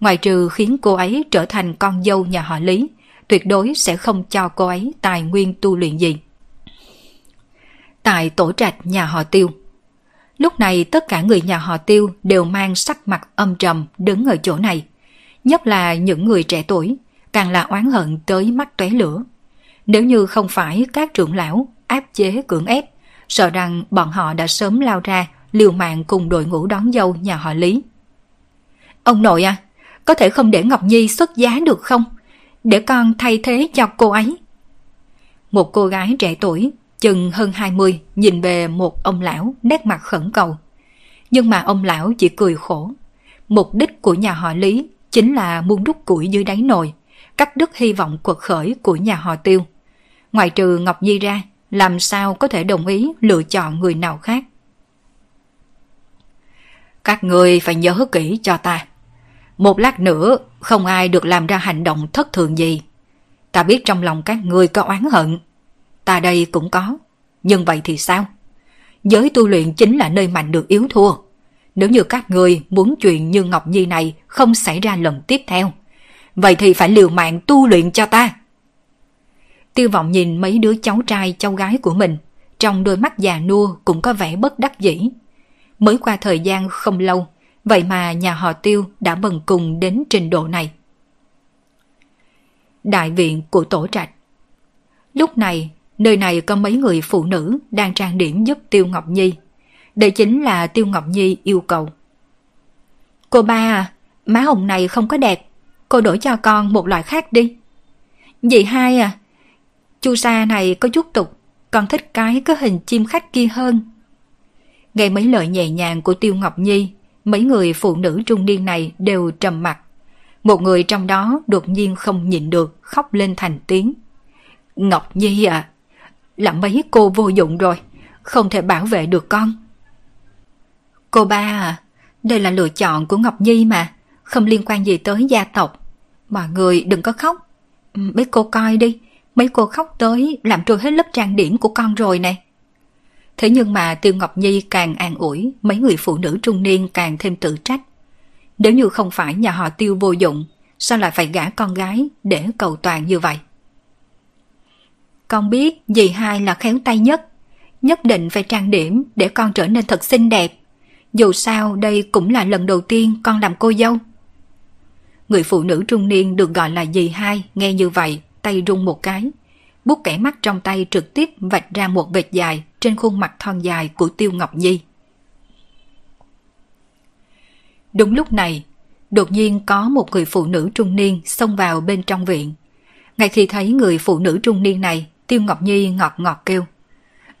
Ngoài trừ khiến cô ấy trở thành con dâu nhà họ Lý, tuyệt đối sẽ không cho cô ấy tài nguyên tu luyện gì. Tại tổ trạch nhà họ Tiêu Lúc này tất cả người nhà họ Tiêu đều mang sắc mặt âm trầm đứng ở chỗ này. Nhất là những người trẻ tuổi, càng là oán hận tới mắt tóe lửa. Nếu như không phải các trưởng lão áp chế cưỡng ép, sợ rằng bọn họ đã sớm lao ra liều mạng cùng đội ngũ đón dâu nhà họ Lý. Ông nội à, có thể không để Ngọc Nhi xuất giá được không? Để con thay thế cho cô ấy. Một cô gái trẻ tuổi, chừng hơn 20, nhìn về một ông lão nét mặt khẩn cầu. Nhưng mà ông lão chỉ cười khổ. Mục đích của nhà họ Lý chính là muốn đút củi dưới đáy nồi, cắt đứt hy vọng quật khởi của nhà họ Tiêu. Ngoài trừ Ngọc Nhi ra, làm sao có thể đồng ý lựa chọn người nào khác. Các người phải nhớ kỹ cho ta. Một lát nữa, không ai được làm ra hành động thất thường gì. Ta biết trong lòng các người có oán hận. Ta đây cũng có. Nhưng vậy thì sao? Giới tu luyện chính là nơi mạnh được yếu thua. Nếu như các người muốn chuyện như Ngọc Nhi này không xảy ra lần tiếp theo, vậy thì phải liều mạng tu luyện cho ta. Tiêu vọng nhìn mấy đứa cháu trai cháu gái của mình, trong đôi mắt già nua cũng có vẻ bất đắc dĩ. Mới qua thời gian không lâu, vậy mà nhà họ Tiêu đã bần cùng đến trình độ này. Đại viện của tổ trạch Lúc này, nơi này có mấy người phụ nữ đang trang điểm giúp Tiêu Ngọc Nhi. Đây chính là Tiêu Ngọc Nhi yêu cầu. Cô ba à, má hồng này không có đẹp, cô đổi cho con một loại khác đi. Dì hai à, chu sa này có chút tục, con thích cái có hình chim khách kia hơn. Nghe mấy lời nhẹ nhàng của Tiêu Ngọc Nhi, mấy người phụ nữ trung niên này đều trầm mặt. Một người trong đó đột nhiên không nhịn được, khóc lên thành tiếng. Ngọc Nhi à, là mấy cô vô dụng rồi, không thể bảo vệ được con. Cô ba à, đây là lựa chọn của Ngọc Nhi mà, không liên quan gì tới gia tộc. Mọi người đừng có khóc. Ừ, mấy cô coi đi, mấy cô khóc tới làm trôi hết lớp trang điểm của con rồi này. Thế nhưng mà Tiêu Ngọc Nhi càng an ủi, mấy người phụ nữ trung niên càng thêm tự trách. Nếu như không phải nhà họ Tiêu vô dụng, sao lại phải gả con gái để cầu toàn như vậy? Con biết dì hai là khéo tay nhất, nhất định phải trang điểm để con trở nên thật xinh đẹp. Dù sao đây cũng là lần đầu tiên con làm cô dâu. Người phụ nữ trung niên được gọi là dì hai nghe như vậy, tay rung một cái. Bút kẻ mắt trong tay trực tiếp vạch ra một vệt dài trên khuôn mặt thon dài của Tiêu Ngọc Nhi. Đúng lúc này, đột nhiên có một người phụ nữ trung niên xông vào bên trong viện. Ngay khi thấy người phụ nữ trung niên này, Tiêu Ngọc Nhi ngọt ngọt kêu.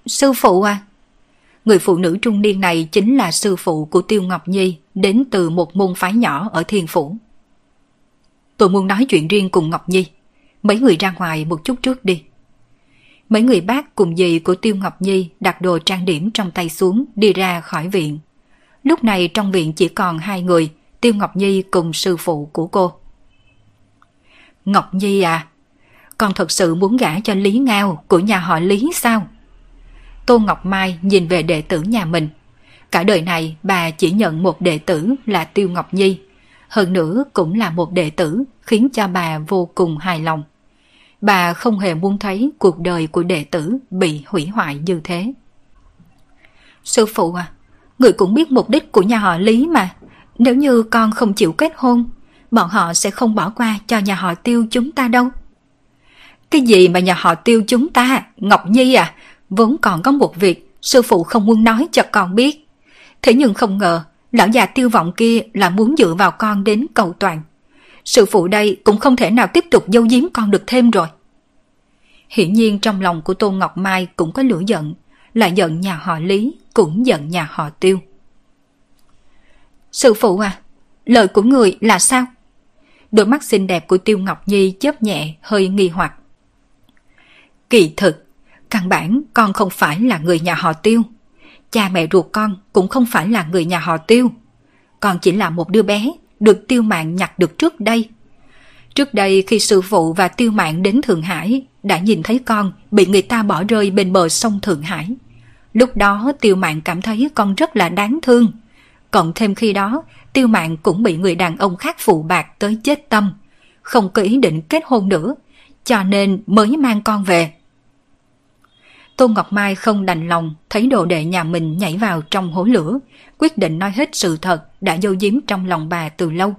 Sư phụ à! Người phụ nữ trung niên này chính là sư phụ của Tiêu Ngọc Nhi, đến từ một môn phái nhỏ ở Thiên Phủ. Tôi muốn nói chuyện riêng cùng Ngọc Nhi. Mấy người ra ngoài một chút trước đi. Mấy người bác cùng dì của Tiêu Ngọc Nhi đặt đồ trang điểm trong tay xuống đi ra khỏi viện. Lúc này trong viện chỉ còn hai người, Tiêu Ngọc Nhi cùng sư phụ của cô. Ngọc Nhi à, con thật sự muốn gả cho Lý Ngao của nhà họ Lý sao? Tô Ngọc Mai nhìn về đệ tử nhà mình. Cả đời này bà chỉ nhận một đệ tử là Tiêu Ngọc Nhi. Hơn nữa cũng là một đệ tử khiến cho bà vô cùng hài lòng. Bà không hề muốn thấy cuộc đời của đệ tử bị hủy hoại như thế. Sư phụ à, người cũng biết mục đích của nhà họ Lý mà. Nếu như con không chịu kết hôn, bọn họ sẽ không bỏ qua cho nhà họ Tiêu chúng ta đâu. Cái gì mà nhà họ Tiêu chúng ta, Ngọc Nhi à, vốn còn có một việc sư phụ không muốn nói cho con biết. Thế nhưng không ngờ, lão già tiêu vọng kia là muốn dựa vào con đến cầu toàn. Sư phụ đây cũng không thể nào tiếp tục giấu giếm con được thêm rồi. Hiển nhiên trong lòng của Tô Ngọc Mai cũng có lửa giận, là giận nhà họ Lý, cũng giận nhà họ Tiêu. Sư phụ à, lời của người là sao? Đôi mắt xinh đẹp của Tiêu Ngọc Nhi chớp nhẹ, hơi nghi hoặc. Kỳ thực, căn bản con không phải là người nhà họ Tiêu. Cha mẹ ruột con cũng không phải là người nhà họ Tiêu. Con chỉ là một đứa bé được Tiêu Mạng nhặt được trước đây. Trước đây khi sư phụ và Tiêu Mạng đến Thượng Hải đã nhìn thấy con bị người ta bỏ rơi bên bờ sông Thượng Hải. Lúc đó Tiêu Mạng cảm thấy con rất là đáng thương. Cộng thêm khi đó, Tiêu Mạng cũng bị người đàn ông khác phụ bạc tới chết tâm. Không có ý định kết hôn nữa, cho nên mới mang con về. Tô Ngọc Mai không đành lòng thấy đồ đệ nhà mình nhảy vào trong hố lửa, quyết định nói hết sự thật đã dâu giếm trong lòng bà từ lâu.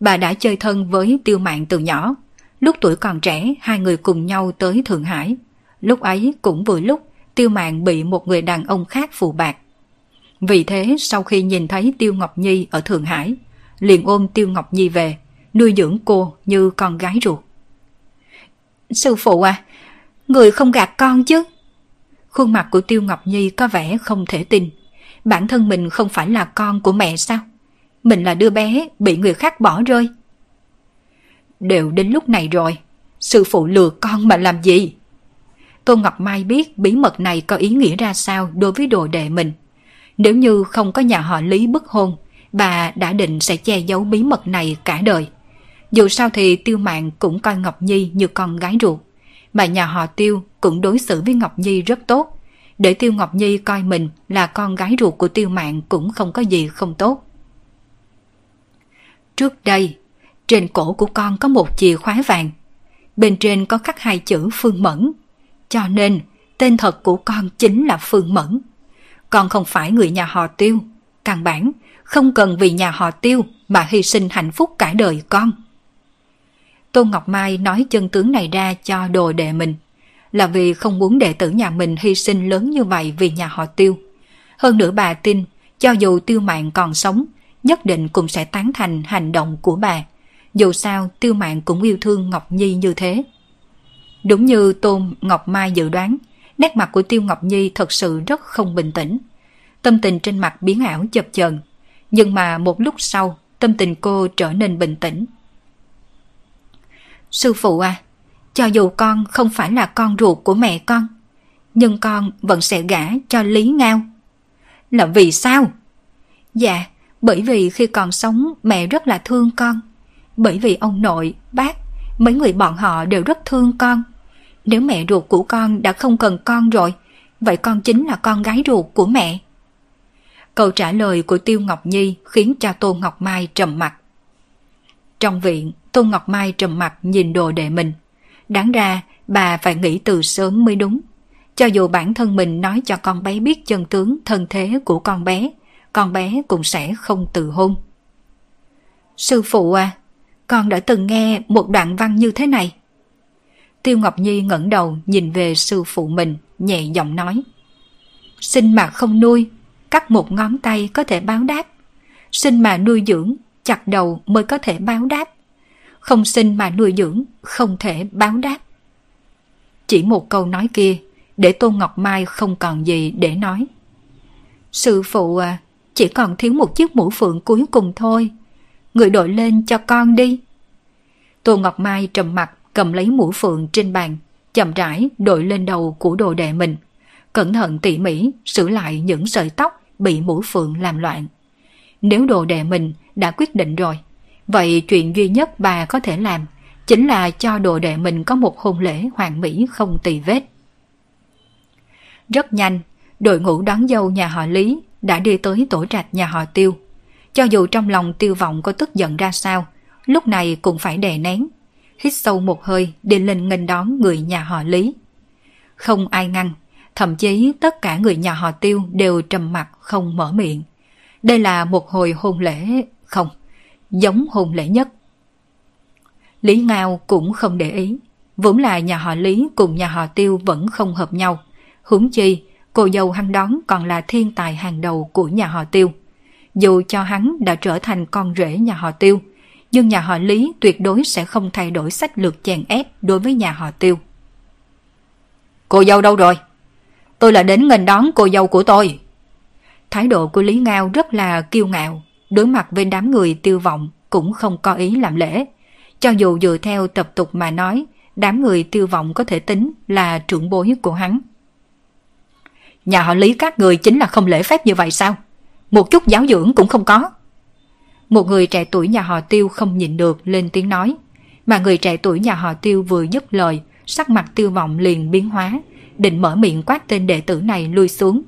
Bà đã chơi thân với tiêu mạng từ nhỏ. Lúc tuổi còn trẻ, hai người cùng nhau tới Thượng Hải. Lúc ấy cũng vừa lúc tiêu mạng bị một người đàn ông khác phù bạc. Vì thế sau khi nhìn thấy Tiêu Ngọc Nhi ở Thượng Hải, liền ôm Tiêu Ngọc Nhi về, nuôi dưỡng cô như con gái ruột. Sư phụ à, người không gạt con chứ? Khuôn mặt của Tiêu Ngọc Nhi có vẻ không thể tin. Bản thân mình không phải là con của mẹ sao? Mình là đứa bé bị người khác bỏ rơi. Đều đến lúc này rồi, sư phụ lừa con mà làm gì? Tô Ngọc Mai biết bí mật này có ý nghĩa ra sao đối với đồ đệ mình. Nếu như không có nhà họ Lý bức hôn, bà đã định sẽ che giấu bí mật này cả đời. Dù sao thì Tiêu Mạng cũng coi Ngọc Nhi như con gái ruột mà nhà họ Tiêu cũng đối xử với Ngọc Nhi rất tốt. Để Tiêu Ngọc Nhi coi mình là con gái ruột của Tiêu Mạng cũng không có gì không tốt. Trước đây, trên cổ của con có một chìa khóa vàng. bên trên có khắc hai chữ Phương Mẫn. Cho nên, tên thật của con chính là Phương Mẫn. Con không phải người nhà họ tiêu. Căn bản, không cần vì nhà họ tiêu mà hy sinh hạnh phúc cả đời con. Tôn Ngọc Mai nói chân tướng này ra cho đồ đệ mình, là vì không muốn đệ tử nhà mình hy sinh lớn như vậy vì nhà họ tiêu. Hơn nữa bà tin, cho dù tiêu mạng còn sống, nhất định cũng sẽ tán thành hành động của bà. Dù sao, tiêu mạng cũng yêu thương Ngọc Nhi như thế. Đúng như Tôn Ngọc Mai dự đoán, nét mặt của Tiêu Ngọc Nhi thật sự rất không bình tĩnh. Tâm tình trên mặt biến ảo chập chờn nhưng mà một lúc sau, tâm tình cô trở nên bình tĩnh. Sư phụ à, cho dù con không phải là con ruột của mẹ con, nhưng con vẫn sẽ gả cho Lý Ngao. Là vì sao? Dạ, bởi vì khi còn sống mẹ rất là thương con. Bởi vì ông nội, bác, mấy người bọn họ đều rất thương con. Nếu mẹ ruột của con đã không cần con rồi, vậy con chính là con gái ruột của mẹ. Câu trả lời của Tiêu Ngọc Nhi khiến cho Tô Ngọc Mai trầm mặt. Trong viện, Tôn Ngọc Mai trầm mặt nhìn đồ đệ mình. Đáng ra, bà phải nghĩ từ sớm mới đúng. Cho dù bản thân mình nói cho con bé biết chân tướng thân thế của con bé, con bé cũng sẽ không từ hôn. Sư phụ à, con đã từng nghe một đoạn văn như thế này. Tiêu Ngọc Nhi ngẩng đầu nhìn về sư phụ mình, nhẹ giọng nói. Sinh mà không nuôi, cắt một ngón tay có thể báo đáp. Sinh mà nuôi dưỡng, chặt đầu mới có thể báo đáp. Không sinh mà nuôi dưỡng, không thể báo đáp. Chỉ một câu nói kia, để Tôn Ngọc Mai không còn gì để nói. Sư phụ à, chỉ còn thiếu một chiếc mũ phượng cuối cùng thôi. Người đội lên cho con đi. Tô Ngọc Mai trầm mặt cầm lấy mũ phượng trên bàn, chậm rãi đội lên đầu của đồ đệ mình. Cẩn thận tỉ mỉ sửa lại những sợi tóc bị mũ phượng làm loạn. Nếu đồ đệ mình đã quyết định rồi, vậy chuyện duy nhất bà có thể làm chính là cho đồ đệ mình có một hôn lễ hoàn mỹ không tì vết. Rất nhanh, đội ngũ đón dâu nhà họ Lý đã đi tới tổ trạch nhà họ Tiêu. Cho dù trong lòng tiêu vọng có tức giận ra sao, lúc này cũng phải đè nén. Hít sâu một hơi đi lên nghênh đón người nhà họ Lý. Không ai ngăn, thậm chí tất cả người nhà họ Tiêu đều trầm mặt không mở miệng. Đây là một hồi hôn lễ, không, giống hôn lễ nhất. Lý Ngao cũng không để ý, vốn là nhà họ Lý cùng nhà họ Tiêu vẫn không hợp nhau. Huống chi, cô dâu hắn đón còn là thiên tài hàng đầu của nhà họ Tiêu. Dù cho hắn đã trở thành con rể nhà họ Tiêu, nhưng nhà họ Lý tuyệt đối sẽ không thay đổi sách lược chèn ép đối với nhà họ Tiêu. Cô dâu đâu rồi? Tôi là đến nghênh đón cô dâu của tôi. Thái độ của Lý Ngao rất là kiêu ngạo, đối mặt với đám người tiêu vọng cũng không có ý làm lễ. Cho dù dựa theo tập tục mà nói, đám người tiêu vọng có thể tính là trưởng bối của hắn. Nhà họ Lý các người chính là không lễ phép như vậy sao? Một chút giáo dưỡng cũng không có. Một người trẻ tuổi nhà họ tiêu không nhịn được lên tiếng nói. Mà người trẻ tuổi nhà họ tiêu vừa dứt lời, sắc mặt tiêu vọng liền biến hóa, định mở miệng quát tên đệ tử này lui xuống.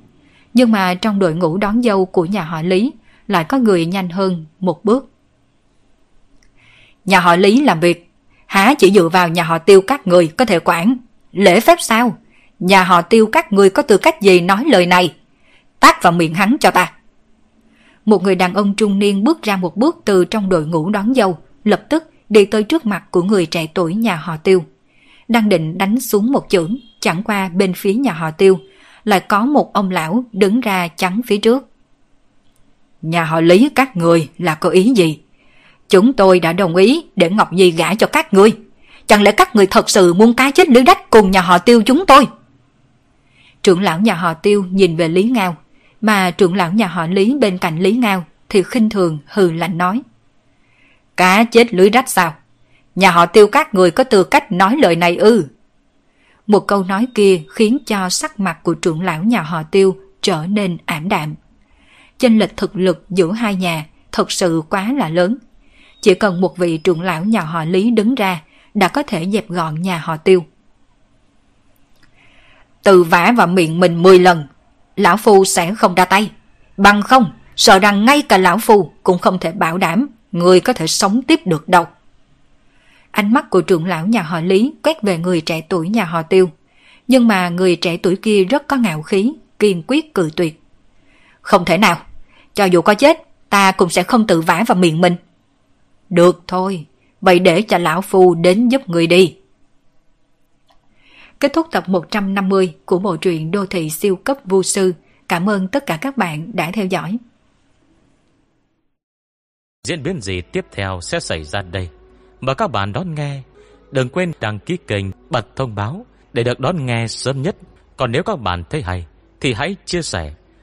Nhưng mà trong đội ngũ đón dâu của nhà họ Lý lại có người nhanh hơn một bước. Nhà họ Lý làm việc, há chỉ dựa vào nhà họ tiêu các người có thể quản. Lễ phép sao? Nhà họ tiêu các người có tư cách gì nói lời này? tác vào miệng hắn cho ta. Một người đàn ông trung niên bước ra một bước từ trong đội ngũ đón dâu, lập tức đi tới trước mặt của người trẻ tuổi nhà họ tiêu. Đang định đánh xuống một chưởng, chẳng qua bên phía nhà họ tiêu, lại có một ông lão đứng ra chắn phía trước. Nhà họ Lý các người là có ý gì? Chúng tôi đã đồng ý để Ngọc Nhi gả cho các người. Chẳng lẽ các người thật sự muốn cá chết lưới đách cùng nhà họ tiêu chúng tôi? Trưởng lão nhà họ tiêu nhìn về Lý Ngao, mà trưởng lão nhà họ Lý bên cạnh Lý Ngao thì khinh thường hừ lạnh nói. Cá chết lưới rách sao? Nhà họ tiêu các người có tư cách nói lời này ư? Một câu nói kia khiến cho sắc mặt của trưởng lão nhà họ tiêu trở nên ảm đạm. Chênh lệch thực lực giữa hai nhà thật sự quá là lớn. Chỉ cần một vị trưởng lão nhà họ Lý đứng ra đã có thể dẹp gọn nhà họ tiêu. Từ vả vào miệng mình 10 lần, lão phu sẽ không ra tay. Bằng không, sợ rằng ngay cả lão phu cũng không thể bảo đảm người có thể sống tiếp được đâu. Ánh mắt của trưởng lão nhà họ Lý quét về người trẻ tuổi nhà họ Tiêu. Nhưng mà người trẻ tuổi kia rất có ngạo khí, kiên quyết cự tuyệt. Không thể nào, cho dù có chết, ta cũng sẽ không tự vả vào miệng mình. Được thôi, vậy để cho lão phu đến giúp người đi. Kết thúc tập 150 của bộ truyện Đô thị siêu cấp vô sư. Cảm ơn tất cả các bạn đã theo dõi. Diễn biến gì tiếp theo sẽ xảy ra đây? Mời các bạn đón nghe. Đừng quên đăng ký kênh, bật thông báo để được đón nghe sớm nhất. Còn nếu các bạn thấy hay, thì hãy chia sẻ